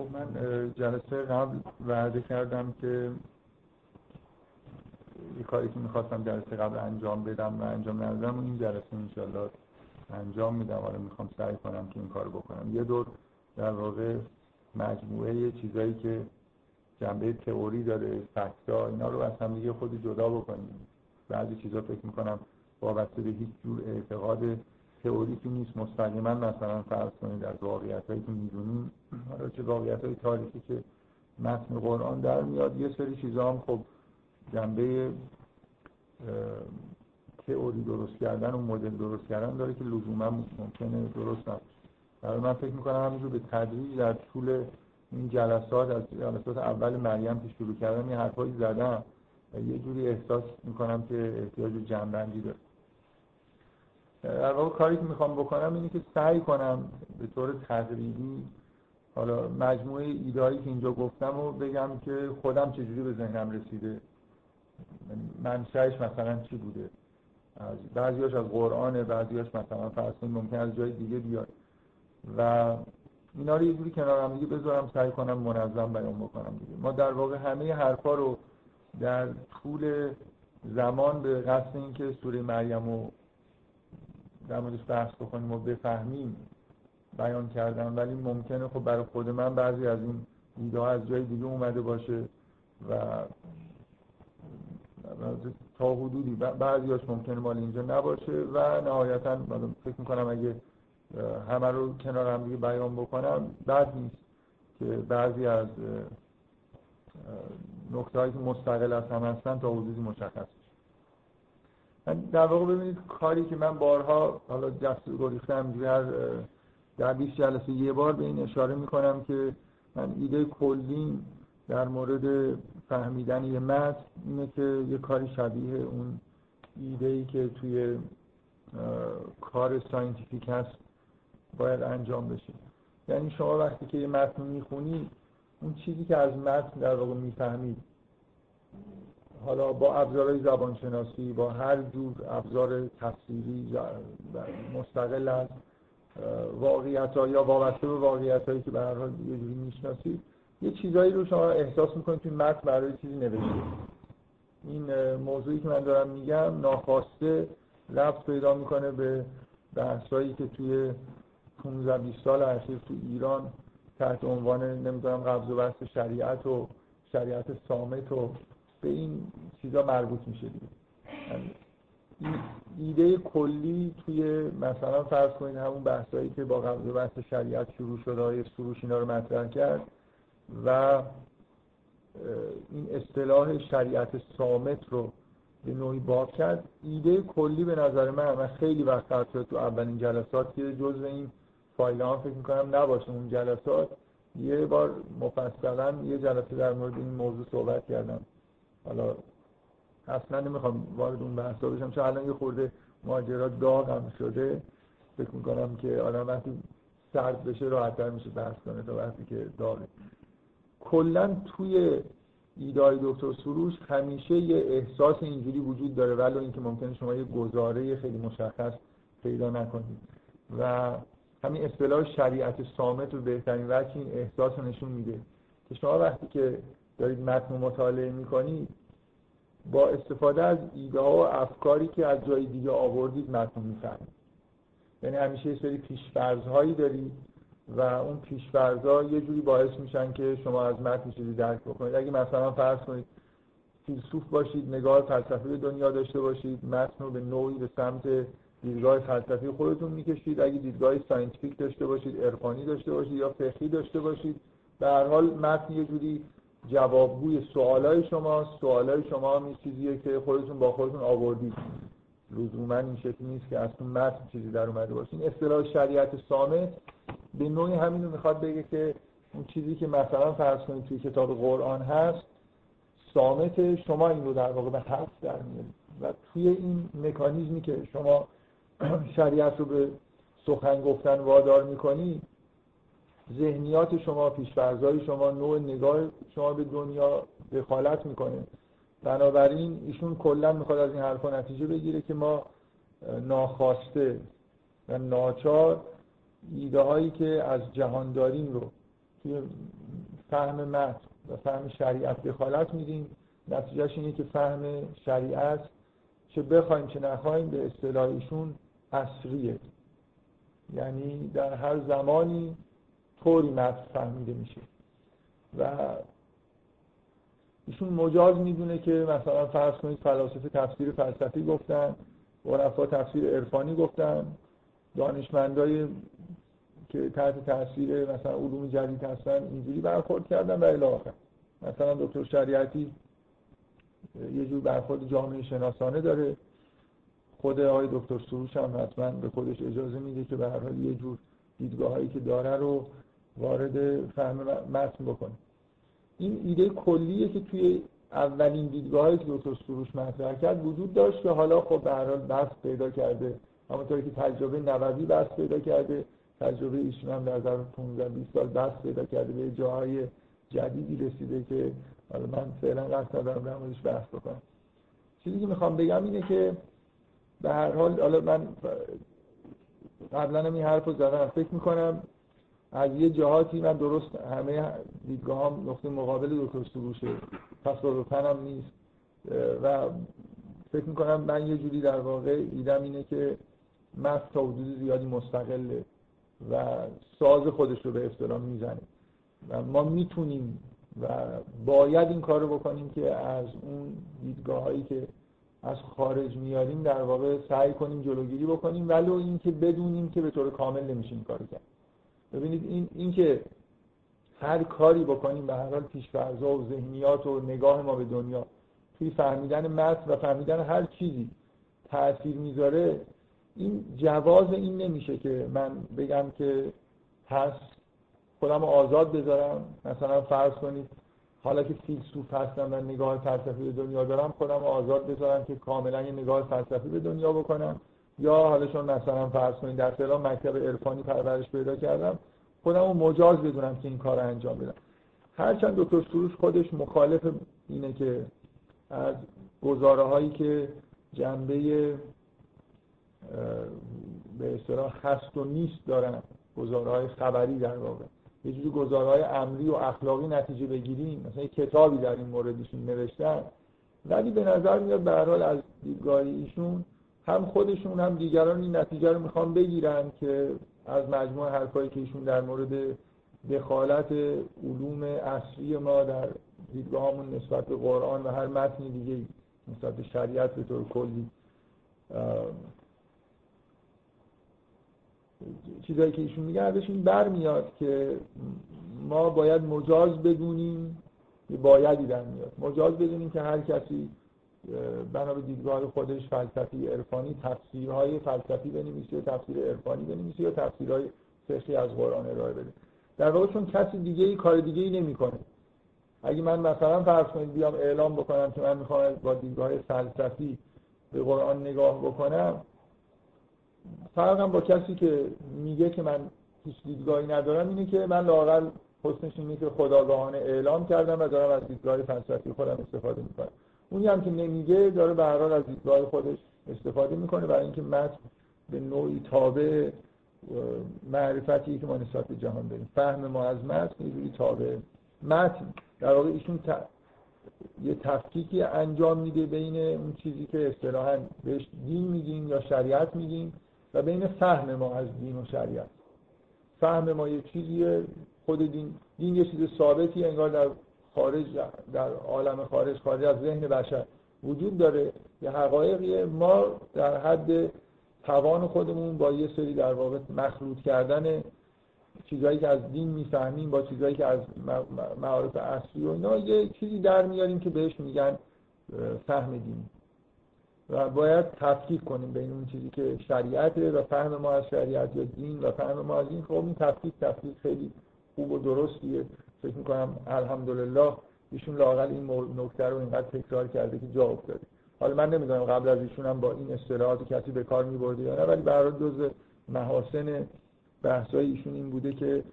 خب من جلسه قبل وعده کردم که یه کاری که می‌خواستم جلسه قبل انجام بدم و انجام ندادم و این جلسه انشالله انجام میدم. حالا می‌خوام سعی کنم که این کار بکنم. یه دور در واقع مجموعه چیزایی که جنبه تئوری داره فکتا اینا رو از هم دیگه خودی جدا بکنیم. بعضی چیزا فکر می‌کنم وابسته به هیچ جور اعتقاد تئوریکی نیست مستقیما مثلا فرض کنید از واقعیت هایی که می‌دونیم حالا چه واقعیت های تاریخی که متن قرآن در میاد یه سری چیزا هم خب جنبه تئوری درست کردن و مدل درست کردن داره که لزوما ممکنه درست نباشه. برای من فکر می‌کنم همینجور به تدریج در طول این جلسات از جلسات اول مریم که شروع کردم یه حرفایی زدم یه جوری احساس می‌کنم که احتیاج جنبندی داره در واقع کاری که می‌خوام بکنم اینه که سعی کنم به طور تقریبی حالا مجموعه ایدایی که اینجا گفتم و بگم که خودم چجوری به ذهنم رسیده. منشأش مثلا چی بوده؟ بعضیاش از قرآنه بعضیاش مثلا فرض ممکن از جای دیگه بیاد. و اینا رو یه جوری کنار هم دیگه بذارم سعی کنم منظم بیان بکنم دیگه. ما در واقع همه حرفا رو در طول زمان به قصد اینکه سوره مریم رو در موردش بحث بکنیم و بفهمیم بیان کردم ولی ممکنه خب برای خود من بعضی از این ایده از جای دیگه اومده باشه و تا حدودی بعضیاش ممکنه مال اینجا نباشه و نهایتا فکر می‌کنم اگه همه رو کنار هم دیگه بیان بکنم بد نیست که بعضی از نکته که مستقل از هم هستن تا حدودی مشخص در واقع ببینید کاری که من بارها حالا دست رو ریختم هر در 20 جلسه یه بار به این اشاره می‌کنم که من ایده کلی در مورد فهمیدن یه متن اینه که یه کاری شبیه اون ایده ای که توی کار scientific هست باید انجام بشه. یعنی شما وقتی که یه متن می‌خونید اون چیزی که از متن در واقع می‌فهمید حالا با ابزارهای زبانشناسی با هر جور ابزار تفسیری مستقل از واقعیت ها یا وابسته به واقعیت هایی که هر حال یه جوری می‌شناسید یه چیزایی رو شما احساس می‌کنید توی متن برای چیزی نوشته. این موضوعی که من دارم میگم ناخواسته رفت پیدا می‌کنه به بحثایی که توی 15 20 سال اخیر تو ایران تحت عنوان نمی‌دونم قبض و بست شریعت و شریعت سامت و به این چیزا مربوط میشه دیگه. یعنی ایده کلی توی مثلا فرض کنید همون بحثایی که با و بست شریعت شروع شده های سروش اینا رو مطرح کرد و این اصطلاح شریعت سامت رو به نوعی باب کرد. ایده کلی به نظر من من خیلی وقت تو اولین جلسات که جزء این فایل ها فکر می‌کنم نباشه اون جلسات یه بار مفصلا یه جلسه در مورد این موضوع صحبت کردم. حالا اصلا نمی‌خوام وارد اون بحثا بشم. چون الان یه خورده ماجرا داغ هم شده. فکر می‌کنم که آدم وقتی سرد بشه راحتتر میشه بحث کنه تا وقتی که داغه. کلا توی ایدای دکتر سروش همیشه یه احساس اینجوری وجود داره ولی اینکه ممکنه شما یه گزاره خیلی مشخص پیدا نکنید. و همین اصطلاح شریعت سامت رو بهترین وجه این احساس رو نشون میده. که شما وقتی که دارید متن مطالعه می‌کنید با استفاده از ایده ها و افکاری که از جای دیگه آوردید متن می‌فهمید. یعنی همیشه یه سری پیشفرض هایی دارید و اون پیشفرض یه جوری باعث میشن که شما از متن چیزی درک بکنید. اگه مثلا فرض کنید فیلسوف باشید نگاه فلسفی دنیا داشته باشید متن رو به نوعی به سمت دیدگاه فلسفی خودتون می‌کشید. اگه دیدگاه scientific داشته باشید عرفانی داشته باشید یا فقهی داشته باشید به هر حال متن یه جوری جوابگوی سوالای شما سوالای شما هم چیزیه که خودتون با خودتون آوردید. لزوما این شکل نیست که از اون متن چیزی در اومده باشه. این اصطلاح شریعت صامت به نوعی همین رو می‌خواد بگه که اون چیزی که مثلا فرض کنید توی کتاب قرآن هست سامت شما این رو در واقع به حرف در میارید. و توی این مکانیزمی که شما شریعت رو به سخن گفتن وادار می‌کنی ذهنیات شما پیشفرزهای شما نوع نگاه شما به دنیا دخالت می‌کنه. بنابراین ایشون کلا می‌خواد از این حرفا نتیجه بگیره که ما ناخواسته و ناچار ایده هایی که از جهانداریم رو توی فهم متن و فهم شریعت دخالت میدیم. نتیجهش اینه که فهم شریعت چه بخوایم چه نخوایم به اصطلاح ایشون اصریه یعنی در هر زمانی طوری متن فهمیده میشه. و ایشون مجاز می‌دونه که مثلا فرض کنید فلاسفه تفسیر فلسفی گفتن عرفا تفسیر عرفانی گفتن دانشمندای که تحت تاثیر مثلا علوم جدید هستن اینجوری برخورد کردن و الی آخر. مثلا دکتر شریعتی یه جور برخورد جامعه شناسانه داره. خود آقای دکتر سروش هم حتما به خودش اجازه میده که به هر حال یه جور دیدگاه هایی که داره رو وارد فهم متن بکنه. این ایده کلیه که توی اولین دیدگاه هایی که دکتر سروش مطرح کرد وجود داشت که حالا خب به هر حال بحث پیدا کرده. همونطوری که تجربه نووی بحث پیدا کرده تجربه ایشون هم در ظرف 15 20 سال بحث پیدا کرده به جاهای جدیدی رسیده که حالا من فعلا قصد ندارم در موردش بحث بکنم. چیزی که می‌خوام بگم اینه که به هر حال حالا من قبلا هم این حرف رو زدم فکر می‌کنم از یه جهاتی من درست همه دیدگاه هم نقطه مقابل دکتر سروشه. تصادفاً هم نیست. و فکر می‌کنم من یه جوری در واقع ایدم اینه که مست تا حدود زیادی مستقله و ساز خودش رو به اصطلاح می‌زنه. و ما می‌تونیم و باید این کار رو بکنیم که از اون دیدگاه هایی که از خارج میاریم در واقع سعی کنیم جلوگیری بکنیم ولو اینکه بدونیم که به طور کامل نمیشه این کار کرد. ببینید این اینکه هر کاری بکنیم به هر حال پیشفرزا و ذهنیات و نگاه ما به دنیا توی فهمیدن متن و فهمیدن هر چیزی تاثیر می‌ذاره این جواز این نمیشه که من بگم که پس خودم آزاد بذارم. مثلا فرض کنید حالا که فیلسوف هستم و نگاه فلسفی به دنیا دارم خودم آزاد بذارم که کاملا یه نگاه فلسفی به دنیا بکنم. یا حالا چون مثلا فرض کنید در فعلا مکتب عرفانی پرورش پیدا کردم خودم رو مجاز بدونم که این کار رو انجام بدم. هرچند دکتر سروش خودش مخالف اینه که از گزاره هایی که جنبه به اصطلاح هست و نیست دارن گزاره های خبری در واقع. یه جوری گزاره های امری و اخلاقی نتیجه بگیریم. مثلا کتابی در این موردشون نوشتن. ولی به نظر میاد به حال از دیدگاه ایشون هم خودشون هم دیگران این نتیجه رو می‌خوان بگیرن که از مجموع حرفایی که ایشون در مورد دخالت علوم اصلی ما در دیدگاهمون نسبت به قرآن و هر متن دیگه نسبت به شریعت به طور کلی چیزایی که ایشون میگن ازش این برمیاد که ما باید مجاز بدونیم بایدی در میاد. مجاز بدونیم که هر کسی بنا به دیدگاه خودش فلسفی عرفانی تفسیرهای فلسفی بنویسه تفسیر عرفانی بنویسه یا تفسیرهای فقهی از قرآن ارائه بده. در واقع چون کسی دیگه ای کار دیگه ای نمی‌کنه. اگه من مثلا فرض کنید بیام اعلام بکنم که من می‌خوام با دیدگاه فلسفی به قرآن نگاه بکنم فرقم با کسی که میگه که من هیچ دیدگاهی ندارم اینه که من لاقل حسنش اینه که خداگاهانه اعلام کردم و دارم از دیدگاه فلسفی خودم استفاده می‌کنم. اونی هم که نمیگه داره به هر از دیدگاه خودش استفاده می‌کنه برای اینکه متن به نوعی تابع معرفتی که ما نسبت به جهان داریم. فهم ما از متن یه تابع. متن در واقع ایشون یه تفکیکی انجام میده بین اون چیزی که اصطلاحا بهش دین میگیم یا شریعت میگیم و بین فهم ما از دین و شریعت. فهم ما یه چیزیه خود دین. دین یه چیز ثابتی انگار در خارج در عالم خارج خارج از ذهن بشر وجود داره. یه حقایقی ما در حد توان خودمون با یه سری در واقع مخلوط کردن چیزهایی که از دین می‌فهمیم با چیزهایی که از معارف اصلی و اینا یه چیزی در میاریم که بهش میگن فهم دین. و باید تفکیک کنیم بین اون چیزی که شریعته و فهم ما از شریعت یا دین و فهم ما از دین. خب این تفکیک تفکیک خیلی خوب و درستیه. فکر می‌کنم الحمدلله ایشون لاقل این نکته رو اینقدر تکرار کرده که جا افتاده. حالا من نمی‌دونم قبل از ایشون هم با این اصطلاحات کسی به کار میبرده یا نه ولی برای جز محاسن بحثای ایشون این بوده که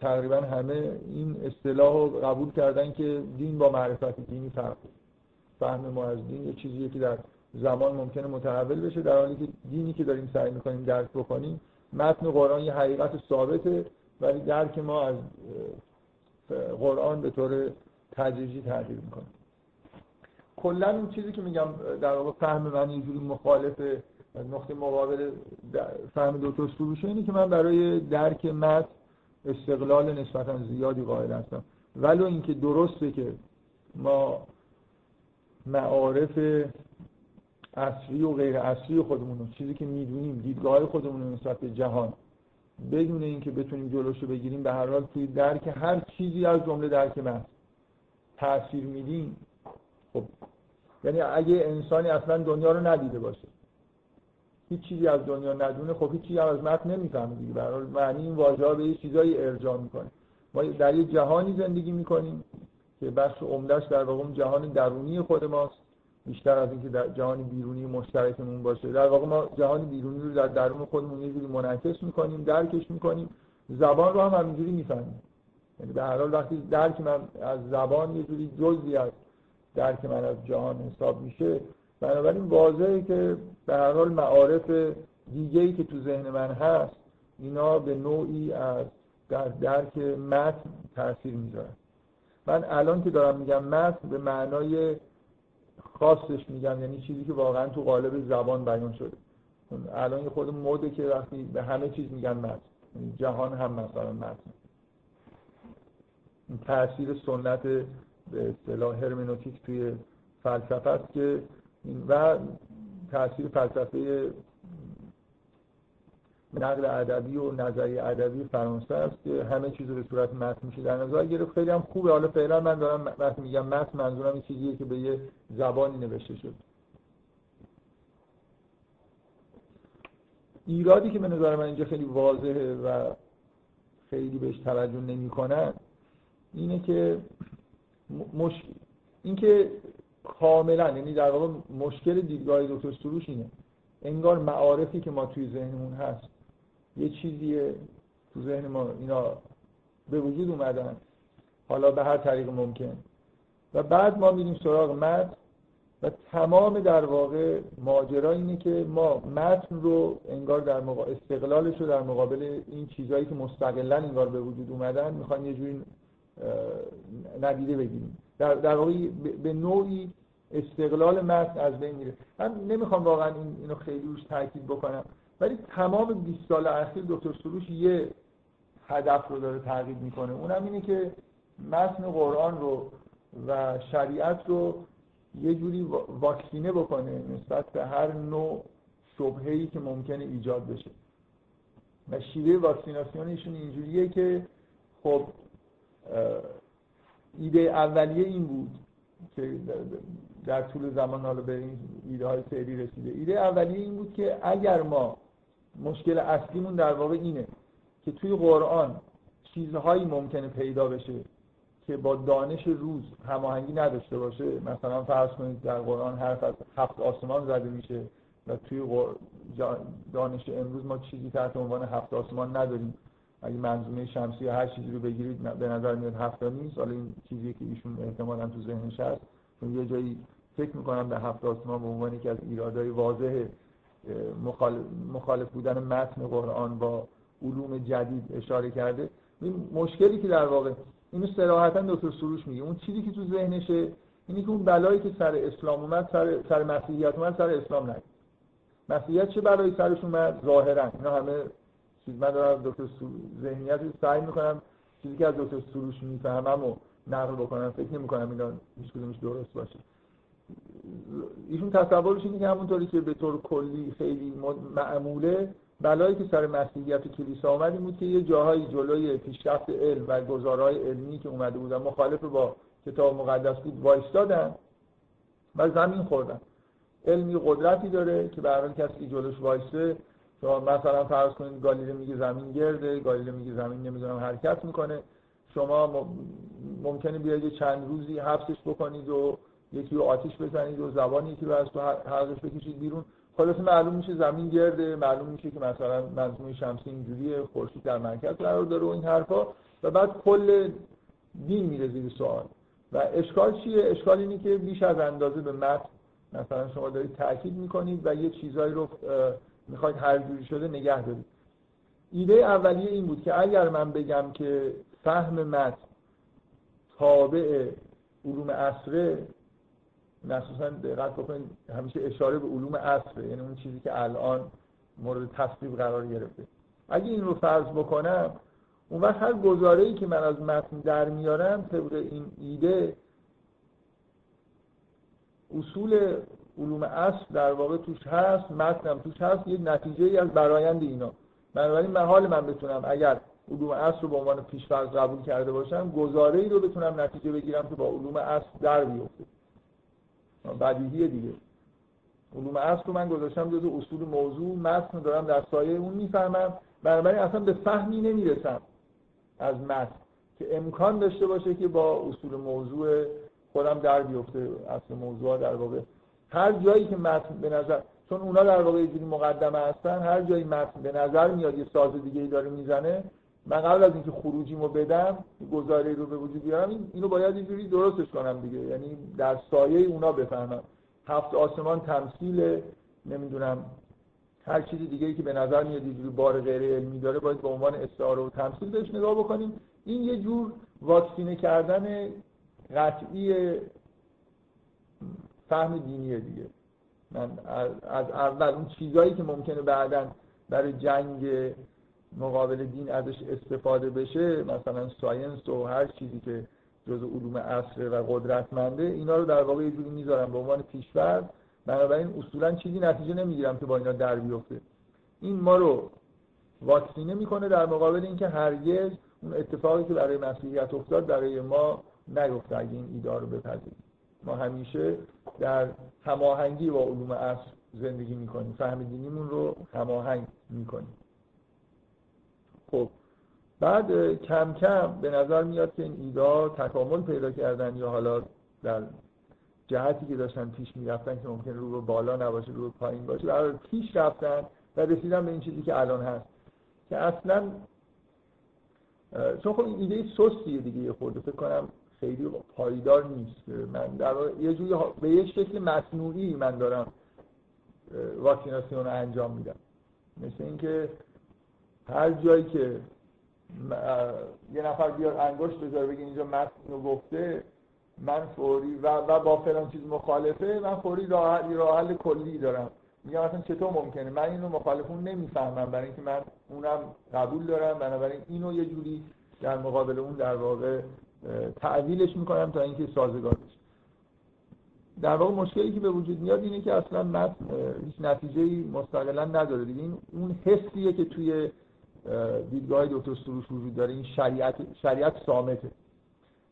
تقریبا همه این اصطلاح رو قبول کردن که دین با معرفت دینی فرق فهم ما از دین یه چیزیه که در زمان ممکنه متحول بشه در حالی که دینی که داریم سعی می‌کنیم درک بکنیم متن قرآن یه حقیقت ثابته ولی درک ما از قرآن به طور تدریجی تغییر می‌کنه. کلا این چیزی که میگم در واقع فهم من اینجوری مخالف نقطه مقابل فهم دکتر سروشه اینه که من برای درک متن استقلال نسبتا زیادی قائل هستم. ولو اینکه درسته که ما معارف اصلی و غیر اصلی خودمون چیزی که می‌دونیم دیدگاه خودمون نسبت به جهان بدون اینکه بتونیم جلوشو بگیریم به هر حال توی درک هر چیزی از جمله درک من تاثیر میدیم. خب یعنی اگه انسانی اصلا دنیا رو ندیده باشه هیچ چیزی از دنیا ندونه خب هیچ چیزی از متن نمی‌فهمه دیگه. به معنی این واژه به یه چیزایی ارجاع می‌کنه. ما در یه جهانی زندگی می‌کنیم که بخش عمدهش در واقع جهان درونی خود ماست. بیشتر از اینکه در جهان بیرونی مشترکمون باشه. در واقع ما جهان بیرونی رو در درون خودمون یه جوری منعکس می‌کنیم درکش می‌کنیم. زبان رو هم همینجوری می‌فهمیم. یعنی به هر حال وقتی درک من از زبان یه جوری جزئی از درک من از جهان حساب میشه بنابراین واضحه که به هر حال معارف دیگه‌ای که تو ذهن من هست اینا به نوعی از در درک متن تاثیر می‌ذارن. من الان که دارم میگم متن به معنای خاصش میگم یعنی چیزی که واقعا تو قالب زبان بیان شده. الان خود موده که وقتی به همه چیز میگن متن. یعنی جهان هم مثلا متن. تاثیر سنت به اصطلاح هرمنوتیک توی فلسفه است که و تاثیر فلسفه نقل ادبی و نظری ادبی فرانسه است که همه چیز رو به صورت متن میشه در نظر گرفت. خیلی هم خوبه. حالا فعلا من دارم وقتی میگم متن منظورم این چیزیه که به یه زبانی نوشته شد. ایرادی که به نظر من اینجا خیلی واضحه و خیلی بهش توجه نمی‌کنن اینه که مشکل اینکه کاملا یعنی در واقع مشکل دیدگاه دکتر سروش اینه. انگار معارفی که ما توی ذهنمون هست یه چیزیه تو ذهن ما اینا به وجود اومدن. حالا به هر طریق ممکن. و بعد ما میریم سراغ متن و تمام در واقع ماجرا اینه که ما متن رو انگار در مقابل استقلالش رو در مقابل این چیزهایی که مستقلا انگار به وجود اومدن می‌خوان یه جوری ندیده بگیریم. در, در واقع به نوعی استقلال متن از بین میره. من نمی‌خوام واقعا اینو خیلی روش تاکید بکنم. ولی تمام 20 سال اخیر دکتر سروش یه هدف رو داره تغییر می‌کنه. اونم اینه که متن قرآن رو و شریعت رو یه جوری واکسینه بکنه نسبت به هر نوع شبهه‌ای که ممکنه ایجاد بشه. و شیوه واکسیناسیونشون اینجوریه که خب ایده اولیه این بود که در طول زمان حالا به این ایده های فعلی رسیده. ایده اولیه این بود که اگر ما مشکل اصلیمون در واقع اینه که توی قرآن چیزهایی ممکنه پیدا بشه که با دانش روز هماهنگی نداشته باشه. مثلا فرض کنید در قرآن حرف از هفت آسمان زده میشه و توی دانش امروز ما چیزی تحت عنوان هفت آسمان نداریم. اگه منظومه شمسی هر چیزی رو بگیرید به نظر میاد هفت نیست. حالا این چیزی که ایشون احتمالا تو ذهنش هست. چون یه جایی فکر می‌کنم به هفت آسمان به عنوان که از ایرادهای واضح مخالف بودن متن قرآن با علوم جدید اشاره کرده. این مشکلی که در واقع اینو صراحتا دکتر سروش میگه. اون چیزی که تو ذهنشه اینی که اون بلایی که سر اسلام اومد سر سر مسیحیت اومد سر اسلام نگید مسیحیت چه بلایی سرش اومد؟ ظاهرا. اینا همه چیز من دارم دکتر ذهنیت سعی می‌کنم چیزی که از دکتر سروش می‌فهمم و نقل بکنم فکر نمی‌کنم اینا هیچ کدومش درست باشه. ایشون تصورش اینه که همونطوری که به طور کلی خیلی معموله بلایی که سر مسیحیت کلیسا آمد بود که یه جاهایی جلوی پیشرفت علم و گزارهای علمی که اومده بودن مخالف با کتاب مقدس بود وایستادن و زمین خوردن. علمی قدرتی داره که برای کسی جلوش وایسته شما مثلا فرض کنید گالیله میگه زمین گرده گالیله میگه زمین نمی‌دونم حرکت می‌کنه. شما ممکنه بیاید چند روزی حبسش بکنید و یکی رو آتیش بزنید و زبانی یکی رو از تو حلقش بکشید بیرون. خلاص معلوم میشه زمین گرده معلوم میشه که مثلا منظومه شمسی اینجوریه خورشید در مرکز قرار داره و این حرفا. و بعد کل دین میره زیر سوال. و اشکال چیه؟ اشکال اینه که بیش از اندازه به متن مثلا شما دارید تاکید می‌کنید و یه چیزایی رو می‌خواید هر جوری شده نگه دارید. ایده اولیه این بود که اگر من بگم که فهم متن تابع علوم عصره مخصوصا دقت بکنید همیشه اشاره به علوم عصره یعنی اون چیزی که الان مورد تصویب قرار گرفته. اگه این رو فرض بکنم اون وقت هر گزاره ای که من از متن در میارم طبق این ایده اصول علوم اصل در واقع توش هست متنم توش هست یک نتیجه ای از برایند اینا. بنابراین محال من بتونم اگر علوم اصل رو به عنوان پیشفرض قبول کرده باشم گزاره ای رو بتونم نتیجه بگیرم که با علوم اصل در بیفته. بدیهیه دیگه. علوم اصل رو من گذاشتم جز اصول موضوع متن دارم در سایه اون می‌فهمم. بنابراین اصلا به فهمی نمی‌رسم از متن که امکان داشته باشه که با اصول موضوع خودم در بیفته اصل موضوع در واقع. هر جایی که متن به نظر چون اونا در واقع یه مقدمه هستن هر جایی متن به نظر میاد یه ساز دیگه ای داره می‌زنه من قبل از اینکه خروجیمو بدم گزاره رو به وجود بیارم اینو باید اینجوری درستش کنم دیگه. یعنی در سایه اونا بفهمم. هفت آسمان تمثیل نمی‌دونم هر چیزی دیگه ای که به نظر میاد اینجوری بار غیر علمی داره باید به عنوان استعاره و تمثیل بهش نگاه بکنیم. این یه جور واکسینه کردن قطعی فهم دینیه دیگه. من از اول اون چیزایی که ممکنه بعدا برای جنگ مقابل دین ازش استفاده بشه مثلا ساینس و هر چیزی که جز علوم عصر و قدرتمنده اینا رو در واقع یه جوری می‌ذارم به عنوان پیشورد بنابراین اصولا چیزی نتیجه نمی‌گیرم که با اینا در بیفته. این ما رو واکسینه می‌کنه در مقابل اینکه هرگز اون اتفاقی که برای مسیحیت افتاد برای ما نیفته اگه این ایده رو بپذیریم. ما همیشه در هماهنگی با علوم عصر زندگی می‌کنیم. فهم دینیمون رو هماهنگ می‌کنیم. خب بعد کم کم به نظر میاد که این ایده تکامل پیدا کردن یا حالا در جهتی که داشتن پیش می‌رفتن که ممکن رو بالا نباشه رو پایین باشه برای پیش رفتن و رسیدن به این چیزی که الان هست. که اصلا چون خب این ایده سستیه دیگه یه خورده فکر کنم خیلی پایدار نیست. من در یه جوری به یه شکل مصنوعی من دارم واکسیناسیون رو انجام میدم. مثل اینکه هر جایی که یه نفر بیاد انگشت بذاره بگه اینجا متن رو گفته من فوری و, و با فلان چیز مخالفه من فوری راه حل کلی دارم. میگم اصلا چطور ممکنه؟ من اینو مخالفون نمی‌فهمم. برای اینکه من اونم قبول دارم. بنابراین اینو یه جوری در مقابل اون در واقع تعویلش می‌کنم تا اینکه سازگار بشه. در واقع مشکلی که به وجود میاد اینه که اصلا متن هیچ نتیجه مستقلا نداره. دیگه این اون حسیه که توی دیدگاه دکتر سروش وجود داره این شریعت شریعت سامته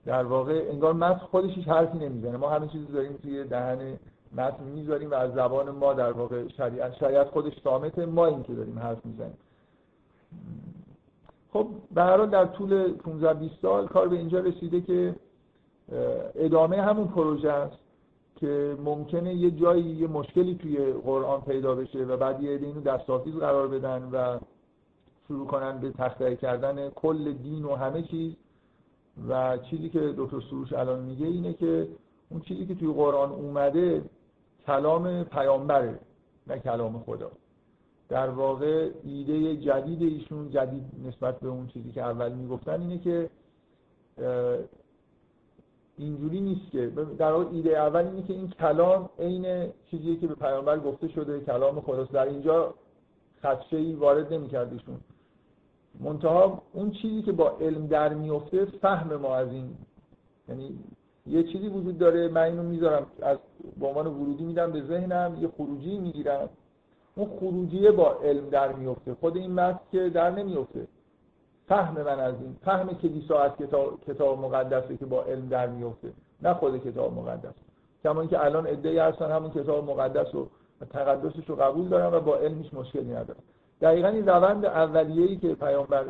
در واقع انگار متن خودش هیچ حرفی نمی‌زنه. ما همه چیزی داریم توی دهن متن می‌ذاریم و از زبان ما در واقع شریعت شریعت خودش سامته ما این که داریم حرف می‌زنیم. خب به در طول 15 20 سال کار به اینجا رسیده که ادامه همون پروژه است که ممکنه یه جایی یه مشکلی توی قرآن پیدا بشه و بعد یه اینو دستاویز قرار بدن و شروع کنن به تخته کردن کل دین و همه چیز. و چیزی که دکتر سروش الان میگه اینه که اون چیزی که توی قرآن اومده کلام پیامبره نه کلام خدا. در واقع ایده جدید ایشون جدید نسبت به اون چیزی که اول می‌گفتن اینه که اینجوری نیست که در واقع ایده اول اینه که این کلام عین چیزی که به پیامبر گفته شده کلام خداست. در اینجا خدشه ای وارد نمی‌کرد ایشون. منتها اون چیزی که با علم در میفته فهم ما از این یعنی یه چیزی وجود داره من اینو می‌ذارم از به عنوان ورودی میدم به ذهنم یه خروجی می‌گیرم. اون خروجیه با علم در میفته خود این متن که در نمیفته. فهم من از این فهم کلیسا از کتاب, کتاب مقدسه که با علم در میفته نه خود کتاب مقدس. کما اینکه الان ادعی هستن همون کتاب مقدس و تقدسش رو قبول دارن و با علمش مشکلی ندارن. دقیقا این روند اولیه‌ای که پیامبر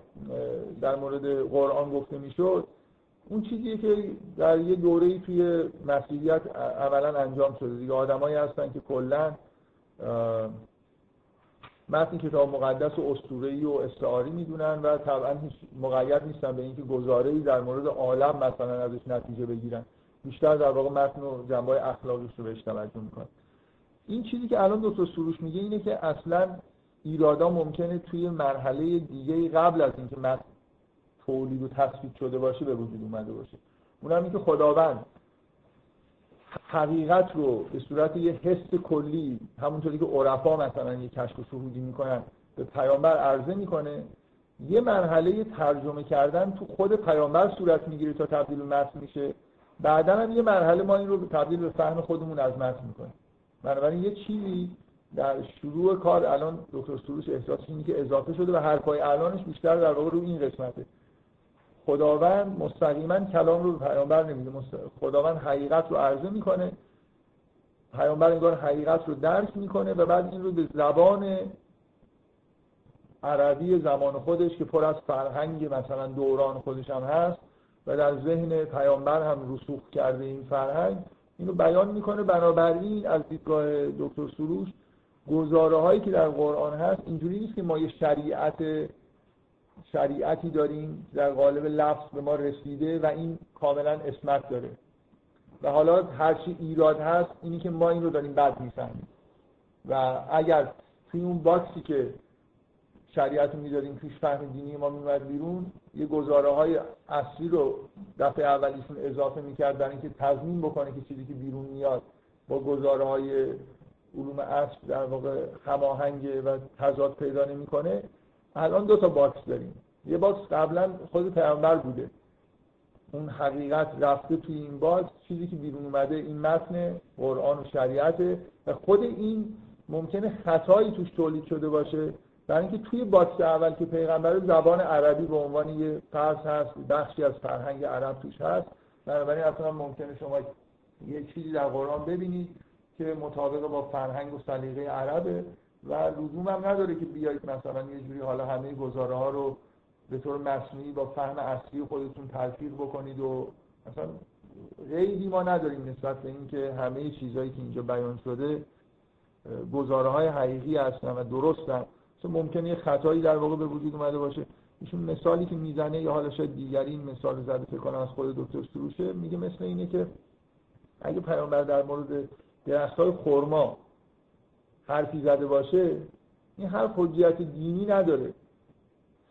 در مورد قرآن گفته می‌شد اون چیزیه که در یه دوره‌ای توی مسیحیت عملا انجام شده. دیگه آدمایی هستن که کلا متن کتاب مقدس و اسطوره‌ای و استعاری می‌دونن و طبعا هیچ مقید نیستن به اینکه گزاره‌ای در مورد عالم مثلا ازش نتیجه بگیرن. بیشتر در واقع متن و جنبه اخلاقیش رو بهش توجه می‌کنن. این چیزی که الان دکتر سروش میگه اینه که اصلا ایرادا ممکنه توی مرحله دیگه قبل از اینکه متن تولید و تثبیت شده باشه به وجود اومده باشه. اونم که خداوند حقیقت رو به صورت یه حس کلی همونطوری که عرفا مثلا یه کشف و شهودی می‌کنن به پیامبر عرضه می‌کنه یه مرحله ترجمه کردن تو خود پیامبر صورت می‌گیره تا تبدیل به متن میشه. بعدا هم یه مرحله ما این رو تبدیل به فهم خودمون از متن می‌کنیم. بنابراین یه چیزی در شروع کار الان دکتر سروش احساس اینه که اضافه شده و حرفای الانش بیشتر در واقع رو این قسمته. خداوند مستقیما کلام رو به پیامبر نمیده. خداوند حقیقت رو عرضه می‌کنه. پیامبر انگار حقیقت رو درک می‌کنه و بعد این رو به زبان عربی زمان خودش که پر از فرهنگ مثلا دوران خودش هم هست و در ذهن پیامبر هم رسوخ کرده این فرهنگ اینو بیان می‌کنه. بنابراین از دیدگاه دکتر سروش گزاره هایی که در قرآن هست اینجوری نیست که ما یه شریعت شریعتی داریم در قالب لفظ به ما رسیده و این کاملا اسمت داره. و حالا هرچی ایراد هست اینی که ما این رو داریم بد می‌فهمیم. و اگر توی اون box ی که شریعت رو می‌دادیم پیش فهم دینی ما میمد بیرون یه گزاره های اصلی رو دفعه اولیشون اضافه می‌کرد برای اینکه تضمین بکنه که چیزی که بیرون میاد با گزاره های علوم عصر در واقع هماهنگ و تضاد پیدا نمی‌کنه. الان دو تا box داریم. یه box قبلا خود پیامبر بوده. اون حقیقت رفته توی این box چیزی که بیرون اومده این متن قرآن و شریعته و خود این ممکنه خطایی توش تولید شده باشه. برای اینکه توی box اول که پیغمبر زبان عربی به عنوان یه فرض هست بخشی از فرهنگ عرب توش هست بنابراین اصلا ممکنه شما یه چیزی در قرآن ببینید. که مطابق با فرهنگ و سلیقه عربه و لزوم هم نداره که بیایید مثلا یه جوری حالا همه گزاره ها رو به طور مصنوعی با فهم اصلی خودتون تلفیق بکنید و مثلا غیبی ما نداریم نسبت به اینکه همه چیزهایی که اینجا بیان شده گزاره های حقیقی هستن و درستن. ممکنه یه خطایی در واقع به وجود اومده باشه. ایشون مثالی که می‌زنه یا حالا شاید دیگری این مثال زده فکر از خود دکتر سروشه میگه مثل اینه که اگه پیامبر در مورد درخت های خرما حرفی زده باشه این هر حجیت دینی نداره.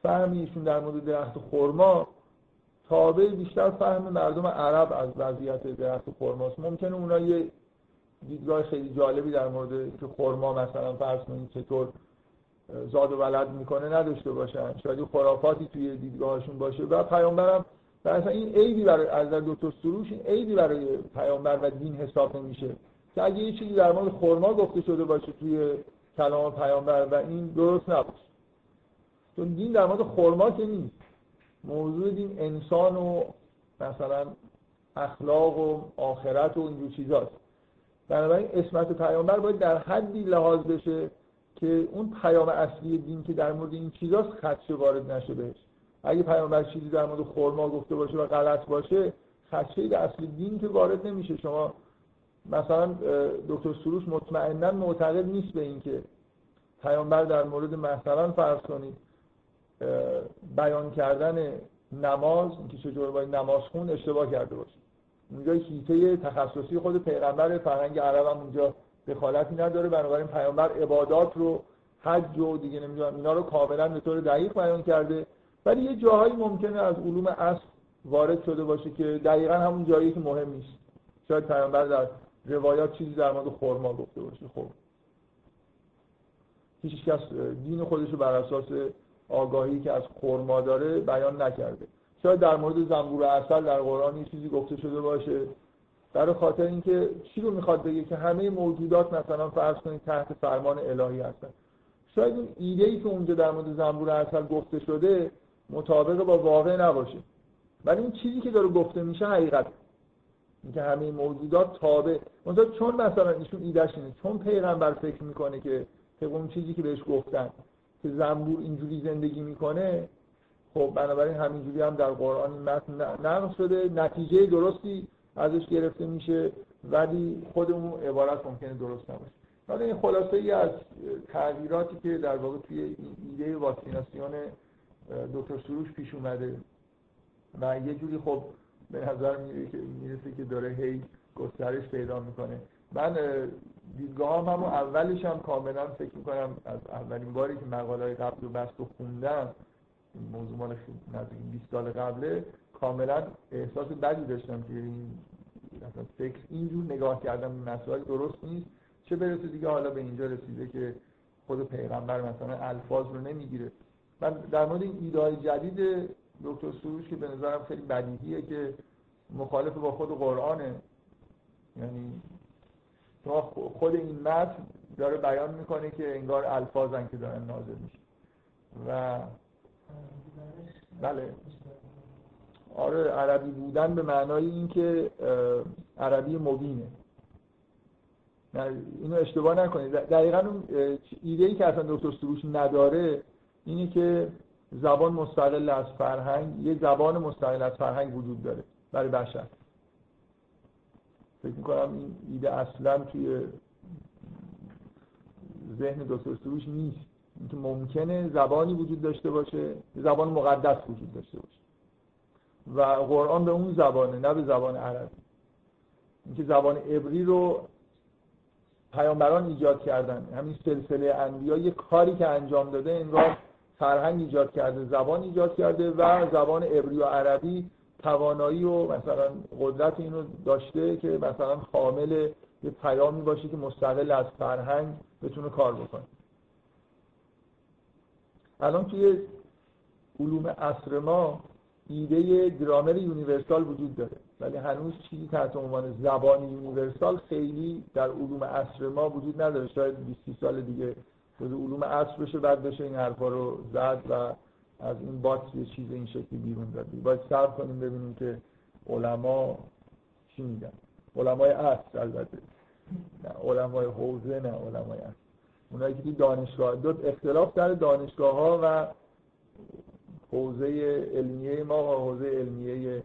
فهمی ایشون در مورد درخت خرما تابع بیشتر فهم مردم عرب از وضعیت درخت خرماست. ممکنه اونا یه دیدگاه خیلی جالبی در مورد که خرما مثلا فرض کنید چطور زاد و ولد می‌کنه نداشته باشن. شاید خرافاتی توی دیدگاهشون باشه. و پیامبرم اصلا این عیبی برای از دکتر سروش این عیبی برای پیامبر و دین حساب نمیشه. که اگه یه چیزی در مورد خرما گفته شده باشه توی کلام پیامبر و این درست نباشه. چون دین در مورد خرما که نیست. موضوع دین انسان و مثلا اخلاق و آخرت و اینجور چیزاست. بنابراین اسمت پیامبر باید در حدی لحاظ بشه که اون پیام اصلی دین که در مورد این چیزاست خدشه وارد نشه بهش. اگه پیامبر چیزی در مورد خرما گفته باشه و غلط باشه خدشه به اصل دین که وارد نمیشه. شما مثلا دکتر سروش مطمئنا معتقد نیست به اینکه پیامبر در مورد مثلا فرض کنید بیان کردن نماز اینکه چجور باید نماز خون اشتباه کرده باشه. اونجا هیته تخصصی خود پیغمبر فرهنگ عرب هم اونجا دخالتی نداره. بنابراین پیامبر عبادات رو حج و دیگه نمی‌دونم اینا رو کاملا به طور دقیق بیان کرده. ولی یه جاهایی ممکنه از علوم اصل وارد شده باشه که دقیقا همون جایی که مهم نیست. شاید پیامبر در روایات چیزی در مورد خرما گفته باشه. خب. هیچ کس دین خودش رو بر اساس آگاهی که از خرما داره بیان نکرده. شاید در مورد زنبور اصل در قرآن یه چیزی گفته شده باشه. برای خاطر اینکه چی رو می‌خواد بگه که همه موجودات مثلا فرض کنید تحت فرمان الهی هستن. شاید این ایده ای که اونجا در مورد زنبور اصل گفته شده مطابق با واقع نباشه. ولی این چیزی که داره گفته میشه حقیقت اینکه همه موجودات تابع. مثلا چون مثلا ایشون ایدهش اینه چون پیغمبر فکر می‌کنه که طبق اون چیزی که بهش گفتن که زنبور اینجوری زندگی می‌کنه خب بنابراین همینجوری هم در قرآن متن نقل شده. نتیجه درستی ازش گرفته میشه ولی خود اون عبارت ممکنه درست نباشه. حالا این خلاصه ای از تغییراتی که در واقع توی ایده واکسیناسیون دکتر سروش پیش اومده. و یه جوری خب به نظر می‌رسه که داره هی گسترش پیدا می‌کنه. من دیدگاه هم اولش هم کاملا فکر می‌کنم از اولین باری که مقاله های قبل رو بست و خوندم موضوع مال نزدیک 20 سال قبله کاملا احساس بدی داشتم که این فکر اینجور نگاه کردم به مسائل درست نیست. چه برسه دیگه حالا به اینجا رسیده که خود پیغمبر مثلا الفاظ رو نمی‌گیره. من در مورد این ایده جدید دکتر سروش که به نظرم خیلی بدیهیه که مخالف با خود قرآنه. یعنی شما خود این متن داره بیان می‌کنه که انگار الفاظن که دارن نازل میشه و بله. آره عربی بودن به معنای اینکه عربی مبینه. اینو اشتباه نکنید. دقیقا اون ایده ای که اصلا دکتر سروش نداره اینه که زبان مستقل از فرهنگ یه زبان مستقل از فرهنگ وجود داره برای بشر. فکر می‌کنم این ایده اصلا توی ذهن دکتر سروش نیست. اینکه ممکنه زبانی وجود داشته باشه زبان مقدس وجود داشته باشه. و قرآن به اون زبانه نه به زبان عربی. اینکه زبان عبری رو پیامبران ایجاد کردن. همین سلسله انبیا یه کاری که انجام داده انگار فرهنگ ایجاد کرده زبان ایجاد کرده و زبان عبری و عربی توانایی و مثلا قدرت اینو داشته که مثلا خامل یه پیامی باشه که مستقل از فرهنگ بتونه کار بکنه. الان توی علوم عصر ما ایده گرامر universal وجود داره ولی هنوز چیزی تحت عنوان زبان universal خیلی در علوم عصر ما وجود نداره. شاید 20 سال دیگه جز علوم عصر بشه بعد بشه این حرفا رو زد و از این box یه چیز این شکلی بیرون داد باید صبر کنیم ببینیم که علما چی میگن. علمای عصر البته. نه علمای حوزه نه علمای عصر. اونایی که دانشگاه دو اختلاف در دانشگاه ها و حوزه علمیه ما و حوزه علمیه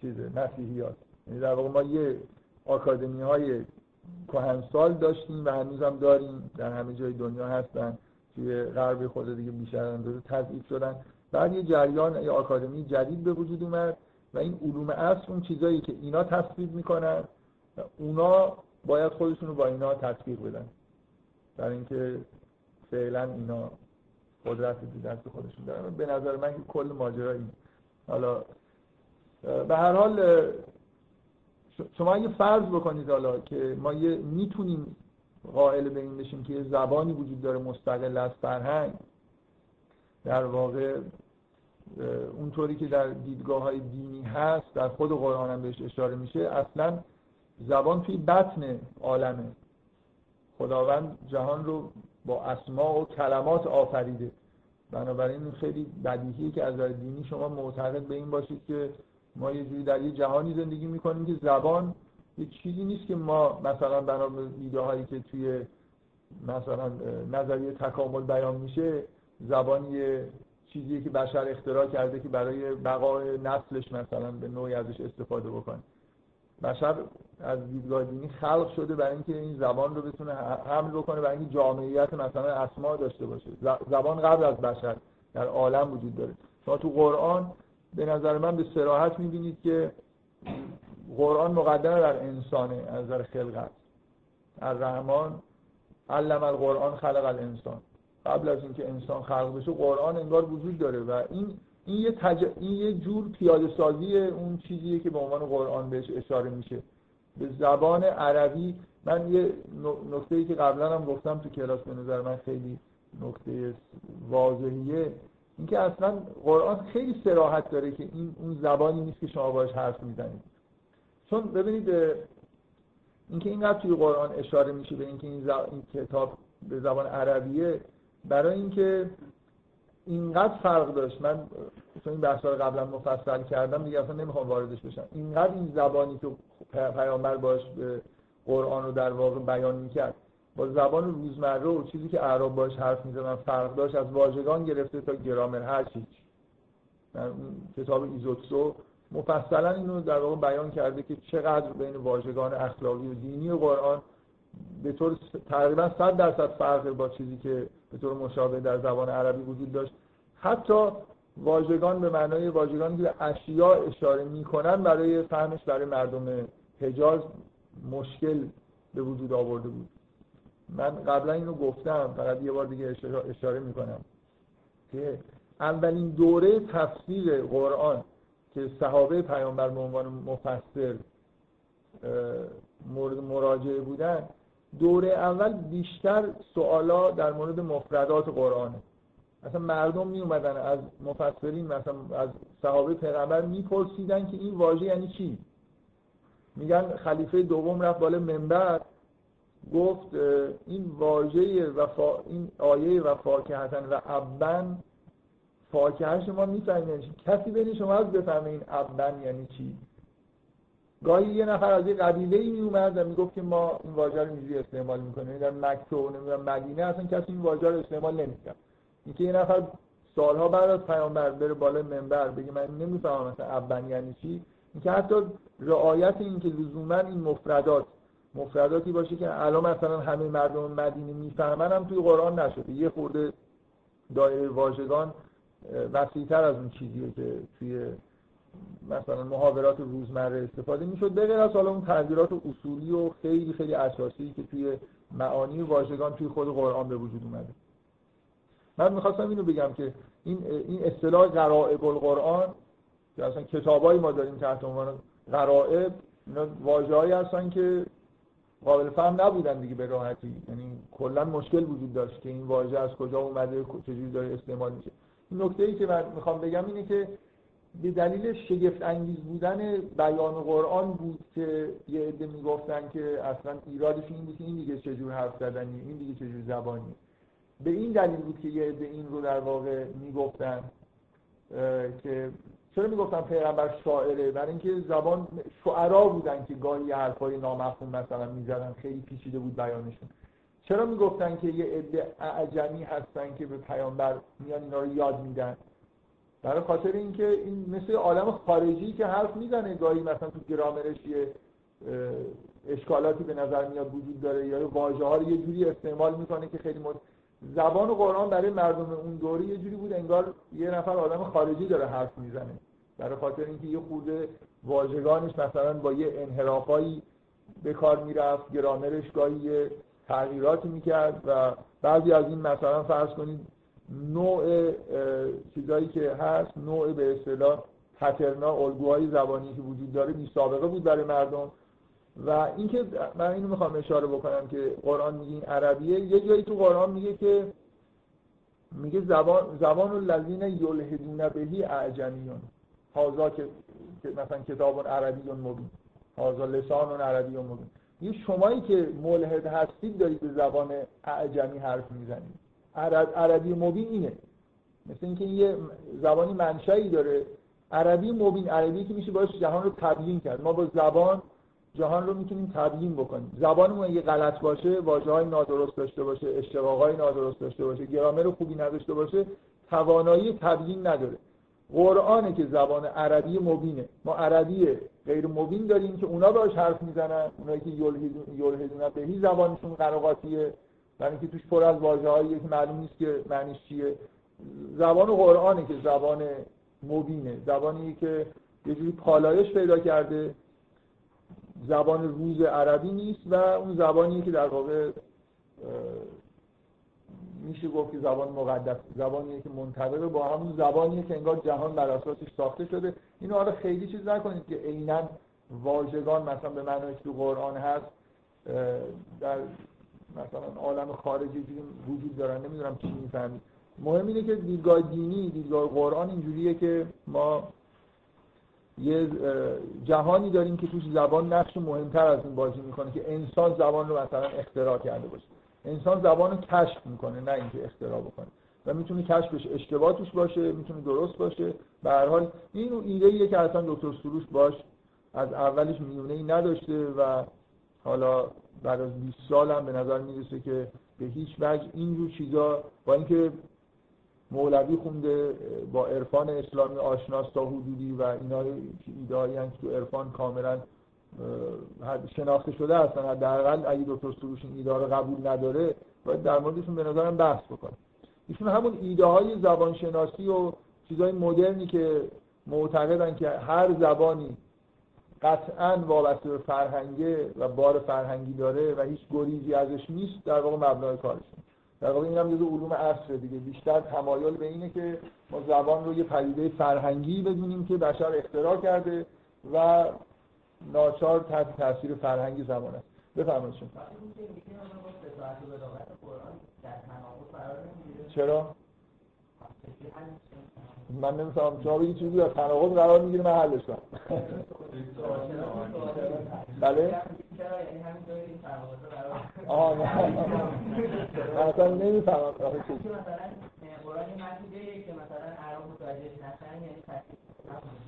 چیزه مسیحیات. یعنی در واقع ما یه آکادمی های کهنسال داشتیم و هنوز هم داریم. در همه جای دنیا هستن. توی غرب خود دیگه بیشتر اندازه تضعیف شدن. بعد یه جریان یه آکادمی جدید به وجود اومد و این علوم اصل اون چیزایی که اینا تصویب می‌کنن اونا باید خودشون رو با اینا تطبیق بدن. در اینکه فعلا اینا قدرت دست خودشون دارن. به نظر من که کل ماجرا این حالا به هر حال شما اگه فرض بکنید حالا که ما یه می‌تونیم قائل به این بشیم که یه زبانی وجود داره مستقل از فرهنگ در واقع اونطوری که در دیدگاه های دینی هست در خود قرآن هم بهش اشاره میشه اصلا زبان توی بطن عالمه. خداوند جهان رو با اسما و کلمات آفریده. بنابراین خیلی بدیهیه که از دینی شما معتقد به این باشید که ما یه جوری در یه جهانی زندگی می‌کنیم که زبان یه چیزی نیست که ما مثلا بنا به ایده هایی که توی مثلا نظریه تکامل بیان میشه زبان یه چیزیه که بشر اختراع کرده که برای بقای نسلش مثلا به نوعی ازش استفاده بکنه. بشر از دیدگاه دینی خلق شده برای اینکه این زبان رو بتونه حمل بکنه برای اینکه جامعیت مثلا اسما داشته باشه. زبان قبل از بشر در عالم وجود داره. شما تو قرآن به نظر من به سراحت می‌بینید که قرآن مقدمه بر انسانه از نظر خلقت الرحمن علم القرآن خلق الانسان. قبل از اینکه انسان خلق بشه قرآن انگار وجود داره و این این یه, تج... این یه جور پیاده سازی اون چیزیه که به عنوان قرآن بهش اشاره میشه. به زبان عربی من یه نکته ای که قبلا هم گفتم تو کلاس به نظر من خیلی نکته واضحیه. اینکه اصلا قرآن خیلی سراحت داره که این اون زبانی نیست که شما باش حرف می‌زنید. چون ببینید اینکه اینقدر توی قرآن اشاره میشه به اینکه این, این کتاب به زبان عربیه برای اینکه اینقدر فرق داشت. من چون این بحثا رو قبلا مفصل کردم دیگه اصلا نمی‌خوام واردش بشم. اینقدر این زبانی که پیامبر باش به قرآن رو در واقع بیان می‌کرد با زبان روزمره و چیزی که اعراب باش حرف می‌زنن فرق داشت از واژگان گرفته تا گرامر هر چیز کتاب ایزوتسو مفصلا اینو در واقع بیان کرده که چقدر بین واژگان اخلاقی و دینی و قرآن به طور تقریبا 100 درصد فرق با چیزی که به طور مشابه در زبان عربی وجود داشت. حتی واژگان به معنای واژگانی که به اشاره می‌کنن برای فهمش برای مردم حجاز مشکل به وجود آورده بود. من قبلا اینو گفتم فقط یه بار دیگه اشاره می‌کنم که اولین دوره تفسیر قرآن که صحابه پیامبر به عنوان مفسر مورد مراجعه بودن دوره اول بیشتر سوالا در مورد مفردات قرآنه. مثلا مردم می اومدن از مفسرین مثلا از صحابه پیغمبر میپرسیدن که این واژه یعنی چی؟ میگن خلیفه دوم رفت بالا منبر گفت این واژه وفا این آیه و فاکهتن و ابن فاکهش ما می‌فهمیم یعنی کسی بین شما از بفهمه این ابن یعنی چی؟ گاهی یه نفر از یه قبیله ای می و می‌گفت که ما این واژه رو اینجوری استعمال می‌کنیم. در مکه و مدینه اصلا کسی این واژه رو استعمال نمی‌کرد. اینکه یه نفر سالها بعد از پیامبر بره بالا منبر بگه من نمی‌فهمم مثلا ابن یعنی چی؟ اینکه حتی رعایت این که لزوما این مفردات مفرداتی باشه که الان مثلا همه مردم مدینه می‌فهمن هم توی قرآن نشده. یه خورده دایره واژگان وسیعتر از اون چیزیه که توی مثلا محاورات روزمره استفاده می‌شد. به از حالا اون تغییرات اصولی و خیلی خیلی اساسی که توی معانی واژگان توی خود قرآن به وجود اومده. من می‌خواستم اینو بگم که این این اصطلاح غرائب القرآن که اصلا کتابایی ما داریم تحت عنوان غرائب اینا واژه‌ای هستن که قابل فهم نبودن دیگه به راحتی. یعنی کلا مشکل وجود داشت که این واژه از کجا اومده چجوری داره استعمال میشه. نکته ای که من می‌خوام بگم اینه که به دلیل شگفت انگیز بودن بیان قرآن بود که یه عده می‌گفتن که اصلا ایرادش این بود این دیگه چجور حرف زدنی این دیگه چجور زبانی به این دلیل بود که یه عده این رو در واقع می‌گفتن که چرا می‌گفتن پیغمبر شاعره؟ برای اینکه زبان شعرا بودن که گاهی حرفای نامفهوم مثلا می‌زدن خیلی پیچیده بود بیانشون. چرا می‌گفتن که یه عده اعجمی هستن که به پیامبر میان اینا رو یاد میدن؟ برای خاطر اینکه این مثل عالم خارجی که حرف می‌زنه گاهی مثلا تو گرامرش یه اشکالاتی به نظر میاد وجود داره یا واژه ها رو یه جوری استعمال می‌کنه که خیلی مد... زبان قرآن برای مردم اون دوره یه جوری بود انگار یه نفر آدم خارجی داره حرف می‌زنه. برای خاطر اینکه یه خورده واژگانش مثلا با یه انحرافایی به کار می‌رفت گرامرش گاهی یه تغییراتی می‌کرد و بعضی از این مثلا فرض کنید نوع چیزایی که هست نوع به اصطلاح پترنا الگوهای زبانی که وجود داره بی سابقه بود برای مردم. و اینکه من اینو می‌خوام اشاره بکنم که قرآن میگه این عربیه یه جایی تو قرآن میگه که میگه زبان زبان الذین یلحدون بهی اعجمیون. هازا که مثلا کتاب عربی مبین. هازا لسان عربی مبین. یه شمایی که ملحد هستید دارید به زبان اعجمی حرف می‌زنید. عرب، عربی مبین اینه. مثل اینکه یه زبانی منشایی داره. عربی مبین عربی که میشه باش جهان رو تبیین کرد. ما با زبان جهان رو می‌تونیم تبیین بکنیم. زبانمون اگه غلط باشه واژه های نادرست داشته باشه اشتقاق های نادرست داشته باشه گرامر خوبی نداشته باشه توانایی تبیین نداره. قرآنه که زبان عربی مبینه. ما عربی غیر مبین داریم که اونا باش حرف می‌زنن. اونایی که یلهدون بهی زبانشون قراقاتیه برای اینکه توش پر از واژه‌هایی که معلوم نیست که معنیش چیه. زبان قرآنه که زبان مبینه. زبانی که یه جوری پالایش پیدا کرده. زبان روز عربی نیست و اون زبانی که در واقع میشه گفت که زبان مقدس زبانیه که منطبق با همون زبانیه که انگار جهان بر اساسش ساخته شده. اینو حالا خیلی چیز نکنید که عینا واژگان مثلا به معنی تو قرآن هست در مثلا عالم خارجی وجود دارن نمی‌دونم چی می‌فهمید. مهم اینه که دیدگاه دینی دیدگاه قرآن اینجوریه که ما یه جهانی داریم که توش زبان نقش مهمتر از این بازی می‌کنه که انسان زبان رو مثلا اختراع کرده باشه. انسان زبان رو کشف می‌کنه نه اینکه اختراع بکنه. و می‌تونه کشفش اشتباه توش باشه می‌تونه درست باشه. به هر حال این ایده که اصلا دکتر سروش باش از اولش میونه ای نداشته و حالا بعد از 20 سال هم به نظر می‌رسه که به هیچ وجه اینجور چیزا با اینکه مولوی خونده با عرفان اسلامی آشناس تا حدودی و اینا ایده که تو عرفان کاملا شناخته شده هستن. حداقل اگه دکتر سروش این ایده رو قبول نداره باید در موردشون به نظرم بحث بکنه. ایشون همون ایده های زبانشناسی و چیزهای مدرنی که معتقدن که هر زبانی قطعا وابسته به فرهنگه و بار فرهنگی داره و هیچ گریزی ازش نیست در واقع مبنای کارشون. در واقع اینم جزو علوم عصر دیگه. بیشتر تمایل به اینه که ما زبان رو یه پدیده فرهنگی بدونیم که بشر اختراع کرده و ناچار تحت تاثیر فرهنگی زمان است. بفرمایید شما. چرا؟ من نمی‌فهمم شما بگید چیزی در تناقض قرار می‌گیره من حلش کنم. بله؟ آها من اصلا نمی‌فهمم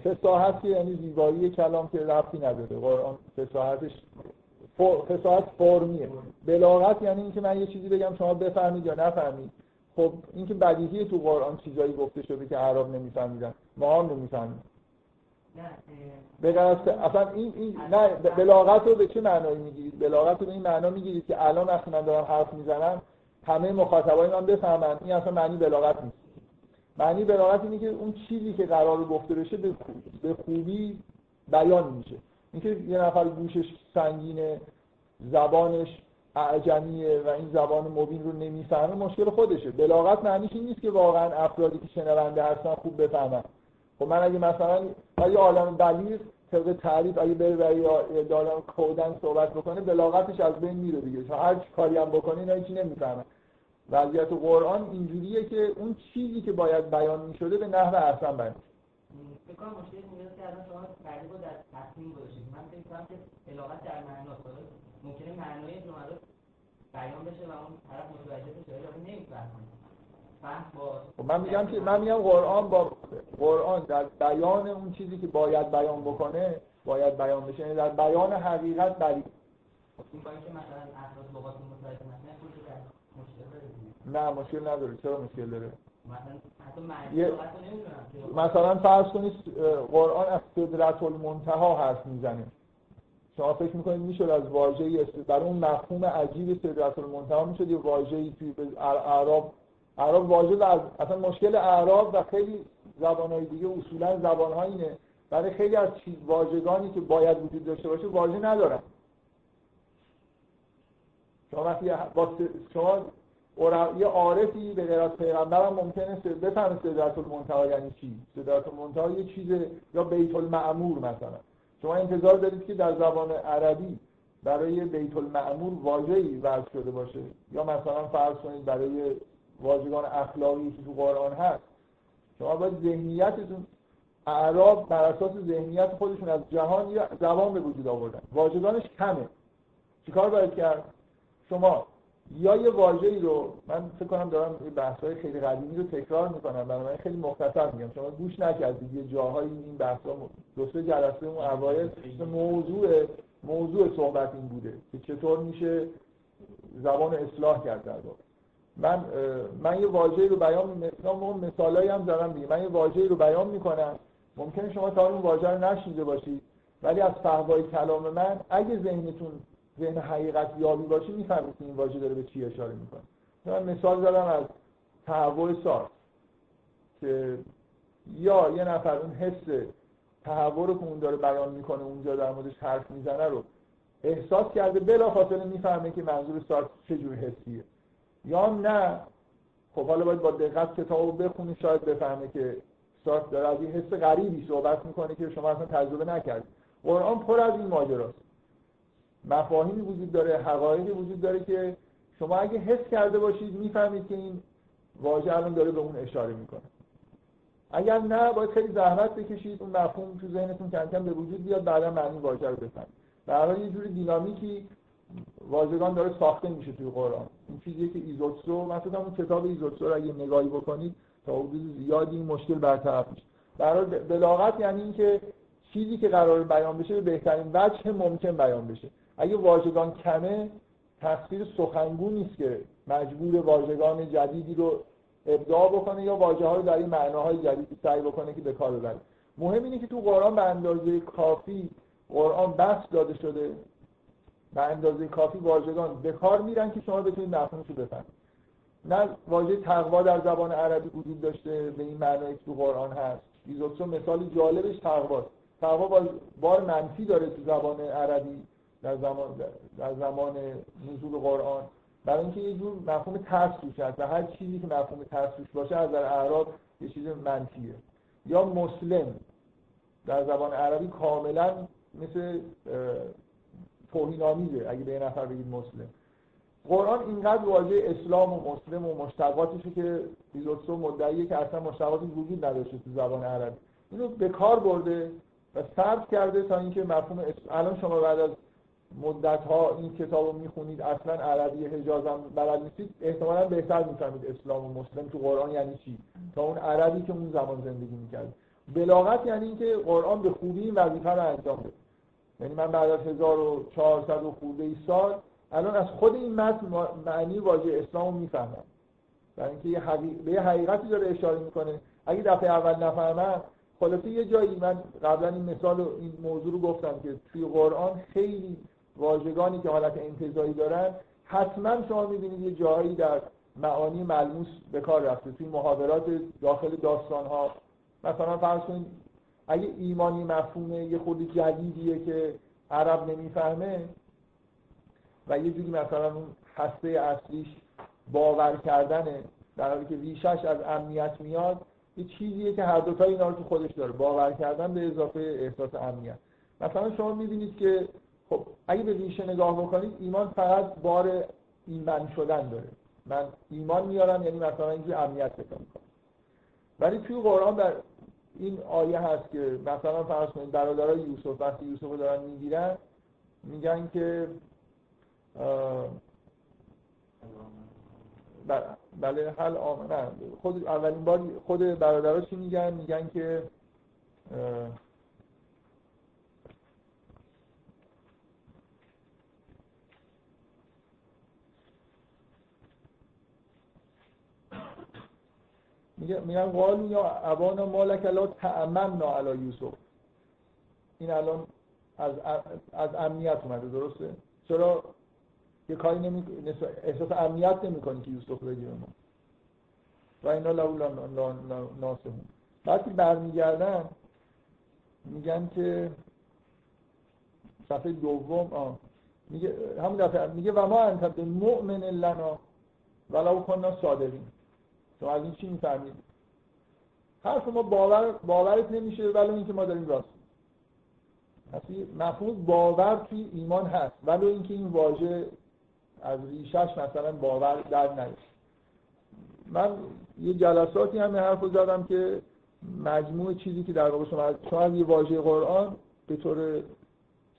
فساحت یعنی زیبایی کلام که ربطی نداره. قرآن فساحتش فساحت فرمیه. بلاغت یعنی اینکه من یه چیزی بگم شما بفهمید یا نفهمید. خب اینکه بدیهی تو قرآن چیزایی گفته شده که عرب نمیفهمیدن. ما هم نمی‌فهمیم به اصلا این, این نه بلاغت رو به چه معنایی می‌گیرید؟ بلاغت رو به این معنا می‌گیرید که الان وقتی من دارم حرف می‌زنم همه مخاطبای من بفهمن. این اصلا معنی بلاغت نیست. معنی بلاغت اینه که اون چیزی که قرار گفته بشه به خوبی بیان میشه. اینکه یه نفر گوشش سنگینه زبانش اعجمیه و این زبان مبین رو نمی‌فهمه مشکل خودشه. بلاغت معنیش این نیست که واقعا افرادی که شنونده هستن خوب بفهمن. خب من اگه مثلا یه عالم بلیغ طبق تعریف اگه بره یه عالم کودن صحبت بکنه بلاغتش از بین میره دیگه. تا هر کاری هم بکنه اینا هیچی نمی‌فهمن. وضعیت قرآن اینجوریه که اون چیزی که باید بیان می‌شده به نحو احسن بیان فکر کنم مشکل اینه که الان شما تعریف در تصمیم گذاشتید من فکر کنم که بلاغت در معنا ممکنه معنای جمله بیان بشه و اون طرف متوجه بشه ولی نمی‌فهمه خب من میگم که من میگم قرآن با قرآن در بیان اون چیزی که باید بیان بکنه باید بیان بشه. یعنی در بیان حقیقت بری. نه مشکل نداره. چرا مشکل داره؟ مثلا فرض کنید قرآن از صدرت المنتها حرف می‌زنه. شما فکر می‌کنید می‌شد از واژه‌ای برای اون مفهوم عجیب صدرت المنتها می‌شد یه واژه‌ای توی اعراب اعراب واژه اصلا مشکل اعراب و خیلی زبانهای دیگه اصولا زبانها اینه. برای خیلی از چیز واژگانی که باید وجود داشته باشه واژه ندارن. شما وقتی با شما یه عارفی به غیر از هم ممکنه بفهمه صدرت المنتها یعنی چی؟ صدرت المنتها یه چیز یا بیت المعمور مثلا. شما انتظار دارید که در زبان عربی برای بیت المعمور واژه‌ای وضع شده باشه. یا مثلا فرض کنید برای واژگان اخلاقی که تو قرآن هست. شما باید ذهنیتتون اعراب بر اساس ذهنیت خودشون از جهان یا زبان به وجود آوردن. واژگانش کمه. چیکار باید کرد؟ شما یا یه واژه‌ای رو من فکر کنم دارم بحث‌های خیلی قدیمی رو تکرار می‌کنم من خیلی مختصر میگم. شما گوش نکردید یه جاهایی این بحثا دو سه جلسه اون اوایل موضوع موضوع صحبت این بوده که چطور میشه زبان اصلاح کرد در واقع. من من یه واژه‌ای رو بیان مثلا مثالایی هم زدم دیگه. من یه واژه‌ای رو بیان می‌کنم. ممکنه شما تا اون واژه رو نشنیده باشید ولی از فهوای کلام من اگه ذهنتون ذهن حقیقت یابی باشه می‌فهمید که این واژه داره به چی اشاره می‌کنه. من مثال زدم از تهوع ساز که یا یه نفر اون حس تهوع رو که اون داره بیان می‌کنه اونجا در موردش حرف می‌زنه رو احساس کرده بلا خاطر می‌فهمه که منظور سارت چه حسیه. یا نه خب حالا باید با دقت کتاب رو بخونی شاید بفهمه که سارت داره از این حس غریبی صحبت می‌کنه که شما اصلا تجربه نکردید قرآن پر از این ماجراست. مفاهیمی وجود داره حقایقی وجود داره که شما اگه حس کرده باشید می‌فهمید که این واژه الان داره به اون اشاره می‌کنه. اگر نه باید خیلی زحمت بکشید اون مفهوم تو ذهنتون کم کم به وجود بیاد بعدا معنی واژه رو بفهمید. در یه جوری دینامیکی واژگان داره ساخته میشه توی قرآن. این چیزیه که ایزوتسو مثلا اون کتاب ایزوتسو رو اگه نگاهی بکنید تا حدود زیادی این مشکل برطرف میشه. در بلاغت یعنی اینکه چیزی که قرار بیان بشه به بهترین وجه ممکن بیان بشه. اگه واژگان کمه تصویر سخنگو نیست که مجبور واژگان جدیدی رو ابداع بکنه یا واژه های در این معناهای جدیدی سعی بکنه که به کار ببره. مهم اینه که تو قرآن به اندازه کافی قرآن بس داده شده. به اندازه کافی واژگان به کار میرن که شما بتونید مفهومش رو بفهمید. نه واژه تقوا در زبان عربی وجود داشته به این معنایی که تو قرآن هست. ایزوتسو مثال جالبش تقواست. تقوا بار منفی داره تو زبان عربی. در زمان در زمان نزول قرآن. برای اینکه یه جور مفهوم ترس توش هست و هر چیزی که مفهوم ترس توش باشه از در اعراب یه چیز منفیه. یا مسلم در زبان عربی کاملا مثل توهین آمیزه اگه به یه نفر بگید مسلم. قرآن اینقدر واژه اسلام و مسلم و مشتقاتشه که بیزوتسو مدعیه که اصلا مشتقاتی وجود نداشته تو زبان عربی. اینو به کار برده و صرف کرده تا اینکه مفهوم الان شما بعد از مدت ها این کتاب رو می‌خونید اصلا عربی حجاز هم بلد نیستید احتمالا بهتر می‌فهمید اسلام و مسلم تو قرآن یعنی چی. تا اون عربی که اون زمان زندگی می‌کرد. بلاغت یعنی اینکه قرآن به خوبی این وظیفه رو انجام بده. یعنی من بعد از 1400 و خورده ای سال الان از خود این متن معنی واژه اسلام رو می‌فهمم. برای اینکه یه به یه حقیقتی داره اشاره می‌کنه. اگه دفعه اول نفهمم خلاصه یه جایی من قبلا این مثال این موضوع رو گفتم که توی قرآن خیلی واژگانی که حالت انتظایی دارن حتما شما می‌بینید یه جایی در معانی ملموس به کار رفته توی محاورات داخل داستان ها مثلا فرض کنید اگه ایمانی مفهومه یه خود جدیدیه که عرب نمی‌فهمه و یه جوری مثلا اون هسته اصلیش باور کردنه در حالی که ریشش از امنیت میاد یه چیزیه که هر دوتا اینا رو تو خودش داره. باور کردن به اضافه احساس امنیت. مثلا شما می‌بینید که خب اگه به ریشه نگاه بکنید ایمان فقط بار ایمان شدن داره. من ایمان میارم یعنی مثلا اینجوری امنیت پیدا می‌کنم. ولی توی قرآن در این آیه هست که مثلا فرض کنید برادرای یوسف وقتی یوسف رو دارن می‌گیرن میگن که بله حل آمنه خود اولین بار خود برادرها چی میگن؟ میگن که میگن قالو یا ابانا مالک لا تأمنا علی یوسف. این الان از از امنیت اومده درسته؟ چرا یه کاری نمی احساس امنیت نمی‌کنی که یوسف بگیره ما. و اینا لولا ناسمون وقتی برمیگردن میگن که صفحه دوم. میگه همون دفعه میگه و ما انت مؤمن لنا ولو کننا صادقین. شما از این چی می‌فهمید حرف ما باور باورت نمیشه ولی اینکه ما داریم راست مفهوم باور توی ایمان هست ولی اینکه این واژه از ریشش مثلا باور در نیست. من یه جلساتی هم حرف زدم که مجموع چیزی که در واقع شما از یه واژه قرآن به طور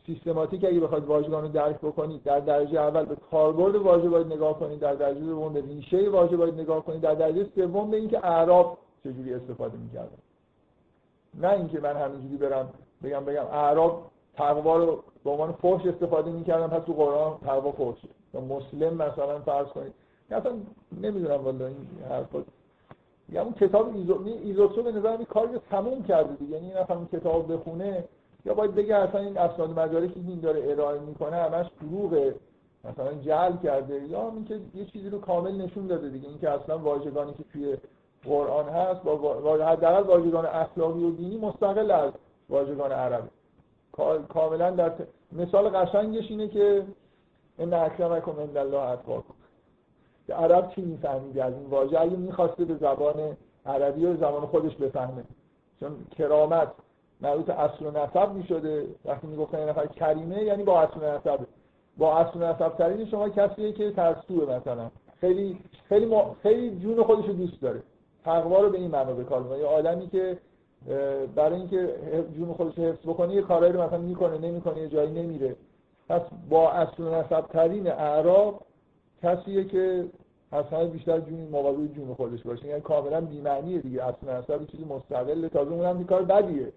سیستماتیک اگه بخواید واژگان رو درک بکنید در درجه اول به کاربرد واژه باید نگاه کنید در درجه دوم به ریشه واژه باید نگاه کنید در درجه سوم به اینکه اعراب چجوری استفاده می‌کردن. نه اینکه من همینجوری برم بگم بگم اعراب تقوا رو به عنوان فرش استفاده می‌کردن پس تو قرآن تقوا فرشه یا مسلم مثلا فرض کنید. اصلا نمی‌دونم والا این حرفا. یا اون کتاب ایزو ایزوتسو به نظر کاری رو تموم کرده دیگه. یعنی این کتاب بخونه یا باید بگه اصلا این اسناد مدارکی این داره ارائه می‌کنه همش دروغه. مثلا جعل کرده. یا اینکه یه چیزی رو کامل نشون داده دیگه. اینکه اصلا واژگانی که توی قرآن هست با حداقل واژگان اخلاقی و دینی مستقل از واژگان عربی کاملا در مثال قشنگش اینه که ان اکرمکم عند الله اتقاکم. که عرب چی می‌فهمید از این واژه؟ اگه می‌خواسته به زبان عربی و زبان خودش بفهمه. چون کرامت مربوط اصل و نسب می‌شده. وقتی می‌گفتن این نفر کریمه یعنی با اصل و نسب. با اصل و نسب ترین شما کسیه که ترسوه مثلا. خیلی خیلی خیلی جون خودش رو دوست داره. تقوا رو به این معنا به کار یه آدمی که برای اینکه جون خودش رو حفظ بکنه یه کارایی رو مثلا می‌کنه نمی‌کنه یه جایی نمیره. پس با اصل و نسب ترین اعراب کسیه که اصلا بیشتر جون مواظب جون خودش باشه. یعنی کاملا بی معنیه دیگه. اصل و نسب چیزی مستقل. تازه اونم کار بدیه.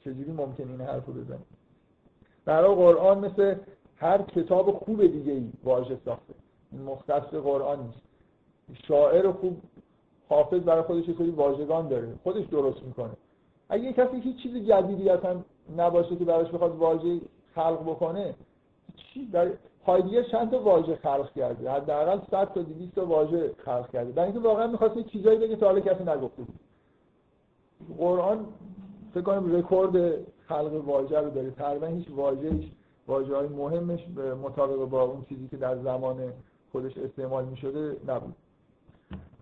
چجوری ممکن این حرف رو بزنیم برای قرآن مثل هر کتاب خوب دیگه ای واژه ساخته. این مختص قرآن نیست. شاعر خوب حافظ برای خودش یه واژگان داره. خودش درست می‌کنه. اگه یه کسی هیچ چیز جدیدی اصلا نباشه که براش بخواد واژه خلق بکنه چی؟ در هایدگر چند تا واژه خلق کرده؟ حداقل 100 تا 200 تا واژه خلق کرده. در اینکه واقعا می‌خواد چیزایی بگه تا حالا کسی نگفته بود. قرآن فکر کنم رکورد خلق واژه رو داره تقریبا هیچ واژه‌ایش واژه های مهمش مطابق با اون چیزی که در زمان خودش استعمال می شده نبود.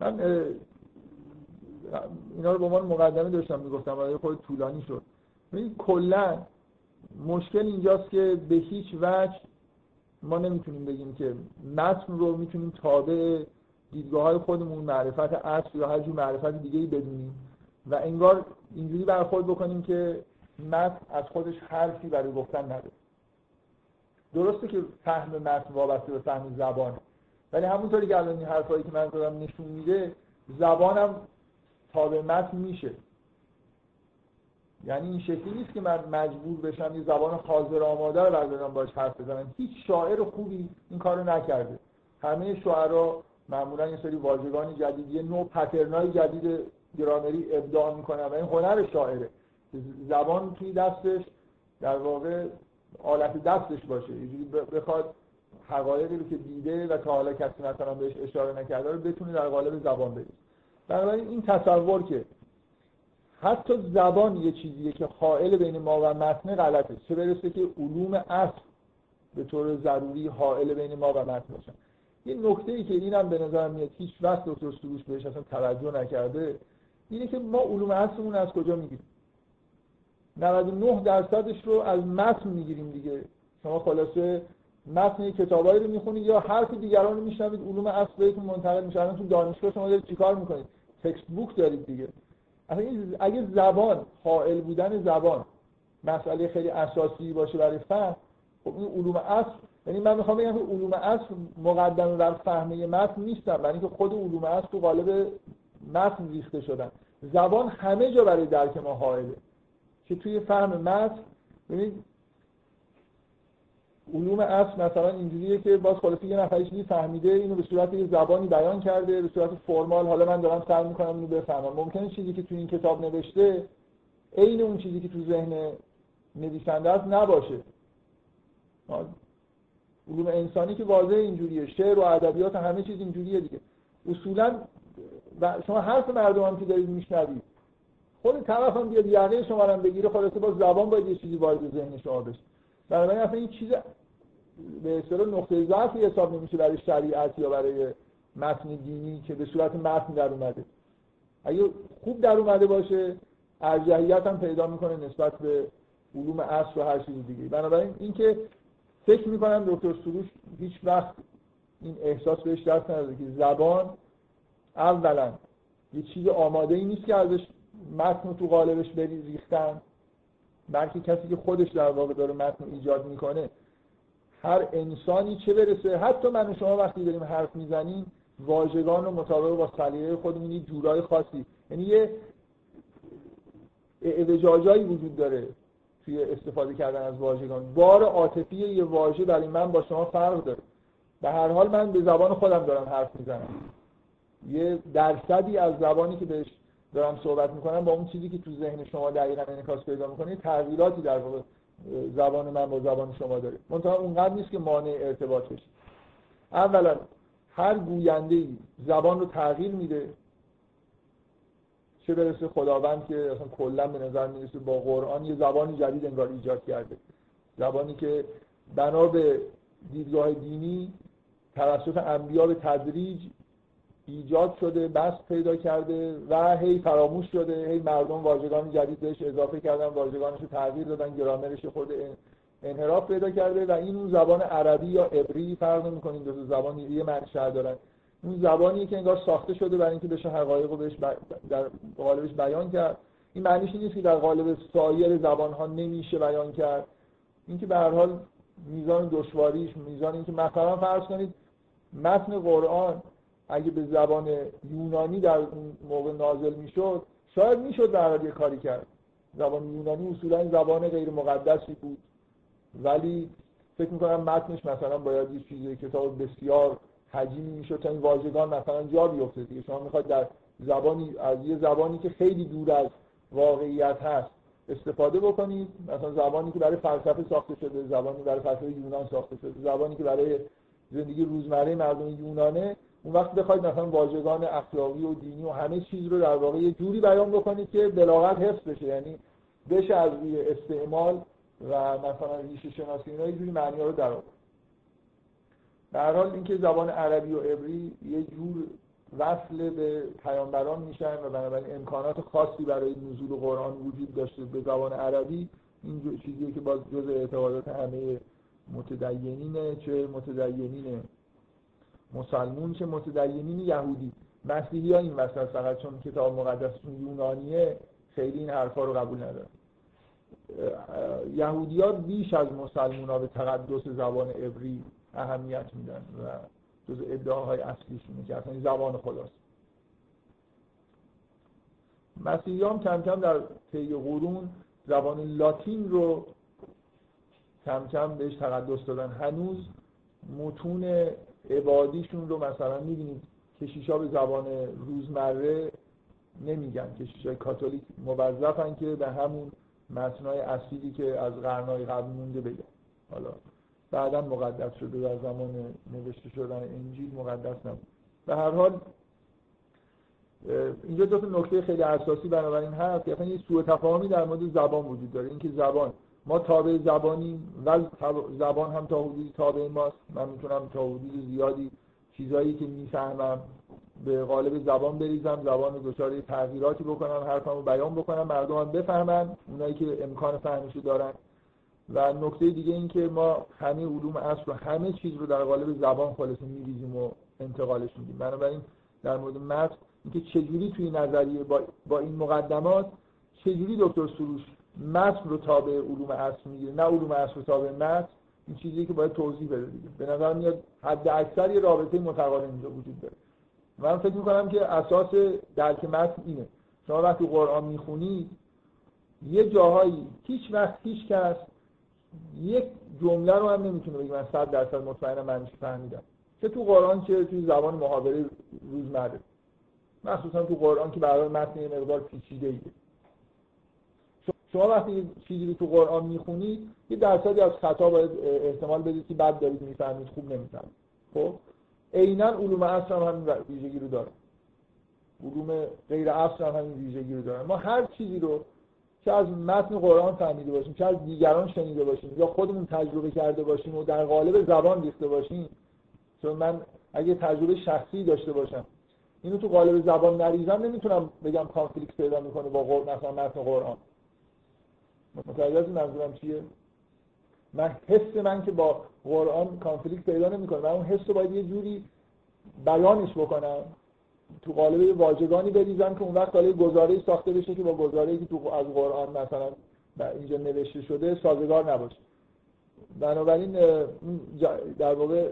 من اینا رو به عنوان مقدمه داشتم می‌گفتم برای خود طولانی شد. ببینید کلا مشکل اینجاست که به هیچ وجه ما نمی‌تونیم بگیم که متن رو می‌تونیم تابع دیدگاه های خودمون معرفت اصل یا هر جور معرفت دیگه ای بدونیم. و انگار اینجوری برخورد بکنیم که متن از خودش حرفی برای گفتن نداره درسته که فهم متن وابسته به فهم زبان. ولی همونطوری که الان این حرفایی که من زدم نشون میده زبانم تابع متن میشه. یعنی این شکلی نیست که من مجبور بشم یه زبان حاضر آماده رو بردارم باش حرف بزنم. هیچ شاعر خوبی این کارو نکرده. همه شاعرها معمولا یه سری واژگان جدید یه نوع پترنای جدید گرامری ابداع می‌کنن و این هنر شاعره. زبان توی دستش در واقع آلت دستش باشه. یه بخواد حقایقی رو که دیده و تا حالا کسی مثلا بهش اشاره نکرده رو بتونه در قالب زبان بگه بنابراین این تصور که حتی زبان یه چیزیه که حائل بین ما و متن غلطه. چه برسه که علوم اصل به طور ضروری حائل بین ما و متن باشن. یه نکته ای که اینم به نظر میاد هیچ وقت دکتر سروش بهش اصلا توجه نکرده اینه که ما علوم اصلمون از کجا می‌گیریم؟ 99 درصدش رو از متن می‌گیریم دیگه. شما خلاصه متن کتابایی رو می‌خونید یا حرف دیگران رو میشنوید علوم اصل بهتون منتقل میشه. الان تو دانشگاه شما دارید چیکار می‌کنید؟ تکست بوک دارید دیگه. اگه زبان حائل بودن زبان مسئله خیلی اساسی باشه برای فهم خب این علوم اصل یعنی من می‌خوام بگم که علوم اصل مقدمه بر فهمه متن نیستن. برای اینکه خود علوم اصل تو قالب متن ریخته شدن. زبان همه جا برای درک ما حائله. که توی فهم متن ببینید علوم اصل مثلا اینجوریه که باز خلاصی یه نفر چیزی فهمیده اینو به صورت یه زبانی بیان کرده به صورت فرمال حالا من دارم سعی می‌کنم اینو بفهمم. ممکنه چیزی که تو این کتاب نوشته عین اون چیزی که تو ذهن نویسنده است نباشه. علوم انسانی که واضح اینجوریه. شعر و ادبیات همه چیز اینجوریه دیگه. اصولا شما حرف مردم هم که دارید میشنوید. خود طرف هم بیاد یقه شما رو بگیره خلاصه با زبان باید یه چیزی وارد ذهن شما بشه. بنابراین اصلا این چیز به اصطلاح نقطه ضعفی حساب نمیشه برای شریعت یا برای متن دینی که به صورت متن در اومده. اگه خوب در اومده باشه ارجحیت هم پیدا می‌کنه نسبت به علوم اصل و هر چیز دیگه. بنابراین اینکه فکر می‌کنم دکتر سروش هیچ وقت این احساس بهش دست نداده که زبان اولا یه چیز آماده ای نیست که ازش متن تو قالبش بری ریختن بلکه کسی که خودش در واقع داره متن ایجاد می‌کنه هر انسانی چه برسه حتی من و شما وقتی داریم حرف می‌زنیم واژگان رو مطابق با سلیقه خودمون یه جورای خاصی. یعنی یه اعوجاجایی وجود داره توی استفاده کردن از واژگان. بار عاطفی یه واژه برای من با شما فرق داره. به هر حال من به زبان خودم دارم حرف می‌زنم. یه درصدی از زبانی که بهش دارم صحبت می‌کنم با اون چیزی که تو ذهن شما دقیقا انعکاس پیدا می‌کنه تغییراتی در واقع زبان من با زبان شما داره. منتها اونقدر نیست که مانع ارتباط بشه. اولا هر گوینده ای زبان رو تغییر میده. چه برسه خداوند که اصلا کلا به نظر می‌رسه با قرآن یه زبانی جدید انگار ایجاد کرده. زبانی که بنا به دیدگاه دینی توسط انبیا به تدریج ایجاد شده بست پیدا کرده و هی فراموش شده هی مردم واژگان جدید بهش اضافه کردن واژگانش رو تغییر دادن گرامرش خود انحراف پیدا کرده و این اون زبان عربی یا عبری فرق نمی‌کنه دو زبان یه منشأ دارن. اون زبانیه که انگار ساخته شده برای اینکه بشه حقایق رو بهش در قالبش بیان کرد. این معنیش نیست که در قالب سایر زبان ها نمیشه بیان کرد. اینکه به هر حال میزان دشواریش میزان اینکه مثلا فرض کنید متن قرآن اگه به زبان یونانی در اون موقع نازل می‌شد شاید می‌شد در یه کاری کرد. زبان یونانی اصولا زبان غیر مقدسی بود. ولی فکر می‌کنم متنش مثلا باید یه چیزی کتاب بسیار حجیمی می‌شد تا این واژگان مثلا جا بیفته دیگه. شما می‌خواد در زبانی از یه زبانی که خیلی دور از واقعیت هست استفاده بکنید. مثلا زبانی که برای فلسفه ساخته شده زبانی برای فلسفه یونان ساخته شده زبانی که برای زندگی روزمره مردم یونانه اون وقت بخواید مثلا واژگان اخلاقی و دینی و همه چیز رو در واقع یه جوری بیان بکنید که بلاغت حفظ بشه. یعنی بشه از روی استعمال و مثلا ریشه شناسی اینا یه جوری معنی رو در در حال اینکه زبان عربی و عبری یه جور وصل به پیامبران میشن و بنابراین امکانات خاصی برای نزول قرآن وجود داشته به زبان عربی این چیزیه که باز جز اعتقادات همه متدینینه چه متدینین مسلمون چه متدینین یهودی. مسیحی ها این وسط فقط چون کتاب مقدسشون یونانیه خیلی این حرفا رو قبول ندارن. یهودی ها بیش از مسلمون ها به تقدس زبان عبری اهمیت میدن و جز ادعاهای اصلیشونه که اصلا زبان خداست. مسیحی هم کم کم در طی قرون زبان لاتین رو کم کم بهش تقدس دادن. هنوز متون عبادیشون رو مثلا می‌بینید کشیشا به زبان روزمره نمیگن کشیشای کاتولیک موظفن که به همون متنای اصیلی که از قرنهای قبل مونده بگن. حالا بعدا مقدس شده در زمان نوشته شدن انجیل مقدس نبود. به هر حال اینجا دو تا نکته خیلی اساسی بنابراین هست. یعنی یه سوء تفاهمی در مورد زبان وجود داره. اینکه زبان ما تابع زبانیم و زبان هم تا حدودی تابع ماست. من می‌تونم تا حدود زیادی چیزایی که می‌فهمم به قالب زبان بریزم زبان رو دچار تغییراتی بکنم حرفمو بیان بکنم مردم هم بفهمن اونایی که امکان فهمشو دارن. و نکته دیگه این که ما همه علوم اصل و همه چیز رو در قالب زبان خالص میریزیم و انتقالش میدیم. بنابراین در مورد متن اینکه چجوری توی نظریه با, با این مقدمات چجوری دکتر سروش متن رو تابع علوم اصل می‌گیره. نه علوم اصل رو تابع متن این چیزی که باید توضیح بده دیگه. به نظر میاد حد اکثر یه رابطه متقارن اینجا وجود داره. من فکر می‌کنم که اساس درک متن اینه. شما وقتی قرآن می‌خونید یه جاهایی هیچ وقت هیچ کس یک جمله رو هم نمی‌تونه بگه. من صد درصد مطمئنم معنیش فهمیدم. چه تو قرآن چه توی زبان محاوره روزمره. مخصوصا تو قرآن که برای متن یه مقدار پیچیده ایه شما وقتی چیزی رو تو قرآن می‌خونید یه درصدی از خطا باید احتمال بدید که بد دارید می‌فهمید خوب نمی‌فهمید. خب؟ عینا علوم اصل هم همین ویژگی رو داره. علوم غیر اصل هم همین ویژگی رو داره. ما هر چیزی رو چه از متن قرآن فهمیده باشیم چه از دیگران شنیده باشیم یا خودمون تجربه کرده باشیم و در قالب زبان ریخته باشیم. چون من اگه تجربه شخصی داشته باشم اینو تو قالب زبان نریزم نمی‌تونم بگم کانفلیکت پیدا می‌کنه با قرآن مثلا متن قرآن. متوجه منظورم چیه؟ من حس من که با قرآن کانفلیکت پیدا نمی‌کنه من اون حس رو باید یه جوری بیانش بکنم. تو قالب واژگانی بریزم که اون وقت حالا گزاره ساخته بشه که با گزاره‌ای که تو از قرآن مثلا اینجا نوشته شده سازگار نباشه. بنابراین در واقع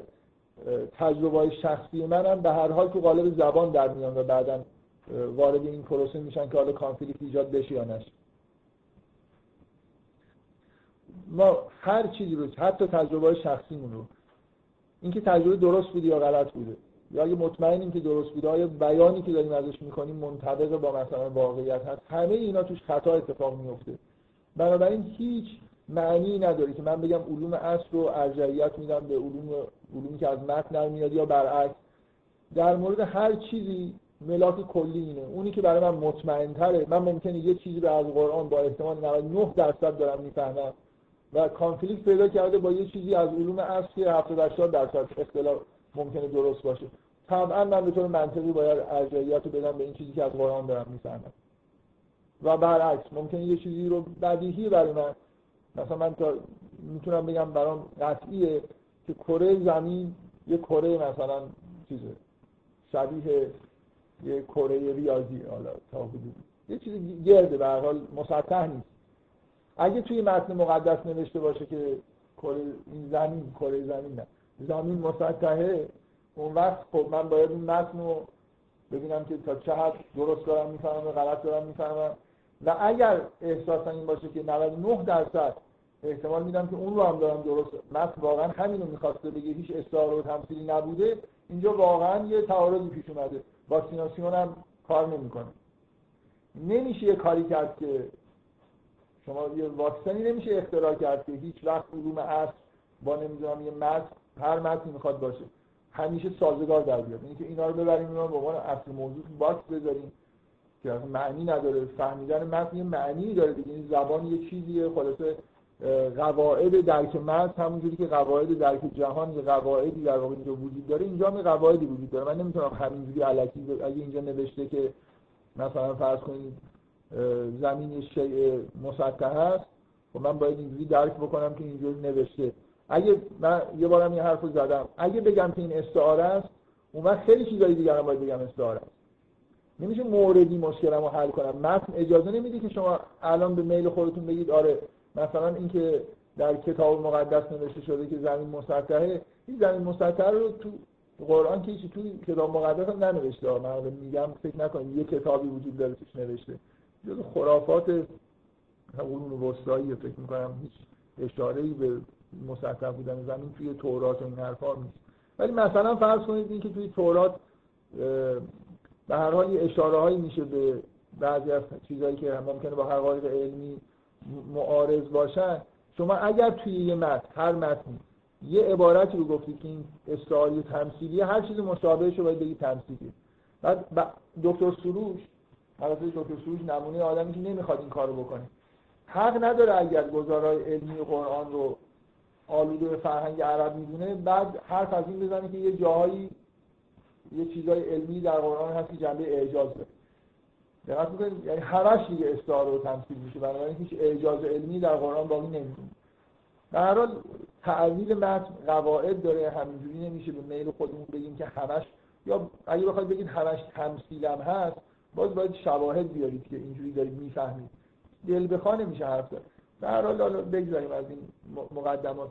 تجربه شخصی من هم به هر حال تو قالب زبان در میان و بعدا وارد این پروسه میشن که حالا کانفلیکت ایجاد بشه یا نشه. ما هر چیزی رو حتی تجربه های شخصیمون رو اینکه تجربه درست بوده یا غلط بوده. یا اگه مطمئنیم که درست بوده آیا بیانی که داریم ازش می‌کنیم منطبق با مثلا واقعیت هست؟ همه اینا توش خطا اتفاق میفته بنابراین هیچ معنی نداره که من بگم علوم اصل رو ارجعیت میدم به علوم علومی که از متن میاد یا برعکس. در مورد هر چیزی ملاک کلی اینه. اونی که برای من مطمئن تره من ممکنه یه چیزی رو از قرآن با احتمال 99 درصد دارم می‌فهمم. و کانفلیکت پیدا کرده با یه چیزی از علوم اصل که 70 80 درصد اختلاف ممکنه درست باشه. طبعا من به طور منطقی باید ارجعیت رو بدم به این چیزی که از قرآن دارم می‌فهمم. و برعکس ممکنه یه چیزی رو بدیهی برای من مثلا من تا می‌تونم بگم برام قطعیه که کره زمین یه کره مثلا چیزه شبیه یه کره ریاضی حالا تا حدودی یه چیزی گرده به حال مسطح نیست. اگه توی متن مقدس نوشته باشه که این زمین کره زمین نه. زمین مسطحه اون وقت خب من باید این متن رو ببینم که تا چه حد درست دارم می‌فهمم و غلط دارم می‌فهمم. و اگر احساسا این باشه که 99 درصد احتمال میدم که اون رو هم دارم درست. متن واقعا همین رو می‌خواسته بگه. هیچ استعاره و تمثیلی نبوده. اینجا واقعا یه تعارضی پیش اومده. واکسیناسیون هم کار نمی‌کنه. نمیشه یه کاری کرد که شما یه واکسنی نمیشه اختراع کرد که هیچ وقت علوم عصر با نمی‌دونم یه متن هر متنی می‌خواد باشه همیشه سازگار در بیاد. اینکه اینا رو ببریم اینا به عنوان اصل موضوع box بذاریم که معنی نداره. فهمیدن متن یه معنی داره دیگه. این زبان یه چیزیه. خلاصه قواعد درک مرز همونجوری که قواعد درک جهان یه قواعدی در واقع اینجا وجود داره. اینجا هم قواعدی وجود داره. من نمی‌تونم همینجوری علکی اگه اینجا نوشته که مثلا فرض کنید زمین شیء مسطح هست. خب من باید اینجوری درک بکنم که اینجوری نوشته. اگه من یه بارم این حرف رو زدم. اگه بگم که این استعاره است اون وقت خیلی چیزایی دیگر هم باید بگم استعاره است. نمیشه موردی مشکلم رو حل کنم. متن اجازه نمیده که شما الان به میل خودتون بگید آره مثلا اینکه در کتاب مقدس نوشته شده که زمین مسطحه. این زمین مسطحه رو تو قرآن که تو کتاب مقدس هم ننوشته. من میگم فکر نکنید یه کتابی وجود داره توش نوشته. جز خرافات قرون وسطایی فکر می‌کنم هیچ اشاره به مسطح بودن زمین توی تورات و این حرفا نیست. ولی مثلا فرض کنید اینکه توی تورات به هر حال اشاره هایی میشه به بعضی از چیزهایی که ممکنه با حقایق علمی معارض باشن. شما اگر توی یه متن هر متنی یه عبارتی رو گفتید که این استعاری تمثیلیه هر چیز مشابهش رو باید بگید تمثیلیه. بعد دکتر سروش البته دکتر سروش نمونه آدمی که نمی‌خواد این کارو بکنه. حق نداره اگر گزارای علمی قرآن رو آلوده به فرهنگ عرب می‌دونه بعد حرف از این بزنه که یه جاهایی یه چیزای علمی در قرآن هست که جنبه اعجاز داره. دقت می‌کنید؟ یعنی همش دیگه استعاره و تمثیل میشه بنابراین هیچ اعجاز علمی در قرآن باقی نمیمونه. در حال تعویل متن قواعد داره همینجوری نمیشه به میل خودمون بگیم که همش یا اگه بخواید بگید همش تمثیلم هست باز باید شواهد بیارید که اینجوری دارید می‌فهمید. دل بخواه نمیشه حرف داره در حال بگذاریم از این مقدمات.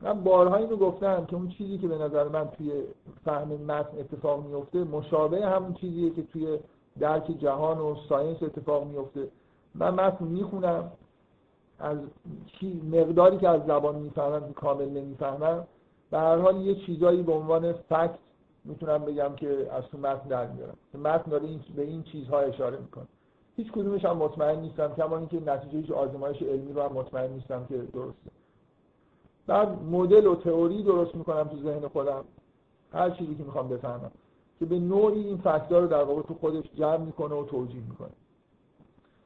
من بارها اینو گفتم که اون چیزی که به نظر من توی فهم متن اتفاق میفته مشابه همون چیزیه که توی درک جهان و ساینس اتفاق میفته من متن می‌خونم از چی مقداری که از زبان می‌فهمم کامل نمی‌فهمم. به هر حال یه چیزایی به عنوان فکت می‌تونم بگم که از تو متن در میارم. متن داره این به این چیزها اشاره می‌کنه. هیچ کدومش هم مطمئن نیستم کما اینکه نتیجه هیچ آزمایش علمی رو هم مطمئن نیستم که درسته. بعد مدل و تئوری درست می‌کنم تو ذهن خودم. هر چیزی که می‌خوام بفهمم. که به نوعی این فکت‌ها رو در واقع تو خودش جمع می‌کنه و توجیه می‌کنه.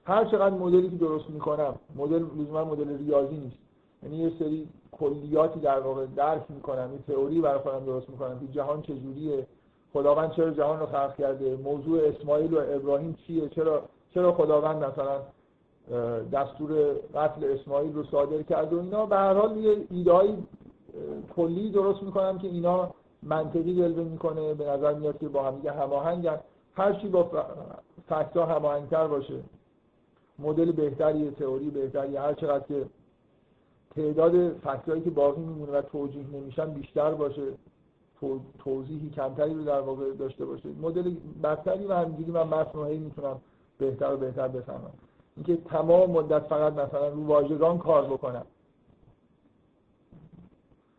هر چقدر مدلی که درست می‌کنم مدل لزوما مدل ریاضی نیست. یعنی یه سری کلیاتی در واقع درک می‌کنم این تئوری برای خودم درست می‌کنم که جهان چجوریه خداوند چرا جهان رو خلق کرده موضوع اسماعیل و ابراهیم چیه چرا چرا خداوند مثلا دستور قتل اسماعیل رو صادر کرد و اینا. به هر حال یه ایده کلی درست می‌کنم که اینا منطقی جلوه می‌کنه. به نظر میاد که با هم دیگه هماهنگن. هر چی با فکتا هماهنگتر باشه. مدل بهتری تئوری بهتری هر چقدر که تعداد فکتایی که باقی میمونه و توجیه نمیشن بیشتر باشه. توضیحی کمتری رو در واقع داشته باشه مدل بدتری و همینجوری من متن می‌تونم بهتر و بهتر بفهمم. اینکه تمام مدت فقط مثلا رو واژگان کار بکنم.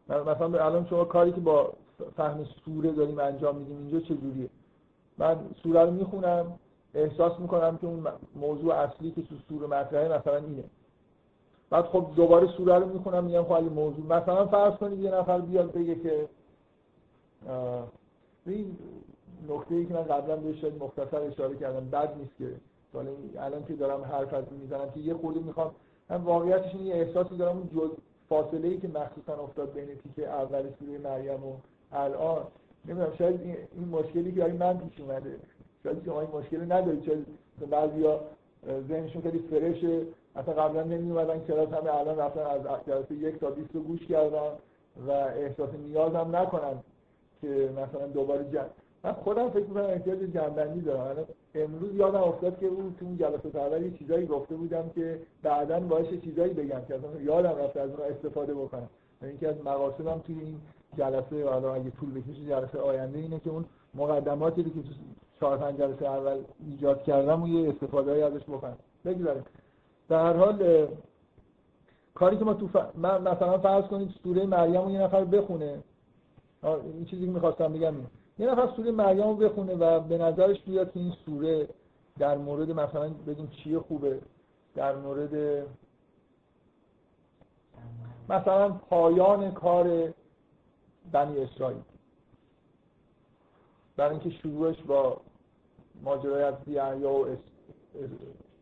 مثلا الان شما کاری که با فهم سوره داریم انجام میدیم اینجا چجوریه من سوره رو می‌خونم احساس می‌کنم که اون موضوع اصلی که تو سوره مطرحه مثلا اینه. بعد خب دوباره سوره رو می‌خونم میگم خب موضوع. مثلا فرض کنید یه نفر بیاد بگه که این نکته ای که من قبلا بهش مختصر اشاره کردم بد نیست که. حالا الان که دارم حرف از می‌زنم که یه خورده می‌خوام من واقعیتش این احساسی دارم اون جز فاصله ای که مخصوصا افتاد بین تیکه اول سوره مریم و الان. نمی‌دونم شاید این مشکلی که من پیش اومده شاید شما این مشکلی ندارید چون بعضیا ذهنشون خیلی فرشه اصلا قبلا نمی اومدن کلاس همه الان رفتن از جلسه یک تا 20 رو گوش کردن و احساس نیاز هم نکنن که مثلا دوباره جمع. من خودم فکر می‌کنم احتیاج جنبندی دارم. امروز یادم افتاد که اون تو اون جلسه اول یه چیزایی گفته بودم که بعدا باشه چیزایی بگم که اصلا یادم رفت از اون استفاده بکنم. اینکه از مقاصدم توی این جلسه حالا اگه طول بکشه جلسه آینده اینه که اون مقدماتی که تو چهار پنج جلسه اول ایجاد کردم و یه استفاده های ازش بکنم. بگذاریم. در هر حال کاری که ما تو ف... من مثلا فرض کنید سوره مریم رو یه نفر بخونه. این چیزی که می‌خواستم بگم این یه نفر سوره مریم رو بخونه و به نظرش بیاد که این سوره در مورد مثلا بگیم چیه خوبه. در مورد مثلا پایان کار بنی اسرائیل. برای اینکه شروعش با ماجرای از یحیی و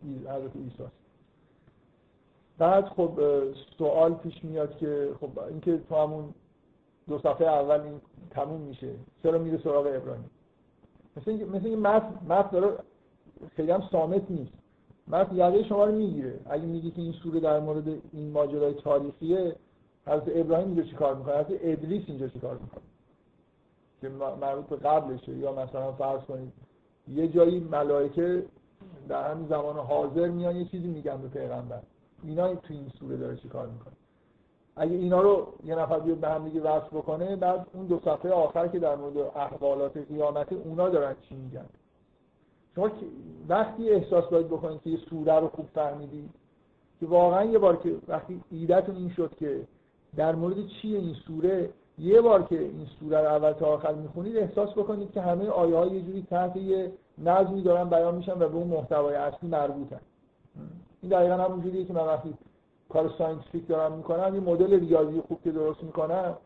حضرت عیسی بعد خب سوال پیش میاد که خب اینکه تو همون دو صفحه اول این تموم میشه چرا میره سراغ ابراهیم؟ مثل اینکه مثل اینکه متن داره خیلی هم سامت نیست. متن یقه شما رو می‌گیره. اگه میگی که این سوره در مورد این ماجرای تاریخیه حضرت ابراهیم اینجا چی کار می‌کنه؟ حضرت ادریس اینجا چی کار می‌کنه؟ که مربوط به قبلشه. یا مثلا فرض کنید یه جایی ملائکه در همین زمان حاضر میان یه چیزی میگن به پیغمبر. اینا تو این سوره داره چی کار می‌کنه؟ اگه اینا رو یه نفر بیاد به هم دیگه وصل بکنه بعد اون دو صفحه آخر که در مورد احوالات قیامت اونا دارن چی میگن. شما وقتی احساس باید بکنید که یه سوره رو خوب فهمیدی که واقعا یه بار که وقتی ایدهتون این شد که در مورد چیه این سوره یه بار که این سوره رو اول تا آخر می‌خونید احساس بکنید که همه آیه های یه جوری تحت یه نظمی دارن بیان میشن و به اون محتوای اصلی مربوطن. این دقیقا همون جوریه که من وقتی کار scientific دارم می‌کنم یه مدل ریاضی خوب که درست می‌کنم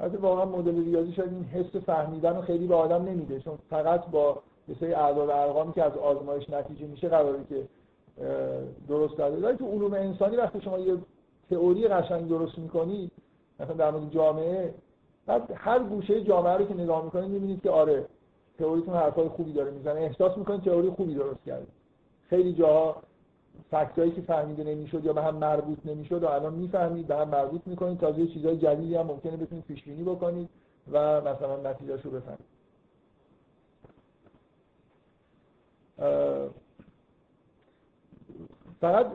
حتی واقعا مدل ریاضی شاید این حس فهمیدن رو خیلی به آدم نمیده چون فقط با یه سری اعداد ارقامی که از آزمایش نتیجه میشه قراره که درست داده تو علوم انسانی وقتی شما یه تئوری قشنگ درست می‌کنید مثلا در مورد جامعه بعد هر گوشه جامعه رو که نگاه می‌کنید می‌بینید که آره تئوریتون حرفای خوبی داره می‌زنه. احساس می‌کنید تئوری خوبی درست کرده. خیلی جاها فکتایی که فهمیده نمی‌شد یا به هم مربوط نمی‌شد و الان می‌فهمید به هم مربوط می‌کنید تازه چیزای جدیدی هم ممکنه بتونید پیش بینی بکنید و مثلا نتیجهش رو بفهمید فقط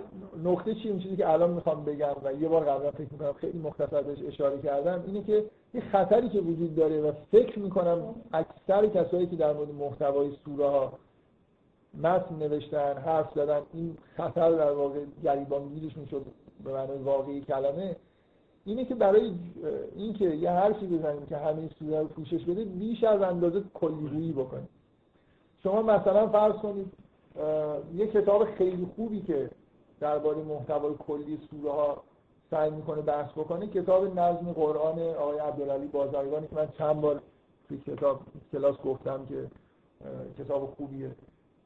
نکته چی؟ اون چیزی که الان می‌خوام بگم و یه بار قبلا فکر می‌کنم خیلی مختصر بهش اشاره کردم اینه که یه خطری که وجود داره و فکر می‌کنم اکثر کسایی که در مورد محتوای سوره ها متن نوشتن حرف زدن این خطر در واقع گریبانگیرش می‌شد به معنای واقعی کلمه اینه که برای اینکه یه حرفی بزنیم که همه سوره رو پوشش بده بیش از اندازه کلیگویی بکنیم. شما مثلا فرض کنید یه کتاب خیلی خوبی که درباره محتوای کلی سوره ها سعی می‌کنه بحث بکنه کتاب نظم قرآن آقای عبدالعلی بازرگانی که من چند بار توی کتاب کلاس گفتم که کتاب خوبیه.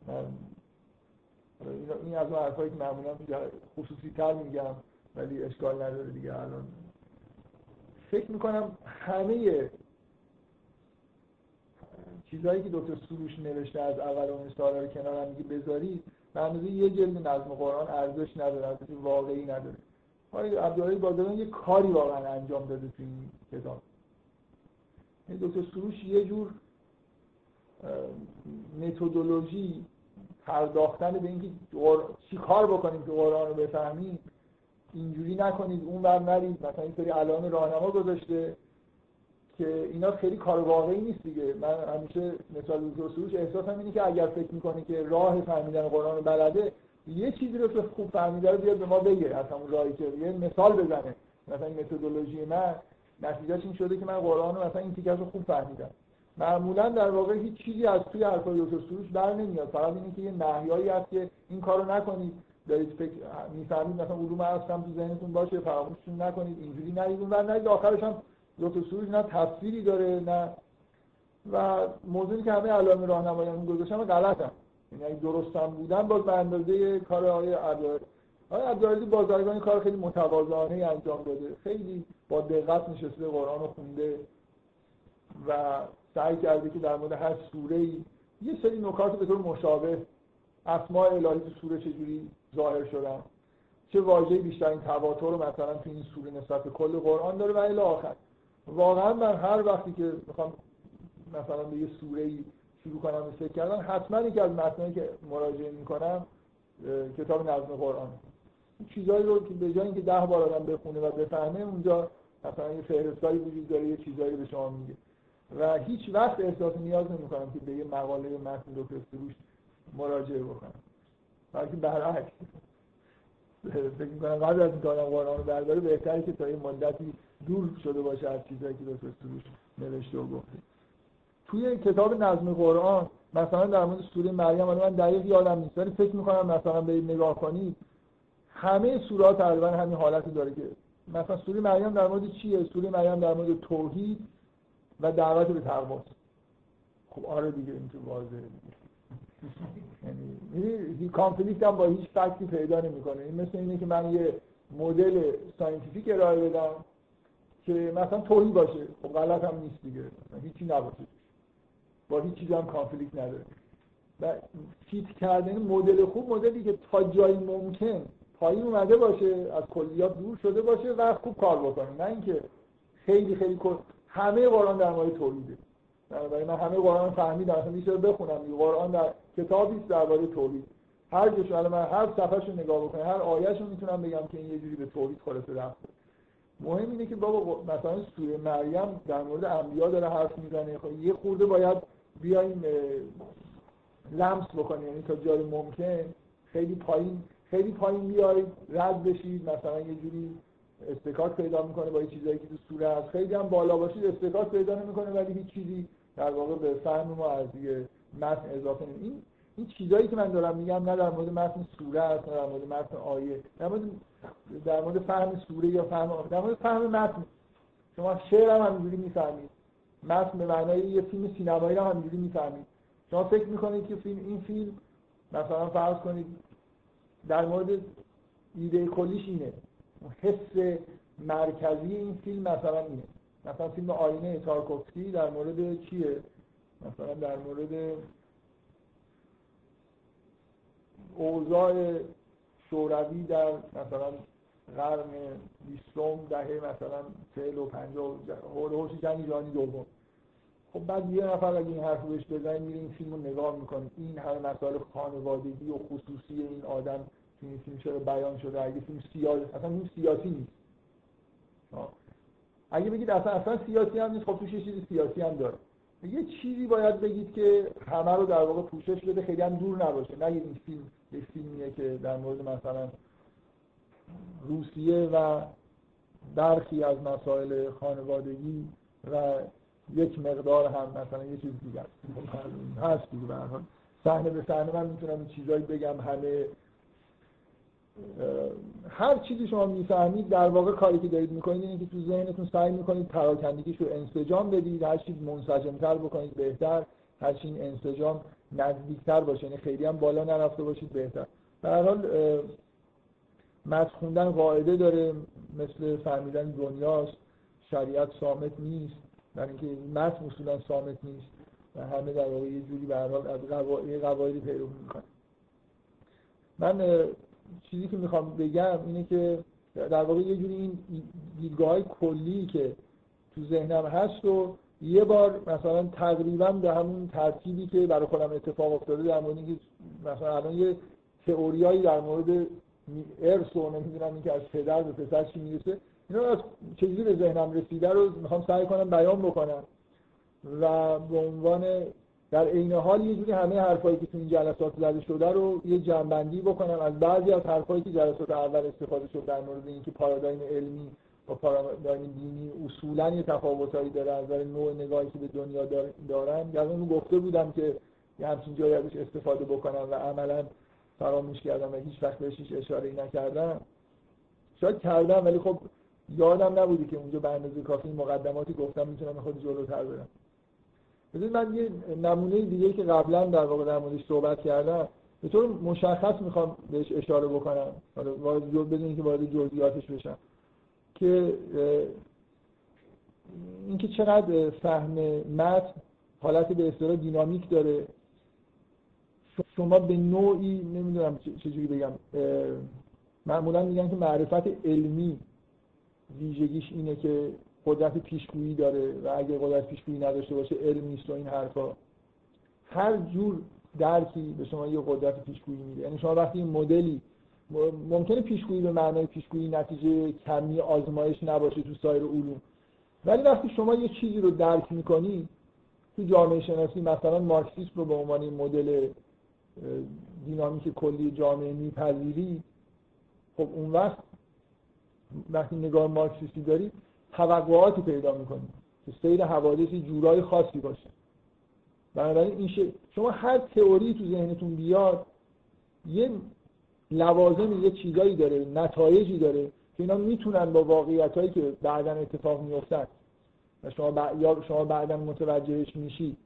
من این از اون حرفایی که معمولا خصوصی تر میگم ولی اشکال نداره دیگه الان. فکر می‌کنم همه چیزهایی که دکتر سروش نوشته از اول اون سالا رو کنار هم میگه بذاری به یه جلد نظم قرآن ارزش نداره ارزش واقعی نداره. آقای عبدالعی بازرگان یه کاری واقعا انجام داده تو این کتاب. این دکتر سروش یه جور متدولوژی پرداختن به اینکه چی کار بکنیم که قرآن رو بفهمیم اینجوری نکنید اون ور نرید. مثلا این سری علائم راهنما گذاشته که اینا خیلی کار واقعی نیست دیگه. من همیشه مثال سروش احساسم اینه که اگر فکر می‌کنه که راه فهمیدن قرآن رو بلده یه چیزی رو که خوب فهمیده رو بیاد به ما بگه از همون راهی که یه مثال بزنه. مثلا متدولوژی من نتیجهش این شده که من قرآن رو مثلا این تیکش رو خوب فهمیدم. معمولا در واقع هیچ چیزی از توی حرفای دکتر سروش بر نمیاد. فقط اینه که یه نهیایی هست که این کارو نکنید. دارید فکر می‌فهمید مثلا علوم هستم تو ذهنتون باشه فراموششون نکنید اینجوری نرید. اون نرید آخرش هم دکتر سروش نه تفسیری داره نه و موضوعی که همه علائم راهنمایی هم گذاشتم غلطم یعنی اگه درستم بودن باز به اندازه کار آقای عبدالعزیز. آقای عبدالعزیز بازرگانی کار خیلی متواضعانه انجام داده. خیلی با دقت نشسته قرآن رو خونده و سعی کرده که در مورد هر سوره ای یه سری نکات به طور مشابه اسماء الهی تو سوره چجوری ظاهر شدن. چه واژه بیشترین تواتر رو مثلا تو این سوره نسبت به کل قرآن داره و الی آخر. واقعا من هر وقتی که می‌خوام مثلا به یه سوره ای شروع کنم به فکر کردن حتما یکی از متنایی که مراجعه می‌کنم کتاب نظم قرآن. چیزایی رو که به جای اینکه ده بار آدم بخونه و بفهمه اونجا مثلا یه فهرستایی وجود داره یه چیزایی به شما میگه. و هیچ وقت احساس نیاز نمی کنم که به یه مقاله متن دکتر سروش مراجعه بکنم. بلکه برعکس. فکر می‌کنم قبل از اینکه آدم قرآن رو برداره بهتره که تا یه مدتی دور شده باشه از چیزایی که دکتر سروش نوشته و گفته. توی کتاب نظم قرآن مثلا در مورد سوره مریم من دقیق یادم نیست ولی فکر می‌کنم مثلا به نگاه کنید همه سوره تقریبا همین حالتی داره که مثلا سوره مریم در مورد چیه؟ سوره مریم در مورد توحید و دعوت به تقوا. خب آره دیگه این واضحه یعنی conflict هم با هیچ فکتی پیدا نمی‌کنه. این مثل اینه که من یه مدل scientific ارائه بدم که مثلا تهی باشه. خب غلط هم نیست دیگه. هیچی نباشه. با هیچ چیزی هم conflict نداره. و fit کردن مدل خوب مدلی که تا جایی ممکن پایین اومده باشه از کلیات دور شده باشه و خوب کار بکنه. نه اینکه خیلی خیلی همه قرآن در مورد توحیده. بنابراین من همه قرآن فهمیدم. اصلا میشه بخونم. قرآن در کتابی درباره توحید. هر جوش من هر صفحه رو نگاه بکنم هر آیه‌شو می‌تونم بگم که این یه جوری به توحید خلاصه رفته مهم اینه که بابا مثلا سوره مریم در مورد انبیا داره حرف می‌زنه. خب یه خورده باید بیایم لمس بکنیم یعنی تا جای ممکن خیلی پایین خیلی پایین بیاید رد بشید مثلا یه جوری استکاک پیدا می‌کنه با این چیزایی که تو سوره هست. خیلی هم بالا باشید استکاک پیدا نمی‌کنه ولی هیچ چیزی در واقع به فهم ما از دیگه متن اضافه نمی این این چیزایی که من دارم میگم نه در مورد متن سوره است نه در مورد متن آیه در مورد در مورد فهم سوره یا فهم آیه در مورد فهم متن. شما شعر هم همینجوری می‌فهمید. متن به معنای یه فیلم سینمایی هم همینجوری می‌فهمید. شما فکر می‌کنید که فیلم این فیلم مثلا فرض کنید در مورد ایده کلیش اینه. حس مرکزی این فیلم مثلا اینه. مثلا فیلم آینه تارکوفسکی در مورد چیه؟ مثلا در مورد اوضاع شوروی در مثلا قرن بیستم دهه مثلا چهل و پنجاه حول جنگ جهانی دوم. خب بعد یه نفر اگه این حرف بهش بزنه میره این فیلم رو نگاه می‌کنه. این همه مسائل خانوادگی و خصوصی این آدم تو این فیلم چرا بیان شده؟ اگه فیلم سیاسی اصلا این سیاسی نیست. اگه بگید اصلا اصلا سیاسی هم نیست خب توش یه چیزی سیاسی هم داره. یه چیزی باید بگید که همه رو در واقع پوشش بده خیلی هم دور نباشه. نه این فیلم یه فیلمیه که در مورد مثلا روسیه و برخی از مسائل خانوادگی و یک مقدار هم مثلا یه چیز دیگه هست دیگه به صحنه به صحنه من می‌تونم چیزایی بگم. همه هر چیزی شما می‌فهمید در واقع کاری که دارید می‌کنید اینه که تو ذهنتون سعی می‌کنید پراکندگیش رو انسجام بدید. هر چیز منسجمتر بکنید بهتر. هر چیز انسجام نزدیکتر باشه. یعنی خیلی هم بالا نرفته باشید بهتر. به هر حال متن خوندن قاعده داره مثل فهمیدن دنیاست شریعت سامت نیست در اینکه متن اصولا سامت نیست. و همه در واقع یه جوری به حال از قواعدی پیروی می‌کنن. من چیزی که می‌خوام بگم اینه که در واقع یه جوری این دیدگاه های کلی که تو ذهنم هست و یه بار مثلا تقریبا به همون ترتیبی که برای خودم اتفاق افتاده در مورد اینکه مثلا الان یه تئوریایی در مورد ارث و نمی‌دونم اینکه از پدر به پسر چی می‌رسه. اینا از چیزی به ذهنم رسیده رو می‌خوام سعی کنم بیان بکنم. و به عنوان در عین حال یه جوری همه حرفایی که تو این جلسات زده شده رو یه جنبندی بکنم. از بعضی از حرفایی که جلسات اول استفاده شد در مورد اینکه پارادایم علمی و پارادایم دینی اصولا یه تفاوتایی داره از نظر نوع نگاهی که به دنیا دارن. یعنی اون گفته بودم که یه همچین جایی ازش استفاده بکنم و عملا فراموش کردم و هیچ وقت بهش هیچ اشاره نکردم. شاید کردم ولی خب یادم نبودی که اونجا به اندازه کافی مقدماتی گفتم می‌تونم خود جلوتر برم. بذارید من یه نمونه دیگه که قبلا در واقع در موردش صحبت کردم به طور مشخص می‌خوام بهش اشاره بکنم. حالا بدون که وارد جزئیاتش بشم. که اینکه چقدر فهم متن حالت به اصطلاح دینامیک داره. شما به نوعی نمی‌دونم چجوری بگم معمولا میگن که معرفت علمی ویژگیش اینه که قدرت پیشگویی داره و اگه قدرت پیشگویی نداشته باشه علم نیست و این حرفا. هر جور درکی به شما یه قدرت پیشگویی میده. یعنی شما وقتی این مدلی ممکنه پیشگویی به معنای پیشگویی نتیجه کمی آزمایش نباشه تو سایر علوم. ولی وقتی شما یه چیزی رو درک می‌کنی تو جامعه شناسی مثلا مارکسیسم رو به عنوان مدل دینامیک کلی جامعه میپذیری خب اون وقت وقتی نگاه مارکسیستی داری توقعاتی پیدا می‌کنید که سیر حوادثی جورای خاصی باشه. بنابراین این شما هر تئوری تو ذهنتون بیاد یه لوازم یه چیزایی داره نتایجی داره که اینا می‌تونن با واقعیت هایی که بعدا اتفاق میفتن و شما یا شما بعدا متوجهش میشید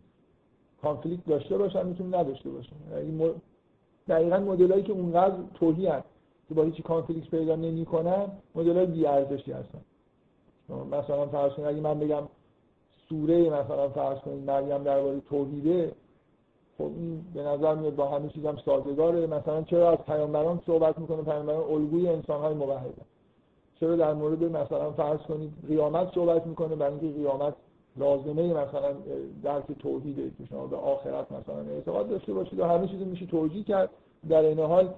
کانفلیکت داشته باشن می‌تونه نداشته باشن دقیقا مدل هایی که اونقدر توهی هست که با هیچ کانفلیکت پیدا نمی‌کنن مدل های بی ارزشی هستن. مثلا فرض کنید اگه من بگم سوره مثلا فرض کنید مریم درباره توحیده خب این به نظر میاد با همه چیزم سازگاره. مثلا چرا از پیامبران صحبت می‌کنه؟ پیامبران الگوی انسانهای موحدن چرا در مورد مثلا فرض کنید قیامت صحبت می‌کنه؟ برای اینکه قیامت لازمه مثلا درک توحیده که شما به آخرت مثلا اعتقاد داشته باشید و همه چیز میشه توجیه کرد. در این حال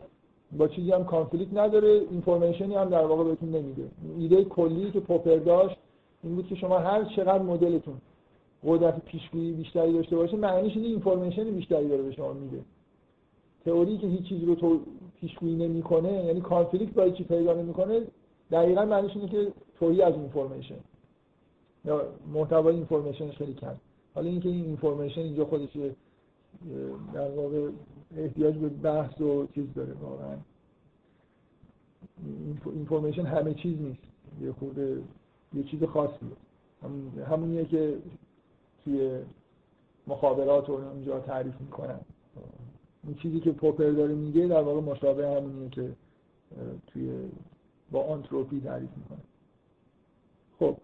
با چیزی هم conflict نداره information ی هم در واقع بهتون نمیده. ایده کلی که پوپر داشت این بود که شما هر چقدر مدلتون قدرت پیشگویی بیشتری داشته باشه معنیش اینه information بیشتری داره به شما میده. تئوری که هیچ چیزی رو تو پیشگویی نمی‌کنه یعنی conflict با چی پیدا نمی‌کنه دقیقا معنیش اینه که تهی از information. یا محتوای information ش خیلی کم. حالا اینکه این information اینجا خودش در واقع احتیاج به بحث و چیز داره واقعا. information همه چیز نیست. یه خورده یه چیز خاصی هم همونیه که توی مخابرات رو اونجا تعریف می‌کنن. این چیزی که پوپر داره میگه در واقع مشابه همونیه که توی با آنتروپی تعریف می‌کنه. خب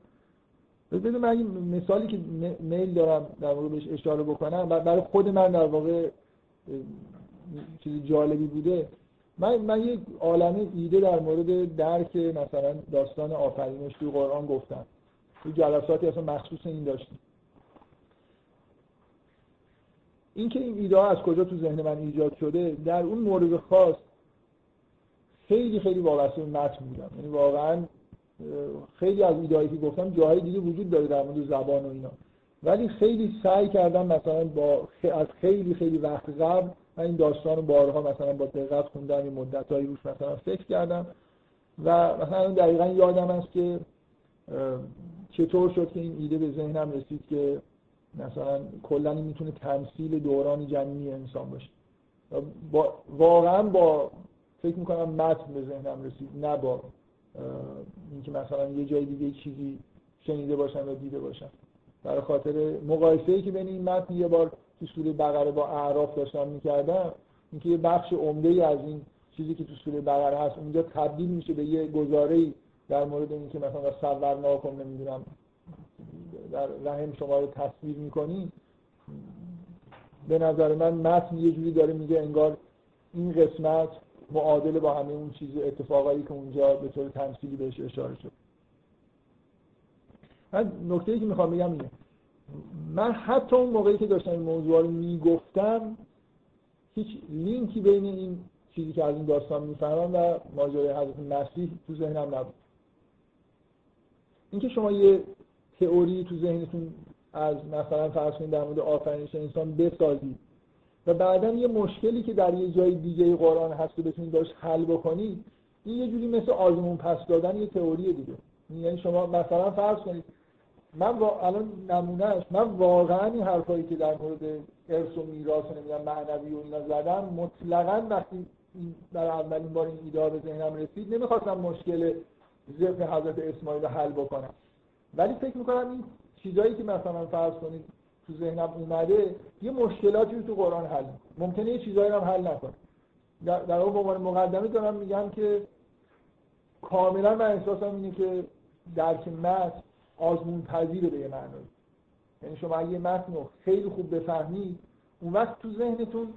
ببینید من مثالی که میل دارم در واقع بهش اشاره بکنم. برای خود من در واقع چیز جالبی بوده. من من یک عالمه ایده در مورد درک مثلا داستان آفرینش توی قرآن گفتم. تو جلساتی اصلا مخصوص این داشتیم اینکه این ایده از کجا تو ذهن من ایجاد شده در اون مورد خاص خیلی خیلی وابسته به متن بودم. یعنی واقعا خیلی از ایدهایی که گفتم جاهای دیگه وجود داره در مورد زبان و اینا. ولی خیلی سعی کردم مثلا با از خیلی خیلی وقت قبل من این داستان رو بارها مثلا با دقت خوندم این مدتایی روش مثلا فکر کردم و مثلا دقیقا یادم است که چطور شد که این ایده به ذهنم رسید که مثلا کلا می‌تونه تمثیل دوران جنینی انسان باشه. با واقعا با فکر می‌کنم متن به ذهنم رسید نه با اینکه مثلا یه جای دیگه چیزی شنیده باشم و دیده باشم. برای خاطر مقایسه ای که بین این متن یه بار تو سوره بقره با اعراف داشتم می‌کردم اینکه یه بخش عمده ای از این چیزی که تو سوره بقره هست اونجا تبدیل میشه به یه گزاره در مورد اینکه مثلا صور کن نمی‌دونم در رحم شما رو تصویر می‌کنی. به نظر من متن یه جوری داره میگه انگار این قسمت معادل با همه اون چیز اتفاقایی که اونجا به طور تمثیلی بهش اشاره شد. من نکته ای که می‌خوام بگم اینه. من حتی اون موقعی که داشتم این موضوع رو می‌گفتم هیچ لینکی بین این چیزی که از این داستان می‌فهمم و ماجرای حضرت مسیح تو ذهنم نبود. اینکه شما یه تئوری تو ذهنتون از مثلا فرض کنید در مورد آفرینش انسان بسازید. و بعدا یه مشکلی که در یه جای دیگه قرآن هست و بتونید داشت حل بکنید این یه جوری مثل آزمون پس دادن یه تئوری دیگه. یعنی شما مثلا فرض کنید من با الان نمونهش من واقعا این حرفایی که در مورد ارث و میراث نمی‌دونم معنوی و اینا زدم مطلقا وقتی در اولین بار این ایده به ذهنم رسید نمی‌خواستم مشکل ذهن حضرت اسماعیل رو حل بکنم. ولی فکر می‌کنم این چیزایی که مثلا فرض کنید تو ذهنم اومده یه مشکلاتی رو تو قرآن حل ممکنه یه چیزایی هم حل نکنه. در, در عنوان مقدمه دارم میگم که کاملا من احساسم اینه که درک متن آزمون پذیره به یه معنی یعنی شما اگه متن رو خیلی خوب بفهمید اون وقت تو ذهنتون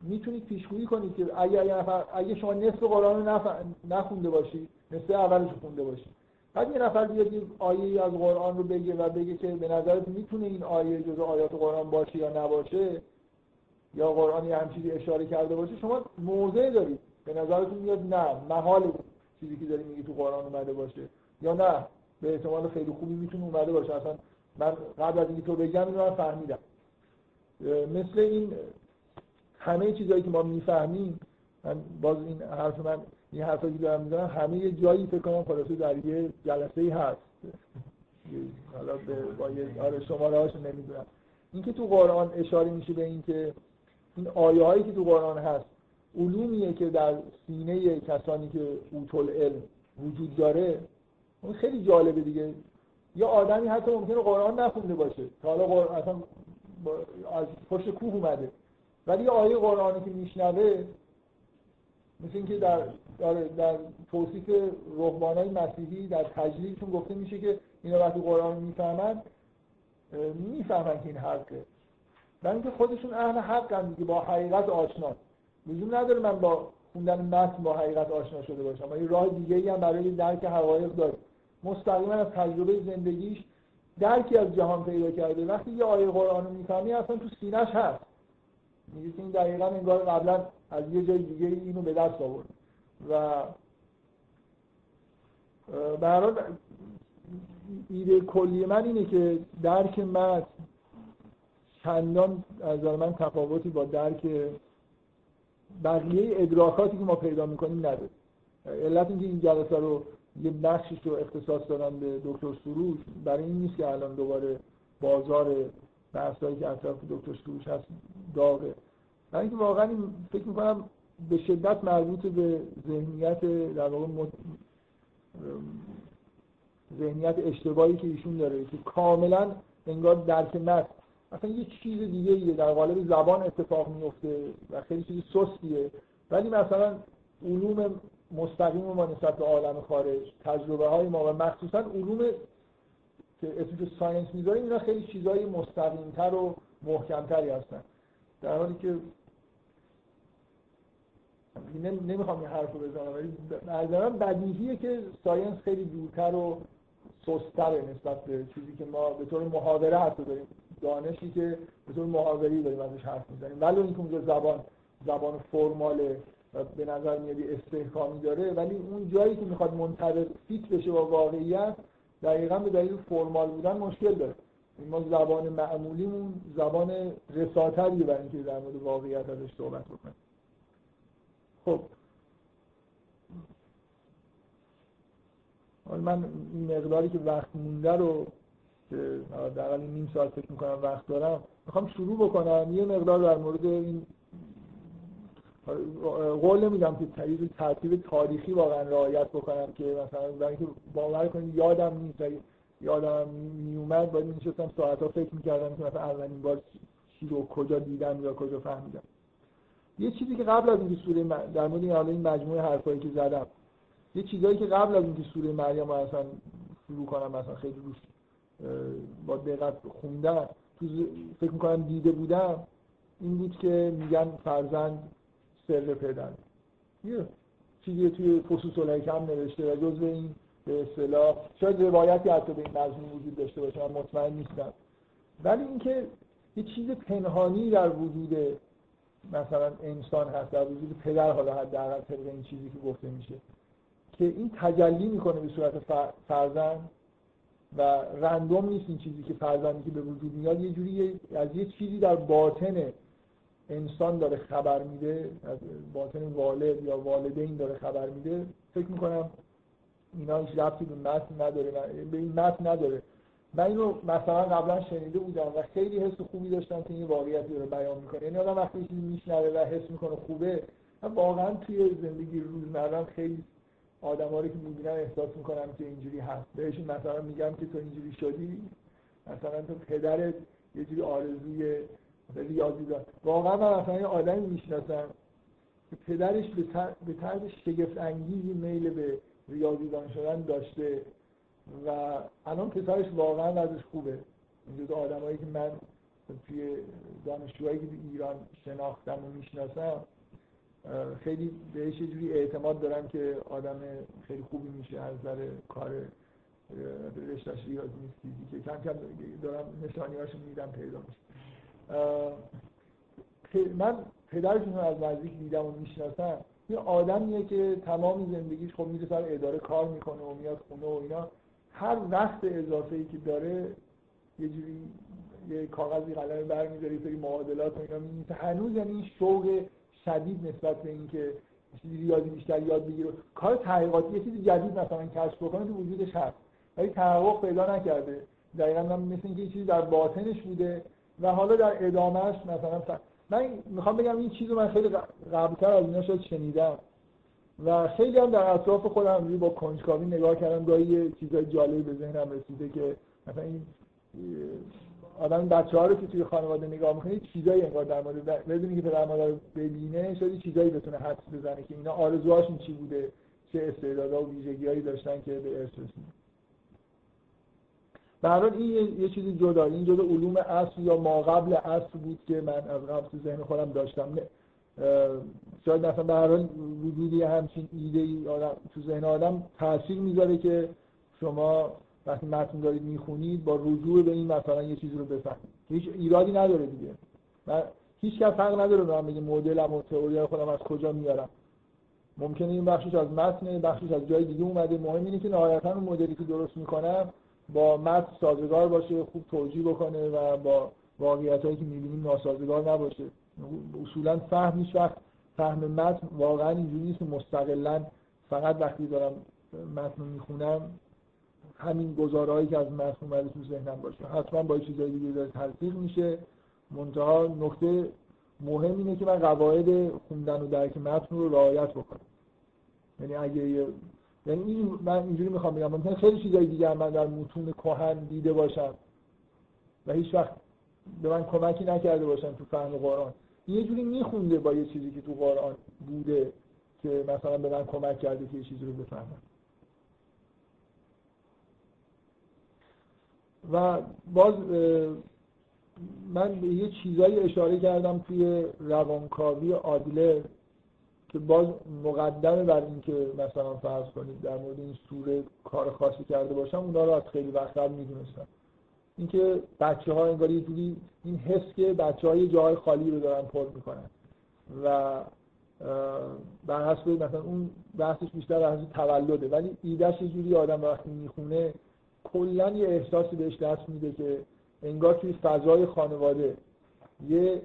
می‌تونید پیشگویی کنید که اگه اگه, اگه شما نصف قرآن رو نخونده باشید نصف اولش خونده باشید بعد یه نفر بیاد یه آیه از قرآن رو بگه و بگه که به نظرت می‌تونه این آیه جز آیات قرآن باشه یا نباشه؟ یا قرآن هم چیزی اشاره کرده باشه؟ شما موضع دارید. به نظرتون میاد نه محال چیزی که داری میگی تو قرآن اومده باشه. یا نه به احتمال خیلی خوبی می‌تونه اومده باشه. اصلا من قبل از اینکه تو بگم اینو من فهمیدم. مثل این همه چیزایی که ما می‌فهمیم من باز این حرف من این حرفی که دارم می‌زنم همه یه جایی فکر کنم خلاصه در یه جلسه ای هست. حالا با یه آره شماره هاشو نمی‌دونم. اینکه تو قرآن اشاره میشه به اینکه این آیه هایی که تو قرآن هست علومیه که در سینه کسانی که اوتول علم وجود داره اون خیلی جالبه دیگه. یا آدمی حتی ممکنه قرآن نخونده باشه. تا حالا قرآن اصلا از پشت کوه اومده. ولی یه آیه قرآنی که میشنوه مثل اینکه در در, در توصیف رهبانای مسیحی در تجلیلشون گفته میشه که اینا وقتی قرآن می‌فهمن می‌فهمن که این حقه. برای اینکه خودشون اهل حق هم با حقیقت آشنا. لزوم نداره من با خوندن متن با حقیقت آشنا شده باشم. ولی راه دیگه ای هم برای درک حقایق داره مستقیما از تجربه زندگیش درکی از جهان پیدا کرده. وقتی یه آیه قرآن رو می‌فهمی اصلا تو سینش هست. میگه این دقیقا انگار قبلا از یه جای دیگه اینو به دست آورد. و برای ایده کلی من اینه که درک متن چندان از من تفاوتی با درک بقیه ادراکاتی که ما پیدا می‌کنیم نداره. علت اینکه این جلسه رو یه بخشش رو اختصاص دادن به دکتر سروش برای این نیست که الان دوباره بازار بحثایی که اطراف دکتر سروش هست داغه. برای اینکه واقعا فکر می‌کنم به شدت مربوط به ذهنیت در واقع ذهنیت اشتباهی که ایشون داره که کاملا انگار درک متن اصلا یه چیز دیگه ایه در قالب زبان اتفاق میفته و خیلی چیز سستیه. ولی مثلا علوم مستقیم ما نسبت به عالم خارج تجربه های ما و مخصوصا علوم که اسمش science می‌ذاریم اینا خیلی چیزهای مستقیمتر و محکمتری هستن. در حالی که نمی‌خوام این حرف رو بزنم ولی نظرم بدیهیه که science خیلی دورتر و سستره نسبت به چیزی که ما به طور محاوره حتی داریم دانشی که به طور محاوری داریم ازش حرف می‌زنیم. ولی اینکه اونجا زبان زبان فرماله و به نظر میاد استحکامی داره ولی اون جایی که می‌خواد منطبق فیت بشه با واقعیت دقیقا به دلیل فرمال بودن مشکل داره. ما زبان معمولیمون زبان رساتریه برای اینکه در مورد واقعیت ازش صحبت بکنیم. خب. من این مقداری که وقت مونده رو که در نیم ساعت فکر می‌کنم وقت دارم می‌خوام شروع بکنم. یه مقدار در مورد این قول نمیدم که تغییر ترتیب تاریخی واقعا رعایت بکنم که مثلا برای اینکه باور کنید یادم نیست یادم میومد باید میشستم ساعت ها فکر می‌کردم که مثلا اولین بار چی رو کجا دیدم یا کجا فهمیدم. یه چیزی که قبل از اینکه سوره در مورد این این مجموعه حرفایی که زدم یه چیزایی که قبل از اینکه سوره مریم رو اصلا شروع کنم مثلا خیلی روش با دقت خوندم تو فکر می‌کنم دیده بودم این بود که میگن فرزند سر پدر. یه چیزی توی فصوص الحکم نوشته و جزء این به اصطلاح شاید روایتی حتی به این مضمون وجود داشته باشه من مطمئن نیستم. ولی اینکه یه چیز پنهانی در وجود مثلا انسان هست در وجود پدر حالا حداقل طبق این چیزی که گفته میشه که این تجلی می‌کنه به صورت فرزند و رندوم نیست این چیزی که فرزندی که به وجود میاد یه جوری از یه چیزی در باطن انسان داره خبر میده از باطن والد یا والدین داره خبر میده. فکر می‌کنم اینا هیچ ربطی به متن نداره به این متن نداره. من اینو مثلا قبلا شنیده بودم و خیلی حس خوبی داشتم که این واقعیتی رو بیان می‌کنه. یعنی آدم وقتی چیزی میشنوه و حس می‌کنه خوبه واقعا توی زندگی روزمرم خیلی آدمایی که می‌بینم احساس می‌کنم که اینجوری هست. بهشون مثلا میگم که تو اینجوری شدی مثلا تو پدرت یه جوری آرزوی ریاضی داشت. واقعا من مثلا یه آدمی می‌شناسم که پدرش به طرز شگفت انگیزی میل به ریاضیدان شدن داشته. و الان پسرش واقعا ازش خوبه. این جز آدمایی که من توی دانشجوهایی که ایران شناختم و می‌شناسم خیلی بهش یه جوری اعتماد دارم که آدم خیلی خوبی میشه از نظر کار رشتهش ریاضی نیست که کم کم دارم نشانی هاشو میدم پیدا میشه. من پدرشون از نزدیک دیدم و می‌شناسم. یه آدمیه که تمام زندگیش خب میره سر اداره کار می‌کنه و میاد خونه و اینا. هر وقت اضافه ای که داره یه جوری یه کاغذی قلم برمی‌داره سری معادلات اینا هنوز یعنی این شوق شدید نسبت به اینکه چیزی ریاضی بیشتر یاد بگیره. کار تحقیقاتی یه چیزی جدید مثلا کشف بکنه تو وجودش هست. ولی تحقق پیدا نکرده. دقیقا من مثل اینکه یه چیزی در باطنش بوده و حالا در ادامهش مثلا من می‌خوام بگم این چیزو من خیلی قبلتر از اینا شاید شنیدم. و خیلی هم در اطراف خودم با کنجکاوی نگاه کردم. گاهی چیزای جالبی به ذهنم رسیده که مثلا این آدم بچه ها رو که توی خانواده نگاه می‌کنه چیزایی انگار در مورد بدونی که پدر مادر ببینه شاید چیزایی بتونه حدس بزنه که اینا آرزوهاشون چی بوده چه استعدادها و ویژگیهایی داشتن که به ارث رسیدن به این یه, چیزی جدا این جدا علوم اصل یا ما قبل اصل بود که من از قبل تو ذهن خودم داشتم. شاید مثلا به هر حال وجودی همچین ایده ای آدم تو ذهن آدم تاثیر می‌ذاره که شما وقتی متن دارید می‌خونید با رجوع به این مثلا یه چیزی رو بفهمید. هیچ ایرادی نداره دیگه. من هیچ کس حق نداره به من بگه مدلم و تئوری خودم از کجا میارم. ممکنه این بخشش از متن بخشش از جای دیگه اومده. مهم اینه که نهایتا اون مدلی که درست می‌کنم با متن سازگار باشه خوب توجیه بکنه و با واقعیت هایی که می‌بینیم ناسازگار نباشه. اصولا فهم هیچ وقت فهم متن واقعا اینجوری نیست مستقلا فقط وقتی دارم متن می‌خونم همین گزارهایی که از متن اومده تو ذهنم باشه. حتما با چیزای دیگه داره تلفیق میشه. منتها نکته مهم اینه که من قواعد خوندن و درک متن رو رعایت بکنم. یعنی اگه یعنی این من اینجوری می‌خوام بگم ممکنه خیلی چیزای دیگه من در متون کهن دیده باشم و هیچ وقت به من کمکی نکرده باشم تو فهم قرآن. یه جوری میخونده با یه چیزی که تو قرآن بوده که مثلا به من کمک کرده که یه چیزی رو بفهمم. و باز من به یه چیزایی اشاره کردم توی روانکاوی عادله که باز مقدمه بر اینکه مثلا فرض کنید در مورد این سوره کار خاصی کرده باشم اونا رو از خیلی وقت قبل می‌دونستم. اینکه بچه ها انگار یه جوری این حس که بچه های جای خالی رو دارن پر می‌کنن. و بر حسب مثلا اون بحثش بیشتر بحث تولده. ولی ایدهش یه جوری آدم وقتی می‌خونه کلا یه احساسی بهش دست میده که انگار توی فضای خانواده یه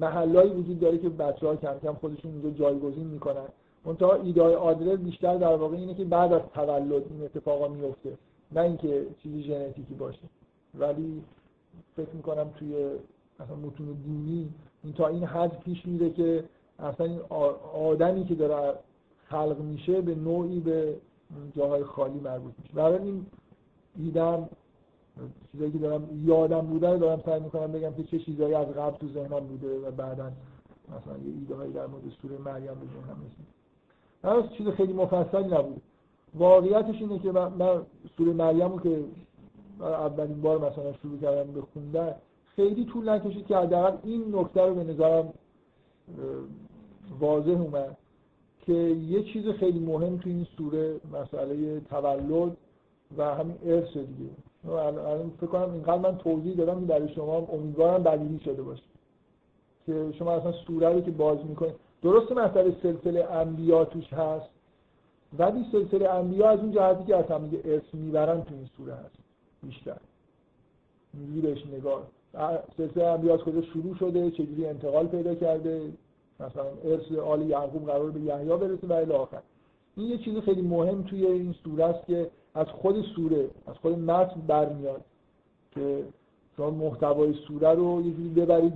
محلایی وجود داره که بچه ها کم کم خودشون اونجا جایگزین می‌کنن. منتها ایده آدرس بیشتر در واقع اینه که بعد از تولد این اتفاقا میفته نه اینکه چیزی ژنتیکی باشه. ولی فکر می‌کنم توی مثلا متون دینی این تا این حد پیش میره که اصلا این آدمی که داره خلق میشه به نوعی به جاهای خالی مربوط میشه. برای این دیدم چیزایی که دارم یادم بوده دارم سعی می‌کنم بگم که چه چیزایی از قبل تو ذهنم بوده و بعدا مثلا یه ایده هایی در مورد سوره مریم به ذهنم رسید چیز خیلی مفصلی نبود واقعیتش اینه که من, من سوره مریم رو که اولین بار مثلا شروع کردم به خوندن خیلی طول نکشید که حداقل این نکته رو به نظرم واضح اومد که یه چیز خیلی مهم تو این سوره مسئله تولد و همین ارث دیگه. الان فکر کنم اینقدر من توضیح دادم برای شما امیدوارم بدیهی شده باشه. که شما اصلا سوره رو که باز می‌کنید درست مسئله سلسله انبیا توش هست ولی سلسله انبیا از اون جهتی که اصلا میگه ارث می‌برن تو این سوره هست. بیشتر. اینجوری نگاه سلسله انبیا از کجا شروع شده؟ چجوری انتقال پیدا کرده؟ مثلا ارث آل یعقوب قرار به یحیی برسه و الی آخر. این یه چیز خیلی مهم توی این سوره است که از خود سوره از خود متن برمیاد که شما محتوای سوره رو یه جوری ببرید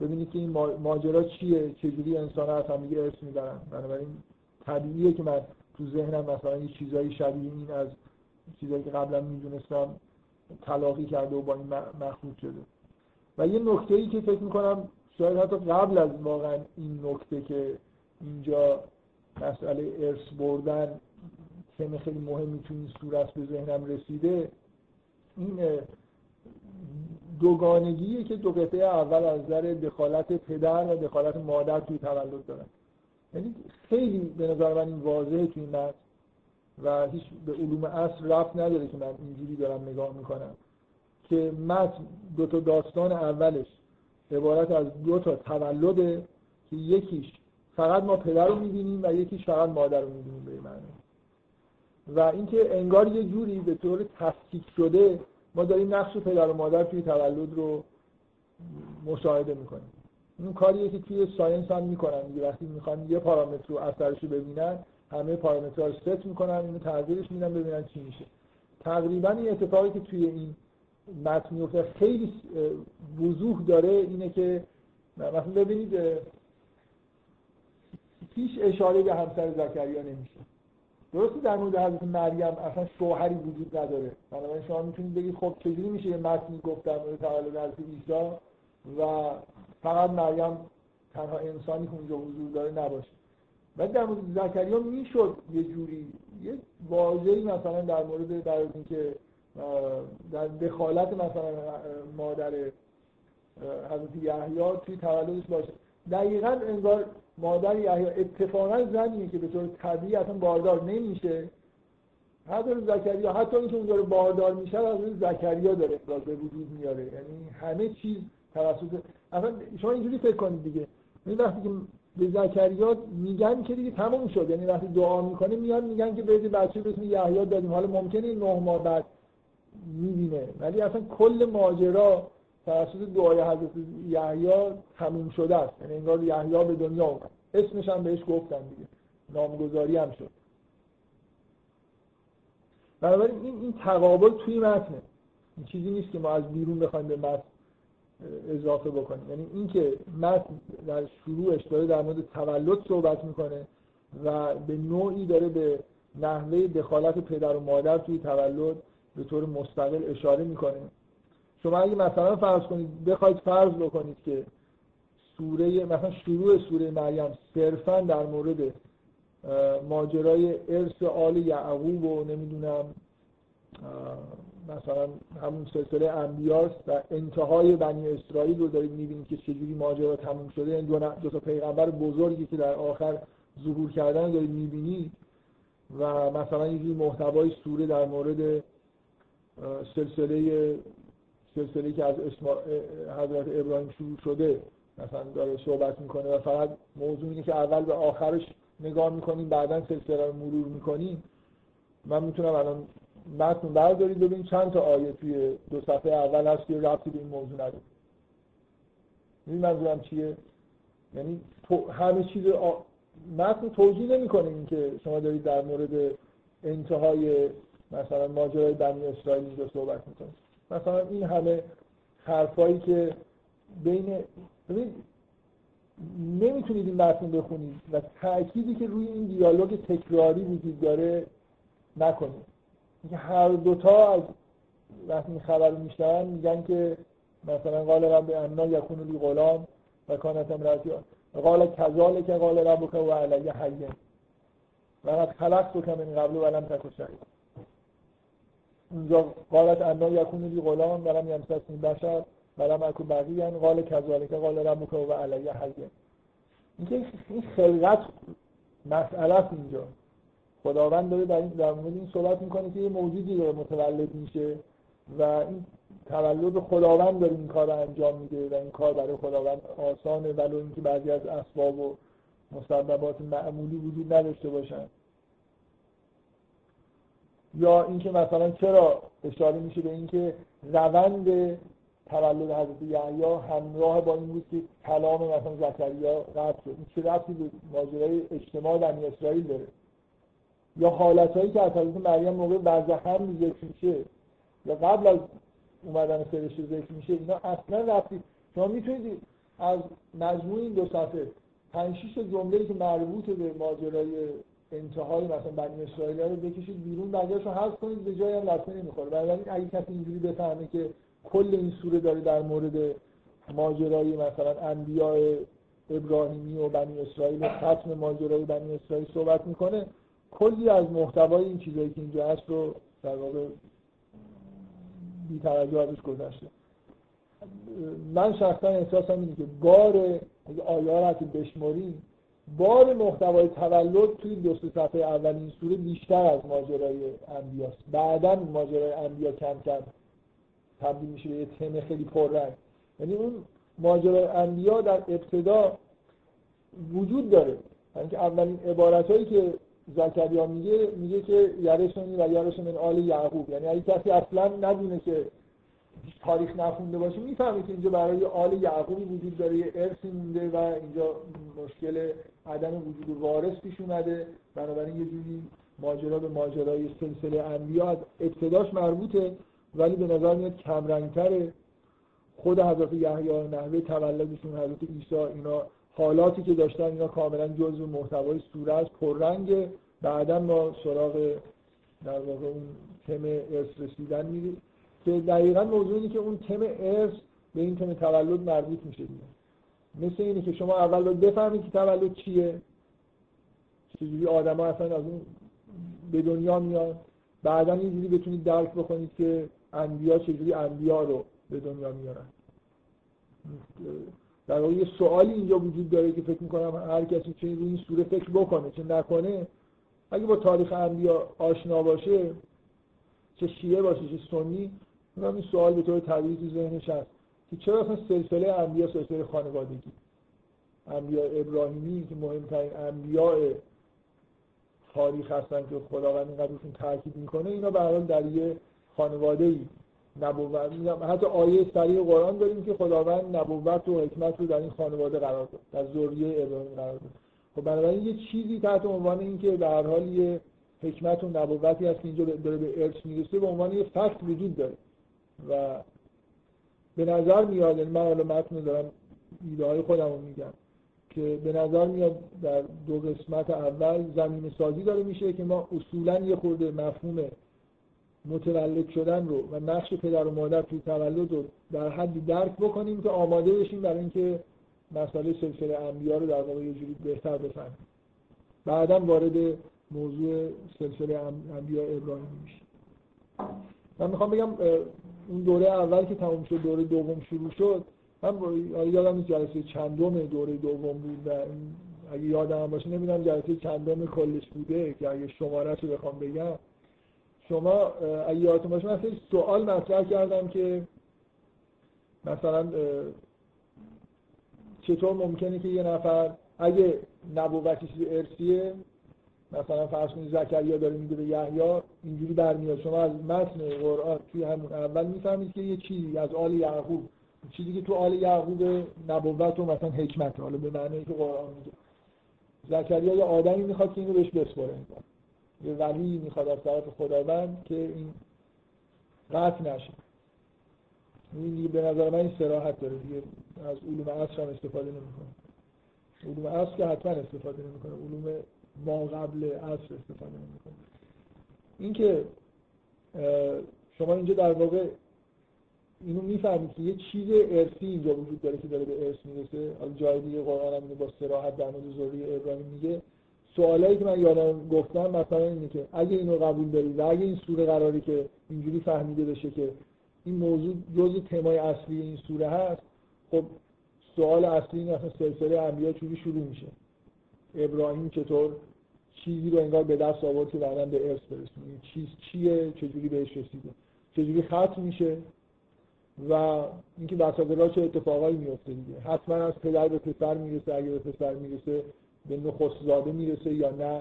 ببینید که این ماجرا چیه چجوری انسان ها از هم دیگه ارث می‌برن. بنابراین طبیعیه که من تو ذهنم مثلا یه چیزایی شبیه این از چیزایی که قبلا می‌دونستم تلاقی کرده و با این مخلوط شده. و یه نکته ای که فکر می‌کنم شاید حتی قبل از واقعا این نکته که اینجا مسئله ارث بردن تم خیلی مهمی تو این صورت به ذهنم رسیده این دوگانگیه که دو قطعه اول از نظر دخالت پدر و دخالت مادر توی تولد دارن. یعنی خیلی به نظر من این واضحه توی این و هیچ به علوم اصل رفت نداره که من اینجوری دارم نگاه می‌کنم. که متن دو تا داستان اولش عبارت از دو تا تولده که یکیش فقط ما پدر رو می‌بینیم و یکیش فقط مادر رو می‌بینیم به معنی. و اینکه انگار یه جوری به طور تفکیک شده ما داریم نقش پدر و مادر توی تولد رو مشاهده می‌کنیم. این کاریه که توی science هم می‌کنن. وقتی می‌خوان یه پارامتر رو اثرش رو ببینن همه پارامترها رو ست می‌کنن اینو تغییرش میدن ببینن چی میشه. تقریبا این اتفاقی که توی این متن میفته خیلی وضوح داره اینه که مثلا ببینید هیچ اشاره به همسر زکریا نمیشه. درسته در مورد حضرت مریم اصلا شوهری وجود نداره. بنابراین شما می‌تونید بگید خب چجوری میشه یه متنی گفت در مورد تولد حضرت عیسی و فقط مریم تنها انسانی که اونجا حضور داره نباشه. و در مورد زکریا می‌شد یه جوری یه واژه‌ای مثلا در مورد در اینکه در دخالت مثلا مادر حضرت یحیی توی تولدش باشه. دقیقا انگار مادر یحیی اتفاقا زنیه که به طور طبیعی اصلا باردار نمیشه. حتی زکریا حتی اینکه اونجا باردار میشه از زکریا داره به وجود میاره. یعنی همه چیز توسط اصلا شما اینجوری فکر کنید دیگه. این وقتی که به زکریا میگن که دیگه تموم شد. یعنی وقتی دعا می‌کنه میان میگن که برید بچه به یحیی دادیم. حالا ممکنه نه ماه بعد می‌بینه. ولی اصلا کل ماجرا توسط دعای حضرت یحیی تموم شده است. یعنی انگار یحیی به دنیا اومد. اسمش هم بهش گفتن دیگه. نامگذاری هم شد. بنابراین این این تقابل توی متنه این چیزی نیست که ما از بیرون بخوایم به متن اضافه بکنیم. یعنی اینکه متن در شروعش داره در مورد تولد صحبت می‌کنه و به نوعی داره به نحوه دخالت پدر و مادر توی تولد به طور مستقل اشاره می‌کنه. شما اگه مثلا فرض کنید بخواید فرض بکنید که سوره مثلا شروع سوره مریم صرفا در مورد ماجرای ارث آل یعقوب و نمی‌دونم مثلا همون سلسله انبیاست و انتهای بنی اسرائیل رو دارید می‌بینید که چجوری ماجرا تموم شده. این دو, دو تا پیغمبر بزرگی که در آخر ظهور کردن دارید می‌بینید و مثلا یه محتوای سوره در مورد سلسله سلسله که از اسما... حضرت ابراهیم شروع شده مثلا داره صحبت می‌کنه و فقط موضوع اینه که اول به آخرش نگاه می‌کنیم بعدا سلسله رو مرور می‌کنیم. من می‌تونم الان متن بردارید ببینید چند تا آیه توی دو صفحه اول هست که ربطی به این موضوع نداره. این منظورم چیه؟ یعنی تو همه چیز آ... متن توجیه نمی‌کنه این که شما دارید در مورد انتهای مثلا ماجرای بنی اسرائیل اینجا صحبت می‌کنید. مثلا این همه حرفایی که بین ببین نمی‌تونید این متن بخونید و تأکیدی که روی این دیالوگ تکراری وجود داره نکنید. اینکه هر دوتا از وقتی این خبر رو میشنن میگن که مثلا قال رب انا یکون لی غلام و کانت امراتی قال کذالک قال ربک و علی حی. و قد خلقتک من قبل ولم تکن شهید. اونجا قالت انا یکون لی غلام ولم یمسسنی بشر ولم اکو بقیه قال کذالک قال ربک و علی حی. اینکه این خلقت مسئله اینجا. خداوند داره در, این در مورد این صحبت می‌کنه که یه موجودی داره متولد میشه و این تولد خداوند داره این کار انجام میده و این کار برای خداوند آسانه ولو اینکه بعضی از اسباب و مسببات معمولی وجود نداشته باشن. یا اینکه مثلا چرا اشاره میشه به اینکه روند تولد حضرت یحیی همراه با این بود که کلام مثلا زکریا قطع شد. این چه ربطی به ماجرای اجتماع بنی اسرائیل داره؟ یا حالتهایی که از حضرت مریم موقع برزخم ذکر میشه یا قبل از اومدن فرشته ذکر میشه اینا اصلا رفتی. شما می‌تونید از مجموع این دو صفحه پنج شیش جمله‌ای که مربوط به ماجرای انتهای مثلا بنی اسرائیل رو بکشید بیرون بقیه‌اشو حذف کنید به جایی هم لطمه نمی‌خوره بنابراین اگه کسی اینجوری بفهمه که کل این سوره داره در مورد ماجرای مثلا انبیاء ابراهیمی و بنی اسرائیل و ختم ماجرای بنی اسرائیل صحبت می‌کنه کلی از محتوای این چیزایی که اینجا هست رو در واقع بی توجه ازش گذشته. من شخصا احساسم اینه که بار اگه آیه رو بشماریم بار محتوای تولد توی دو سه صفحه اولین سوره بیشتر از ماجرای انبیاست. بعدا ماجرای انبیا کم کم تبدیل میشه به یه تم خیلی پررنگ. یعنی اون ماجرای انبیا در ابتدا وجود داره. یعنی اولین عبارت که زکریا میگه میگه که یرسونی و یرس من آل یعقوب. یعنی اگه کسی اصلا ندونه که تاریخ نخونده باشه می‌فهمه که اینجا برای آل یعقوبی وجود داره یه ارثی مونده و اینجا مشکل عدم وجود وارث پیش اومده. بنابراین یه جوری ماجرا به ماجرای سلسله انبیا ابتداش مربوطه ولی به نظر میاد کمرنگتره. خود حضرت یحیی نحوه تولدشون حضرت عیسی اینا حالاتی که داشتن اینا کاملا جزء محتوای سوره است پررنگ بعدا ما سراغ در واقع اون تم ارث رسیدن میریم. که دقیقا موضوع اینه که اون تم ارث به این تم تولد مربوط میشه دیگه. مثل اینه که شما اول باید بفهمید که تولد چیه. چجوری آدما اصلا از اون به دنیا میاد بعدا اینجوری بتونید درک بکنید که انبیا چجوری انبیا رو به دنیا میارن. در واقع یه سوالی اینجا وجود داره که فکر می‌کنم هر کسی چه این سوره فکر بکنه چه نکنه اگه با تاریخ انبیا آشنا باشه چه شیعه باشه چه سنی اونم این سوال به طور طبیعی تو ذهنش هست که چرا اصلا سلسله انبیا سلسله خانوادگی؟ انبیا ابراهیمی که مهمترین انبیاء تاریخ هستن که خداوند اینقدر تاکید می‌کنه اینا به در یه خانواده ای نبوت. حتی آیه سریع قرآن داریم که خداوند نبوت و حکمت رو در این خانواده قرار داد. در ذریه ابراهیم قرار داد. خب بنابراین یه چیزی تحت عنوان اینکه به هر حال یه حکمت و نبوتی هست که اینجا داره به ارث می‌رسه به عنوان یه فکت وجود داره. و به نظر میاد یعنی من حالا متن دارم ایده های خودم رو میگم که به نظر میاد در دو قسمت اول زمین سازی داره میشه که ما اصولا یه خورده مفهوم متولد شدن رو و نقش پدر و مادر توی تولد رو در حدی درک بکنیم که آماده بشیم برای اینکه مسئله سلسله انبیا رو در واقع یه جوری بهتر بفهمیم. بعدا وارد موضوع سلسله انبیا ابراهیم میشه من می‌خوام بگم اون دوره اول که تموم شد دوره دوم شروع شد من یادم جلسه چندم دوره دوم بود و اگه یادم باشه نمی‌دونم جلسه چندم کلش بوده که اگه شماره رو بخوام بگم. شما اگه یادتون باشه من سوال مطرح کردم که مثلا چطور ممکنه که یه نفر اگه نبوتی چیز ارسیه مثلا فرض کنید زکریا داره میگه به یحیی اینجوری برمیاد. شما از متن قرآن توی همون اول می‌فهمید که یه چیزی از آل یعقوب. چیزی که تو آل یعقوب نبوت و مثلا حکمت حالا به معنی که قرآن میگه. زکریا یه آدمی می‌خواد که اینو بهش بسپره یه ولی می‌خواد از طرف خداوند که این قطع نشه. این به نظر من این سراحت داره دیگه. از علوم عصر هم استفاده نمی‌کنه. علوم عصر که حتما استفاده نمی‌کنه. علوم ما قبل عصر استفاده نمی‌کنه. اینکه شما اینجا در واقع اینو می‌فهمید که یه چیز ارسی اینجا وجود داره که داره به ارث می‌رسه. حالا جای دیگه قرآن هم با سراحت در مورد ذریه ابراهیم میگه. سوالایی که من یادم گفتم مثلا اینه که اگه اینو قبول دارید و اگه این سوره قراری که اینجوری فهمیده بشه که این موضوع جزء تمای اصلی این سوره هست خب سوال اصلی این اصلا سلسله انبیا چوری شروع میشه؟ ابراهیم چطور چیزی رو انگار به دست آورد که بعدا به ارث برسونه چیز چیه؟ چجوری بهش رسیده؟ چجوری ختم میشه؟ و اینکه بساط چه اتفاقایی میفته دیگه؟ حتما از پدر به پسر می‌رسه اگه به پسر می‌رسه به نخست زاده می‌رسه یا نه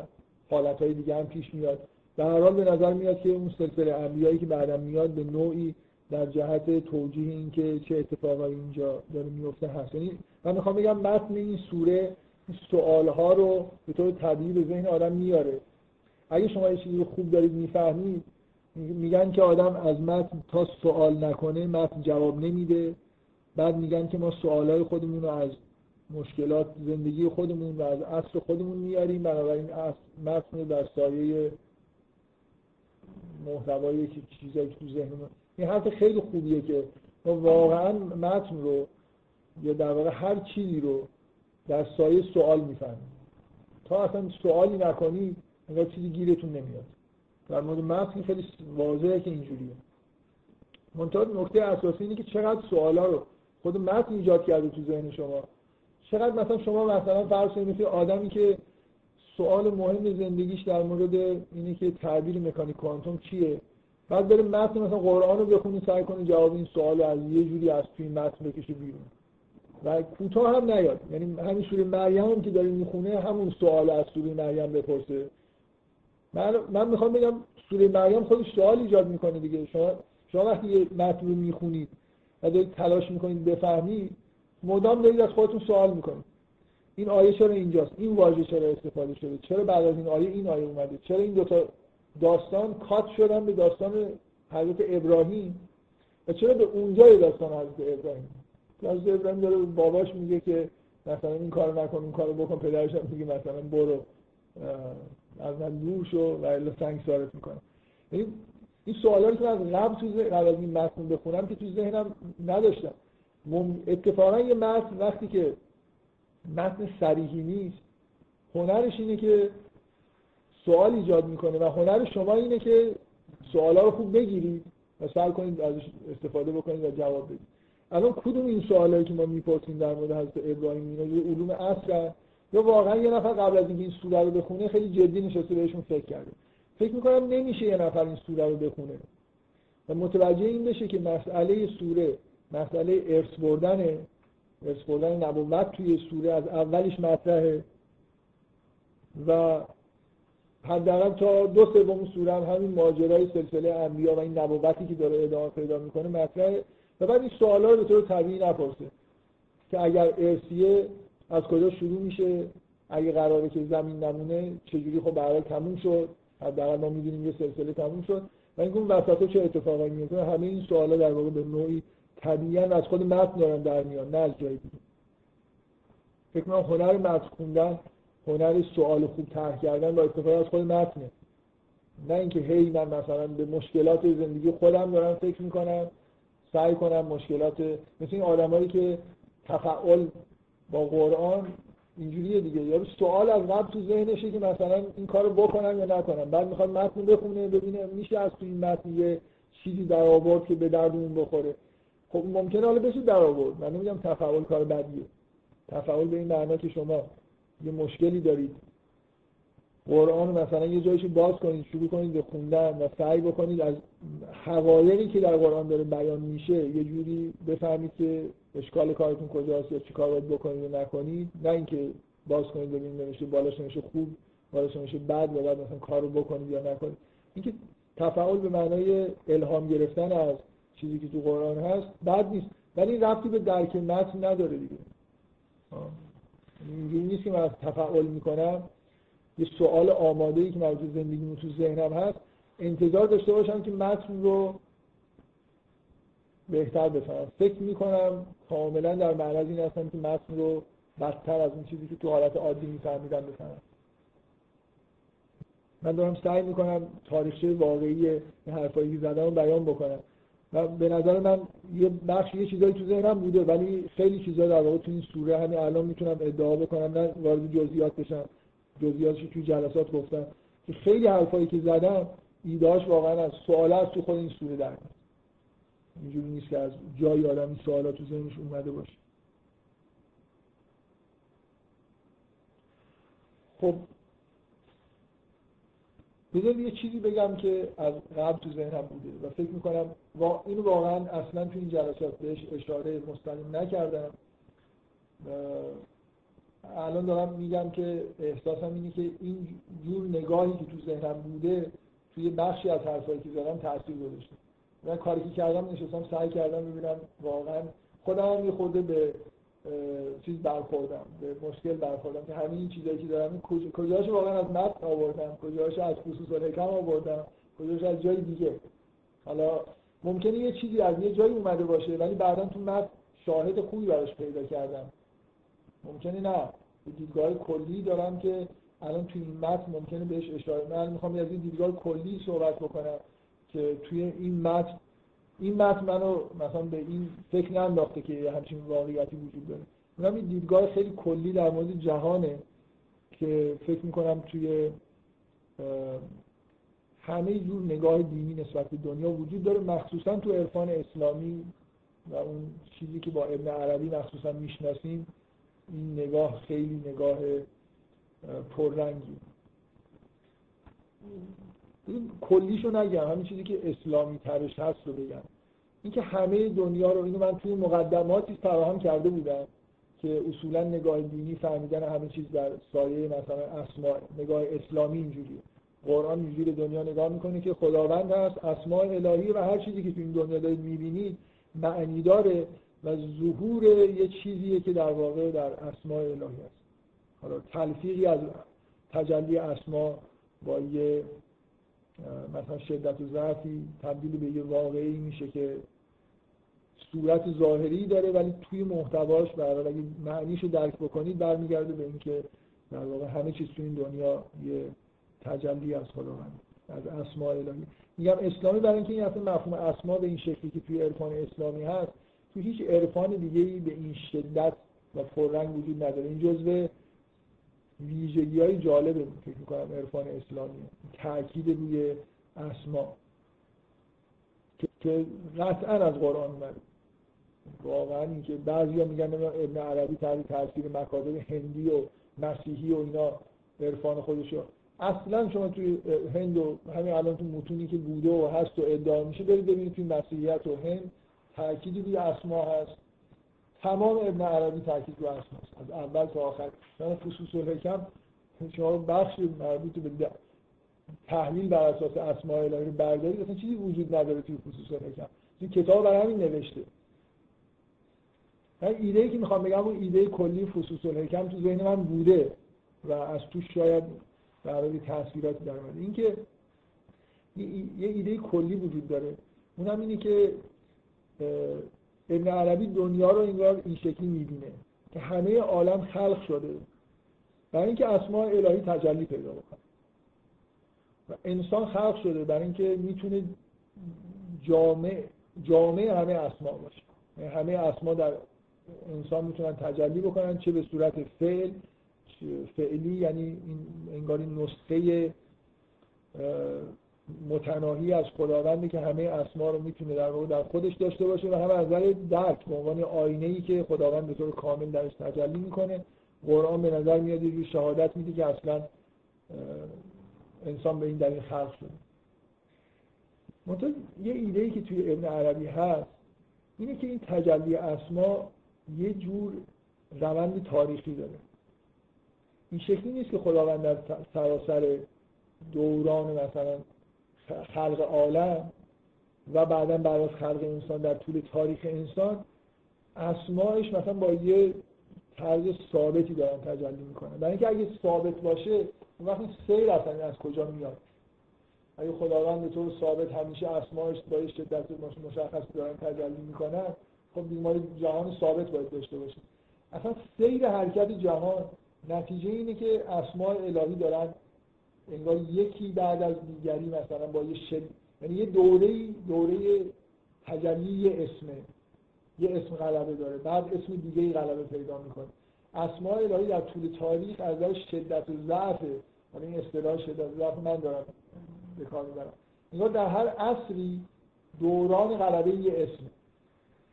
حالتهای دیگه هم پیش میاد. در هر حال به نظر میاد که اون سلسله انبیایی که بعدم میاد به نوعی در جهت توجیه اینکه چه اتفاقایی اینجا داره میفته هست. یعنی من می‌خوام بگم متن این سوره سوال ها رو به طور طبیعی به ذهن آدم میاره. اگه شما یه چیزی رو خوب دارید می‌فهمید میگن که آدم از متن تا سوال نکنه متن جواب نمیده. بعد میگن که ما سوالای خودمون رو از مشکلات زندگی خودمون و از اصل خودمون میاریم. بنابراین متن در سایه محتوای چیزایی که تو ذهنمون این حرف خیلی خوبیه که ما واقعا متن رو یا در واقع هر چیزی رو در سایه سوال می‌فهمیم. تا اصلا سوالی نکنید انگار چیزی گیرتون نمیاد. در مورد متن خیلی واضحه که اینجوریه. منتها نکته اساسی اینه که چقدر سوالا رو خود متن ایجاد کرده تو ذهن شما. چقدر مثلا شما مثلا فرض کنید آدمی که سوال مهم زندگیش در مورد اینه که تعبیر مکانیک کوانتوم چیه؟ بعد بره متن مثلا قرآن رو بخونی سعی کنی جواب این سوال از یه جوری از توی متن بکشه بیرون. و کوتاه هم نیاد. یعنی همین سوره مریم هم که داره می‌خونه همون سوال از سوره مریم بپرسه. من من می‌خوام بگم سوره مریم خودش سوال ایجاد می‌کنه دیگه. شما شما وقتی یه متن رو می‌خونید و دارید تلاش می‌کنید بفهمید مدام دارید از خودتون سوال می‌کنید. این آیه چرا اینجاست؟ این واژه چرا استفاده شده؟ چرا بعد از این آیه این آیه اومده؟ چرا این دوتا داستان کات شدن به داستان حضرت ابراهیم؟ و چرا به اونجای داستان حضرت ابراهیم؟ حضرت ابراهیم داره باباش میگه که مثلا این کارو نکن اون کارو بکن پدرش هم میگه مثلا برو از من دور شو و الا سنگ سارت می‌کنم یعنی این سوالا که از قبل تو قبل از این متن بخونم که تو ذهنم نداشتم. اتفاقا یه متن وقتی که متن صریحی نیست هنرش اینه که سوال ایجاد می‌کنه و هنر شما اینه که سوالا رو خوب بگیرید و سعی کنید ازش استفاده بکنید و جواب بدید. الان کدوم این سوالایی که ما می‌پرسیم در مورد حضرت ابراهیم اینا؟ علوم اصل یا واقعا یه نفر قبل از اینکه این سوره رو بخونه خیلی جدی نشسته بهشون فکر کرده. فکر می‌کنم نمیشه یه نفر این سوره رو بخونه. و متوجه این بشه که مسئله سوره مسئله ارث بردن ارث بردن نبوت توی سوره از اولش مطرحه. و حداقل تا دو سوم سوره هم همین ماجرای سلسله انبیا و این نبوتی که داره ادامه پیدا می‌کنه مطرحه. و بعد این سوالا رو به طور طبیعی نپرسه که اگر ارسیه از کجا شروع میشه؟ اگه قراره که زمین نمونه چجوری خب برای تموم شد؟ حداقل ما می‌دونیم یه سلسله تموم شد. و اینکه اون وسط چه اتفاقی میفته همه این سوالا در واقع به نوعی طبیعا از خود متن دارن در میان نه از جای دیگه. فکر کنم هنر متن خوندن هنر سوال خوب طرح کردن با استفاده از خود متنه. نه اینکه هی من مثلا به مشکلات زندگی خودم دارم فکر می‌کنم سعی کنم مشکلات مثل این آدمایی که تفعال با قرآن اینجوریه دیگه. یا سوال از قبل تو ذهنشه که مثلا این کارو بکنم یا نکنم. بعد می‌خواد متن بخونه ببینه میشه از تو این متن یه چیزی در آورد که به دردمون بخوره. خب ممکنه حالا بشه در آورد من نمیگم تفعال کار بدیه. تفعال به این معنا که شما یه مشکلی دارید. قرآن مثلا یه جایشو باز کنید شروع کنید به خوندن و سعی بکنید از حقایقی که در قرآن داره بیان میشه یه جوری بفهمید که اشکال کارتون کجاست یا چی کار باید بکنید و نکنید. نه اینکه باز کنید ببینید نمیشه بالاش نمیشه خوب بالاش نمیشه بد و بعد مثلا کارو بکنید یا نکنید. اینکه تفاعل به معنای الهام گرفتن از چیزی که تو قرآن هست بد نیست. ولی این ربطی به درک متن نداره دیگه. اینجوری نیست که من از تفاعل می‌کنم. یه سوال آماده ای که مربوط زندگی تو ذهنم هست انتظار داشته باشم که متن رو بهتر بفهمم. فکر می‌کنم کاملا در معرض این هستم که متن رو بدتر از اون چیزی که تو حالت عادی میفهمیدم بفهمم. من دارم سعی می‌کنم تاریخچه واقعی حرفایی که زدم رو بیان بکنم. و به نظر من یه بخش یه چیزایی تو ذهنم بوده ولی خیلی چیزا در واقع تو این سوره همین الان می‌تونم ادعا بکنم نه وارد جزئیات بشم جزئیاتش توی جلسات گفتم. که خیلی حرفایی که زدم ایدهاش واقعا از سوال از تو خود این سوره در اینجوری نیست که از جای آدم این سوالات تو ذهنش اومده باشه. خب بذار یه چیزی بگم که از قبل تو ذهنم بوده و فکر می‌کنم اینو واقعا اصلا تو این جلسات بهش اشاره مستقیم نکردم. الان دارم میگم که احساسم اینه که این جور نگاهی که تو ذهنم بوده توی بخشی از حرفایی که زدم تاثیر گذاشته. من کاری که کردم نشستم سعی کردم ببینم واقعا خودم هم خورده به چیز برخوردم به مشکل برخوردم که همین چیزایی که دارم کجاش واقعا از متن آوردم کجاش از خصوص الحکم آوردم کجاش از جای دیگه. حالا ممکنه یه چیزی از یه جایی اومده باشه ولی بعدا تو متن شاهد خوبی براش پیدا کردم. ممکنه نه. دیدگاه کلی دارم که الان توی این متن ممکنه بهش اشاره من می‌خوام از این دیدگاه کلی صحبت بکنم که توی این متن این متن منو مثلا به این فکر ننداخته که همچین واقعیتی وجود داره. اونم این دیدگاه خیلی کلی در مورد جهانه که فکر می‌کنم توی همه جور نگاه دینی نسبت به دنیا وجود داره مخصوصا تو عرفان اسلامی و اون چیزی که با ابن عربی مخصوصا می‌شناسیم این نگاه خیلی نگاه پررنگی. این کلیشو نگم همین چیزی که اسلامی ترش هست رو بگم. اینکه همه دنیا رو اینو من توی مقدماتی فراهم کرده بودم که اصولا نگاه دینی فهمیدن همه چیز در سایه مثلا اسماء نگاه اسلامی اینجوریه. قرآن اینجوری دنیا نگاه می‌کنه که خداوند هست اسماء الهی و هر چیزی که تو این دنیا دارید می‌بینید معنی داره و ظهور یه چیزیه که در واقع در اسماء الهی هست. حالا تلفیقی از تجلی اسما با یه مثلا شدت و ضعفی تبدیل به یه واقعی میشه که صورت ظاهری داره ولی توی محتواش برای اگه معنیشو درک بکنید برمیگرده به اینکه در واقع همه چیز تو این دنیا یه تجلی از خداوند از اسماء الهی. میگم اسلامی برای اینکه این اصلا مفهوم اسما به این شکلی که توی عرفان اسلامی هست تو هیچ عرفان دیگه به این شدت و پررنگ وجود نداره. این جزء ویژگی های جالبه فکر می‌کنم عرفان اسلامی تاکید روی اسما که قطعا از قرآن اومده. واقعا اینکه بعضیا میگن ابن عربی تحت تاثیر مکاتب هندی و مسیحی و اینا عرفان خودشو. اصلا شما توی هند و همین الان تو متونی که بوده و هست و ادعا میشه برید ببینید توی مسیحیت و هند تأکیدی روی اسما هست. تمام ابن عربی تاکید رو اسما هست از اول تا آخر. من خصوص الحکم شما بخش مربوط به تحلیل بر اساس اسماء الهی رو بردارید اصلا چیزی وجود نداره توی خصوص الحکم این کتاب برای همین نوشته. من ایده ای که می‌خوام بگم اون ایده کلی خصوص الحکم تو ذهن من بوده و از توش شاید برای تاثیراتی در اومده. اینکه یه ایده کلی وجود داره. اونم اینه که ابن عربی دنیا رو انگار این شکلی می‌بینه که همه عالم خلق شده. برای اینکه اسماء الهی تجلی پیدا بکنه. و انسان خلق شده برای اینکه می‌تونه جامع جامع همه اسماء باشه. یعنی همه اسما در انسان می‌تونن تجلی بکنن چه به صورت فعل فعلی یعنی این انگاری نسخه متناهی از خداوندی که همه اسما رو می‌تونه در واقع در خودش داشته باشه و همه از نظر درک به عنوان آینه ای که خداوند به طور کامل درش تجلی می‌کنه قرآن به نظر میاد یه شهادت میده که اصلا انسان به این دلیل خلق شده. منطقه یه ایده ای که توی ابن عربی هست اینه که این تجلی اسما یه جور روند تاریخی داره. این شکلی نیست که خداوند در سراسر دوران مثلا خلق عالم و بعدا بعد از خلق انسان در طول تاریخ انسان اسمایش مثلا با یه طرز ثابتی دارن تجلی می‌کنن. برای اینکه اگه ثابت باشه اون وقتی سیر اصلا از کجا میاد؟ اگه خداوند به طور ثابت همیشه اسمایش با یه شدت مشخص دارن تجلی می‌کنن خب بیماری جهان ثابت باید داشته باشه. اصلا سیر حرکت جهان نتیجه اینه که اسماء الهی دارن انگار یکی بعد از دیگری مثلا با یه شد یعنی یه دوره دوره تجلی اسمه. یه اسم غلبه داره. بعد اسم دیگه غلبه پیدا می‌کنه. اسماء الهی در طول تاریخ از شدت و ضعف حالا این اصطلاح شدت ضعف من دارم. به کار می‌برم. انگار در هر عصری دوران غلبه یه اسم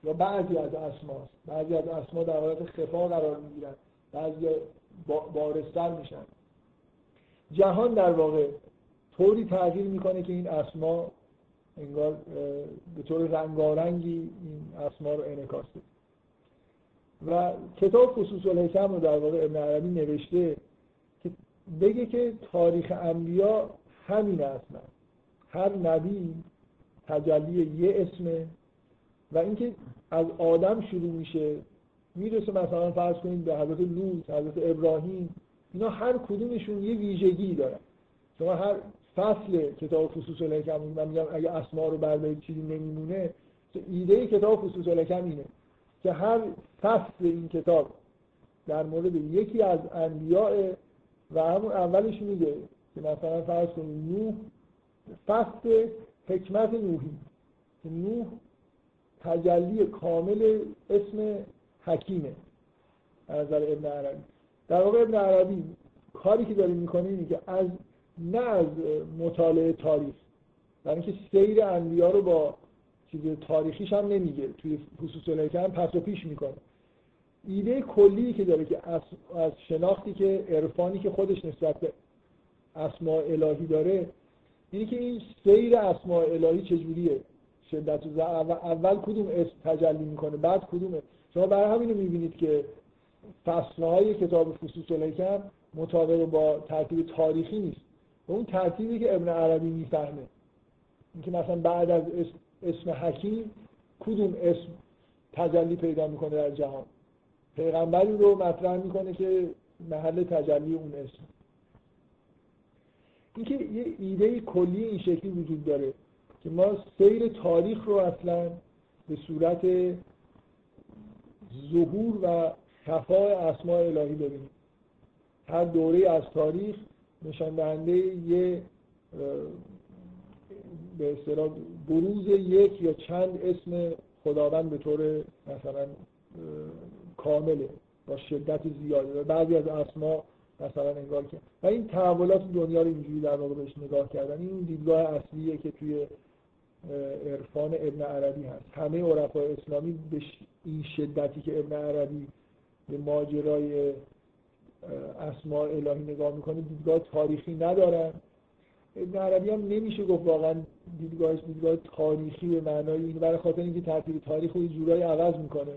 یا بعضی از اسما بعضی از اسما در حالت خفا قرار می‌گیرن. بعضی بارستر میشن. جهان در واقع طوری تغییر می‌کنه که این اسما انگار به طور رنگارنگی این اسما رو انعکاس و کتاب خصوص الحکم رو در واقع ابن عربی نوشته که بگه که تاریخ انبیا همین اصلا هر نبی تجلی یه اسمه. و اینکه از آدم شروع میشه می‌رسه مثلا فرض کنید به حضرت لوط حضرت ابراهیم اینا هر کدومشون یه ویژگی دارن. شما هر فصل کتاب خصوص الحکم من میگم اگه اسما رو بردارید چیزی نمیمونه ایده کتاب خصوص الحکم اینه که هر فصل این کتاب در مورد یکی از انبیاء و همون اولش میگه که مثلا فرض کنید نوح فصل حکمت نوحی. که نوح تجلی کامل اسم حکیمه. از نظر ابن عربی. در واقع ابن عربی کاری که داره می‌کنه اینه که از نه از مطالعه تاریخ. برای اینکه سیر انبیا رو با چیز تاریخیش هم نمیگه. توی خصوص الهی پس و پیش می‌کنه. ایده کلی که داره که از شناختی که عرفانی که خودش نسبت به اسماء الهی داره اینه که این سیر اسماء الهی چجوریه؟ شدت و اول کدوم اسم تجلی می‌کنه بعد کدوم شما برای همینو می‌بینید که فصلهای کتاب خصوص الحکم مطابق با ترتیب تاریخی نیست. و اون ترتیبی که ابن عربی می‌فهمه. اینکه مثلا بعد از اسم, اسم حکیم کدوم اسم تجلی پیدا می‌کنه در جهان. پیغمبری رو مطرح می‌کنه که محل تجلی اون اسم. اینکه یه ایده کلی این شکلی وجود داره. که ما سیر تاریخ رو اصلا به صورت ظهور و خفای اسماء الهی ببینیم. هر دوره از تاریخ نشان دهنده یه به اصطلاح بروز یک یا چند اسم خداوند به طور مثلا کامله با شدت زیاده و بعضی از اسما مثلا انگار که. و این تحولات دنیا رو اینجوری در واقع بهش نگاه کردن. این دیدگاه اصلیه که توی عرفان ابن عربی هست. همه عرفای اسلامی به این شدتی که ابن عربی به ماجرای اسماء الهی نگاه می‌کنه دیدگاه تاریخی ندارن. ابن عربی هم نمیشه گفت واقعا دیدگاهش دیدگاه تاریخی به معنای این برای خاطر اینکه ترتیب تاریخ رو جورایی عوض می‌کنه.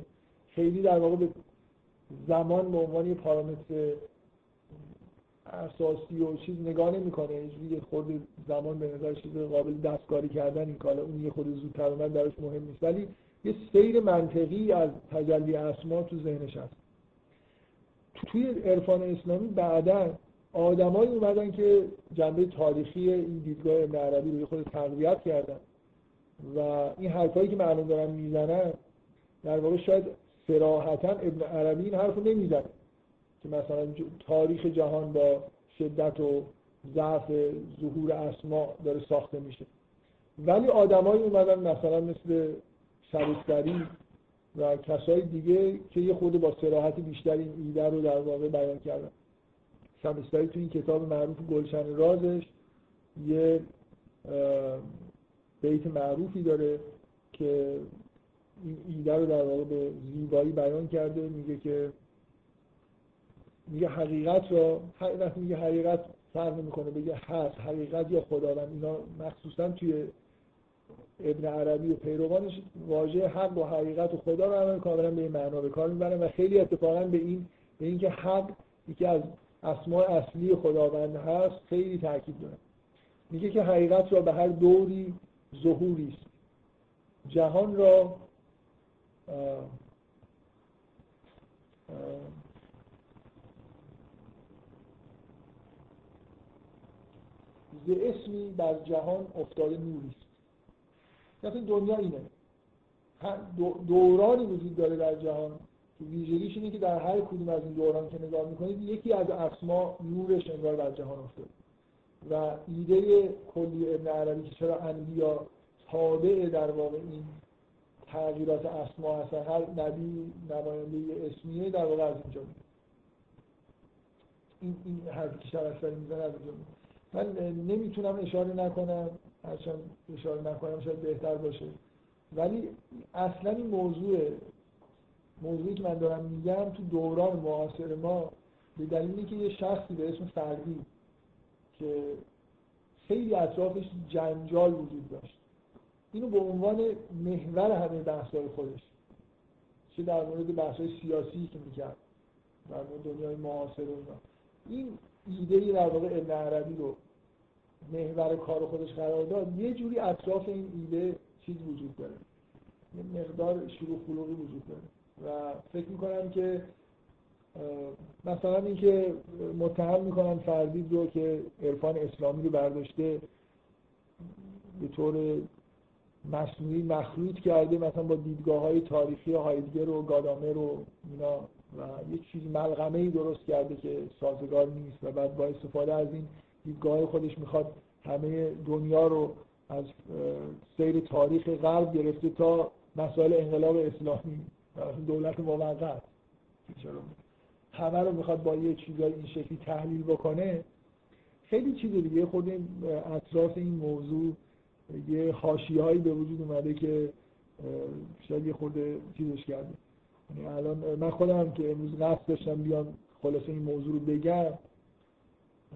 خیلی در واقع به زمان به عنوان یه پارامتر اساسی و چیز نگاه نمی‌کنه. یه خود زمان به نظر چیز قابل دستکاری کردن این کالا اون یه خود زودتر اومد براش مهم نیست. ولی یه سیر منطقی از تجلی اسما تو ذهنش هست. توی عرفان اسلامی بعدا آدمایی اومدن که جنبه تاریخی این دیدگاه ابن عربی رو خود تقویت کردن. و این حرفایی که معلوم دارن می‌زنن در واقع شاید سراحتا ابن عربی این حرف رو نمی‌زنه. که مثلا تاریخ جهان با شدت و ضعف ظهور اسما داره ساخته میشه. ولی آدمایی اومدن مثلا مثل سبستری و کسای دیگه که یه خود با سراحت بیشتر این ایده رو در واقع بیان کردن. سبستری تو این کتاب معروف گلشن رازش یه بیت معروفی داره که این ایده رو در واقع به زیبایی بیان کرده. میگه که میگه حقیقت رو وقتی میگه حقیقت فرق می‌کنه بگه هست حقیقت یا خداوند اینا مخصوصا توی ابن عربی و پیروانش واژه حق و حقیقت و خدا رو هم کاملا به این معنا به کار می‌برن و خیلی اتفاقا به این به اینکه حق یکی از اسماء اصلی خداوند هست خیلی تاکید داره میگه که حقیقت را به هر دوری ظهوری است. جهان را ز اسمی بر جهان افتاده نوری است دنیا اینه. دورانی وجود داره در جهان. که ویژگیش اینه که در هر کدوم از این دوران که نگاه می‌کنید یکی از اسما نورش انگار بر جهان افتاده. و ایده کلی ابن عربی که چرا انبیا تابع در واقع این تغییرات اسما هستن هر نبی نماینده اسمیه در واقع از اینجا این این حرفی که شرستری می‌زنه از من نمی‌تونم اشاره نکنم هرچند اشاره نکنم شاید بهتر باشه. ولی اصلا این موضوع موضوعی که من دارم میگم تو دوران معاصر ما به دلیلی که یه شخصی به اسم فردی که خیلی اطرافش جنجال وجود داشت. اینو به عنوان محور همه بحث‌های خودش چه در مورد بحث‌های سیاسی که می‌کرد در مورد دنیای معاصر و اینا. این ایده در واقع عربی رو محور کار خودش قرار داد یه جوری اطراف این ایده چیز وجود داره. یه مقدار شروع خلوقی وجود داره. و فکر می‌کنم که مثلا اینکه متهم می‌کنن فردید رو که عرفان اسلامی رو برداشته به طور مصنوعی مخلوط کرده مثلا با دیدگاه های تاریخی هایدگر و گادامر و اینا و یک چیزی ملغمه ای درست کرده که سازگار نیست و بعد با استفاده از این دیدگاه خودش می‌خواد همه دنیا رو از سیر تاریخ غرب گرفته تا مسائل انقلاب اسلامی دولت موقت. همه رو می‌خواد با یه چیزای این شکلی تحلیل بکنه. خیلی چیز دیگه خود اطراف این موضوع یه خاشی هایی به وجود اومده که شاید یه خود چیزش کرده. یعنی الان من خودم که امروز قصد داشتم بیام خلاصه این موضوع رو بگم.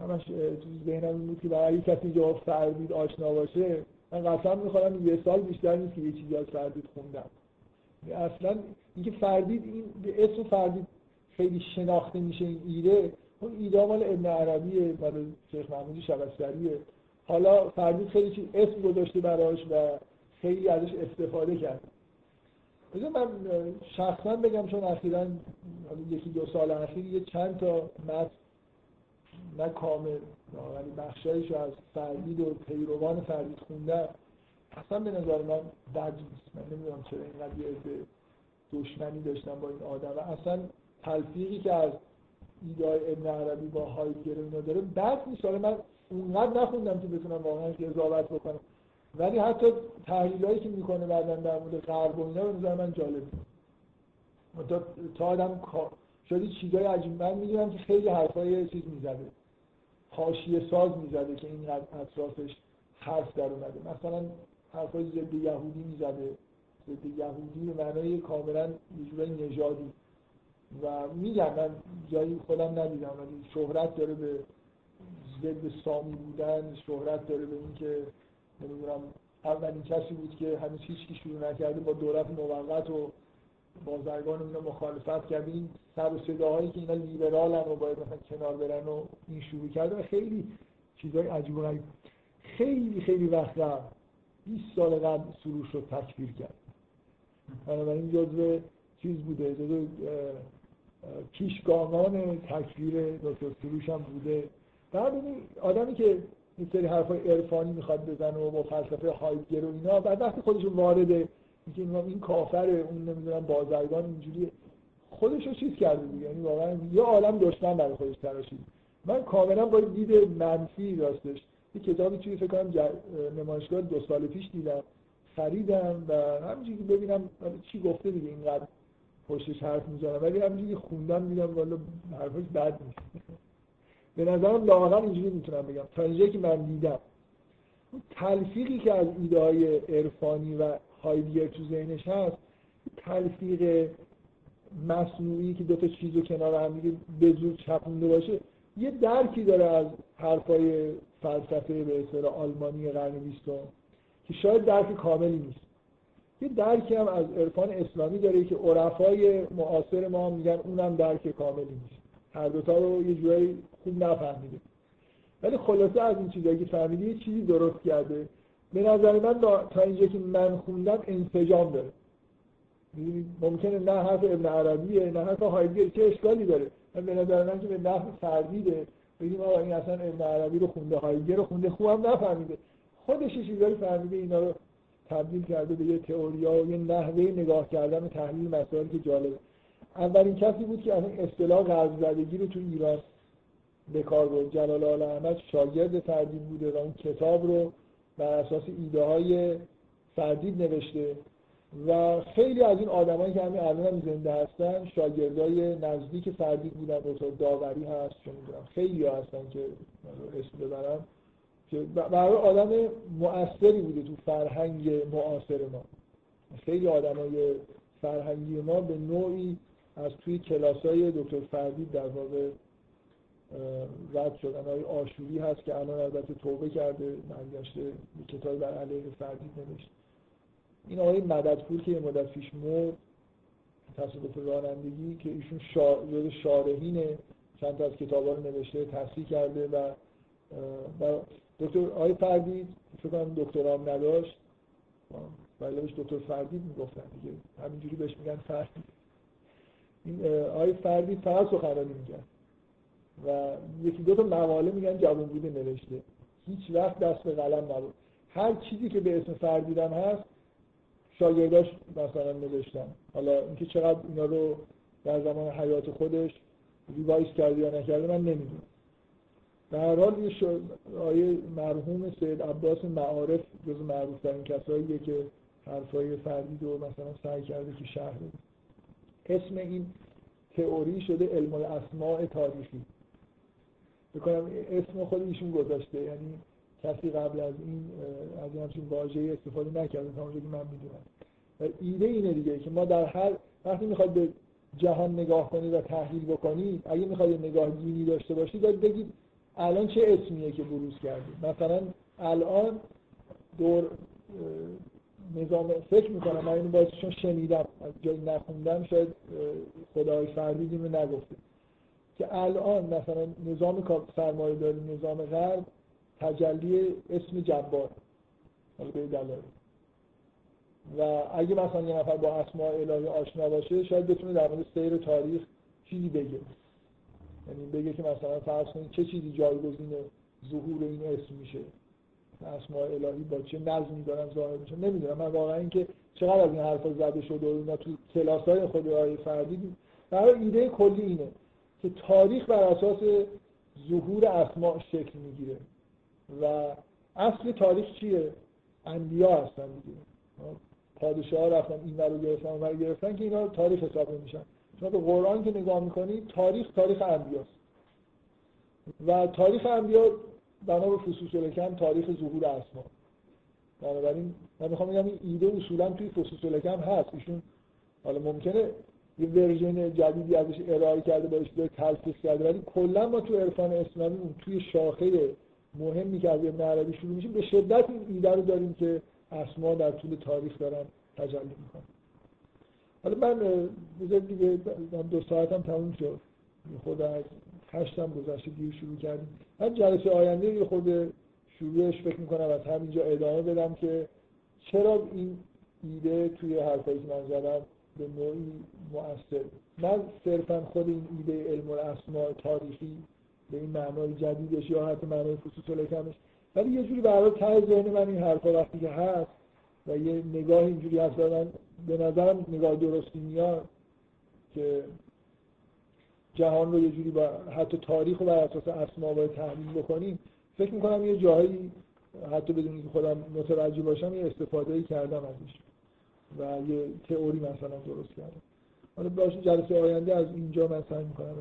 همش تو ذهنم این بود که برای کسی جواب فردید آشنا باشه من قسم می‌خورم یه سال بیشتر نیست که یه چیزی از فردید خوندم. یعنی اصلا اینکه فردید این به اسم فردید خیلی شناخته میشه این ایده اون ایده مال ابن عربیه مال شیخ محمودی شبستریه. حالا فردید خیلی چیز اسم گذاشته براش و خیلی ازش استفاده کرد. بذار من شخصا بگم چون اخیرا یکی دو سال اخیر یه چند تا متن نه کامل ولی بخشایش از فردید و پیروان فردید خوندم اصلا به نظر من بد نیست. من نمی‌دونم چرا اینقدر یه دشمنی داشتم با این آدم. و اصلا تلفیقی که از ایده ابن عربی با هایدگر اینا داره بد نیست. من اونقدر نخوندم که بتونم واقعا قضاوت بکنم. ولی حتی تحلیلایی که می‌کنه بعدا در مورد غرب و اینا به نظر من جالب تا آدم شدی چیزای عجیب من می‌دونم که خیلی حرفای چیز می‌زده. حاشیه ساز می‌زده که این اطرافش حرف در اومده. مثلا حرفای ضد یهودی می‌زده. ضد یهودی به معنای کاملا یه نژادی. و میگم من جایی خودم ندیدم ولی شهرت داره به ضد سامی بودن شهرت داره به اینکه نمی‌دونم اولین کسی بود که هنوز هیچ شروع نکرده با دولت موقت و بازرگان اینا مخالفت کرده این سر و صداهایی که اینا لیبرالن و باید مثلا کنار برن و این شروع کرده و خیلی چیزای عجیب و غریب. خیلی خیلی وقت قبل 20 سال قبل سروش رو تکفیر کرد. بنابراین جزو چیز بوده جزو پیشگامان تکفیر دکتر سروش هم بوده. بعد آدمی که این سری حرفای عرفانی می‌خواد بزنه و با فلسفه هایدگر و اینا بعد وقتی خودش وارده اینکه این کافره اون نمی‌دونم بازرگان اینجوری خودش رو چیز کرده دیگه. یعنی واقعا یه عالم دشمن برای خودش تراشید. من کاملا با دید منفی راستش یه کتابی توی فکر کنم نمایشگاه دو سال پیش دیدم. خریدم و همینجوری ببینم چی گفته دیگه اینقدر پشتش حرف می‌زنم ولی همینجوری خوندم دیدم والا حرفش بد نیست. به نظرم لاغر اینجوری می‌تونم بگم. تا اینجایی که من دیدم. تلفیقی که از ایده های عرفانی و هایدگر تو ذهنش هست تلفیق مصنوعی که دو تا چیز رو کنار هم دیگه به زور چپونده باشه یه درکی داره از حرفای فلسفه به اصطلاح آلمانی قرن بیستم که شاید درک کاملی نیست. یه درکی هم از عرفان اسلامی داره که عرفای معاصر ما میگن اونم درک کاملی نیست. هر دوتا رو یه جورایی خوب نفهمیده ولی خلاصه از این چیزایی که فهمیده یه چیزی درست کرده. به نظر من تا اینجا که من خوندم انسجام داره. ممکنه نه حرف ابن عربیه نه حرف هایدگر چه اشکالی داره؟ من به نظر من که به نحو فردیده بگیم آقا این اصلا ابن عربی رو خونده هایدگر رو خونده خوبم نفهمیده. خودش چیزایی فهمیده اینا رو تبدیل کرده به یه تئوریا و یه نحوه نگاه کردن و تحلیل مسائلی که جالبه. اولین کسی بود که اصلا اصطلاح غرب زدگی رو تو ایران به کار برد. جلال آل احمد شاگرد فردید بوده و اون کتاب رو بر اساس ایده های فردید نوشته. و خیلی از این آدمایی که همین الان هم زنده هستن شاگردای نزدیک فردید بودن دکتر داوری هست چون می‌دونم خیلی ها هستن که اسم ببرم که برای آدم مؤثری بوده تو فرهنگ معاصر ما. خیلی آدمای فرهنگی ما به نوعی از توی کلاس های دکتر فردید در واقع رد شدن. های آشوری هست که الان البته توبه کرده برگشته کتابی بر علیه فردید نوشت. این آقای مددپور که یه مدت پیش مرد تصادف رانندگی که ایشون شا... شارحینه چند تا از رو نوشته تصحیح کرده و و دکتر آقای فردید فکر کنم دکترام نداشت ولی بهش دکتر فردید می‌گفتن دیگه. همینجوری بهش میگن فردید این آقای فردید فقط سخنرانی میگن و یکی دو تا مقاله میگن جوان بوده نوشته. هیچ وقت دست به قلم نبود. هر چیزی که به اسم فردیدم هست شاگرداش مثلا نوشتن. حالا اینکه چقدر اینا رو در زمان حیات خودش ریوایز کرده یا نکرده من نمی‌دونم. در حال یه آیه مرحوم سید عباس معارف جز معروف ترین کساییه که حرفای فردید رو مثلا سعی کرده که شهر اسم این تئوری شده علم الاسماع تاریخی. بکنم اسم خود ایشون گذاشته. یعنی کسی قبل از این از این همچین واژه استفاده نکرده تا که من می‌دونم. و ایده اینه دیگه که ما در هر وقتی می‌خواد به جهان نگاه کنید و تحلیل بکنید اگه می‌خواید نگاه دینی داشته باشید باید بگید الان چه اسمیه که بروز کردید مثلا الان دور نظام فکر می‌کنم من اینو بازشون شنیدم از جایی نخوندم شاید خدای فردی رو نگفته. که الان مثلا نظام سرمایه داری نظام غرب تجلی اسم جبار. به دلایل. و اگه مثلا یه نفر با اسماء الهی آشنا باشه شاید بتونه در مورد سیر تاریخ چیزی بگه. یعنی بگه که مثلا فرض کنید چه چیزی جایگزین ظهور این اسم میشه. اسماء الهی با چه نظمی دارن ظاهر میشه. نمی‌دونم. من واقعا اینکه چقدر از این حرفا زده شده و اینا تو کلاس های خود آقای فردی برای ایده کلی اینه که تاریخ بر اساس ظهور اسماء شکل می‌گیره. و اصل تاریخ چیه؟ انبیا هستن دیگه. پادشاه ها رفتن این رو گرفتن اون رو گرفتن که اینا تاریخ حساب نمیشن. شما به قرآن که نگاه می‌کنید تاریخ تاریخ انبیاست. و تاریخ انبیا بنا به فصوص الکم تاریخ ظهور اسما. بنابراین من می‌خوام بگم این ایده اصولا توی فصوص الکم هست. ایشون حالا ممکنه یه ورژن جدیدی ازش ارائه کرده باشه به تلفیق کرده ولی کلا ما تو عرفان اسلامی توی شاخه مهمی که از ابن عربی شروع میشیم. به شدت این ایده رو داریم که اسما در طول تاریخ دارن تجلی می‌کنن. حالا من بذار دیگه دو ساعتم تموم شد. خود از هشتم گذشته دیر شروع کردیم. من جلسه آینده خود شروعش فکر می‌کنم از همینجا ادامه بدم که چرا این ایده توی حرفایی که من زدم به نوعی مؤثر من صرفا خود این ایده علم الاسماء تاریخی به این معنای جدیدش یا حتی معنای خصوص الکمش ولی یه جوری برای ته ذهن من این حرفا وقتی که هست و یه نگاه اینجوری هست من به نظرم نگاه درستی میاد که جهان رو یه جوری با حتی تاریخ رو بر اساس اسما باید تحلیل بکنیم. فکر می‌کنم یه جایی حتی بدون که خودم متوجه باشم یه استفاده کردم ازش و یه تئوری مثلا درست کردم. حالا باشه جلسه آینده از اینجا من سعی می‌کنم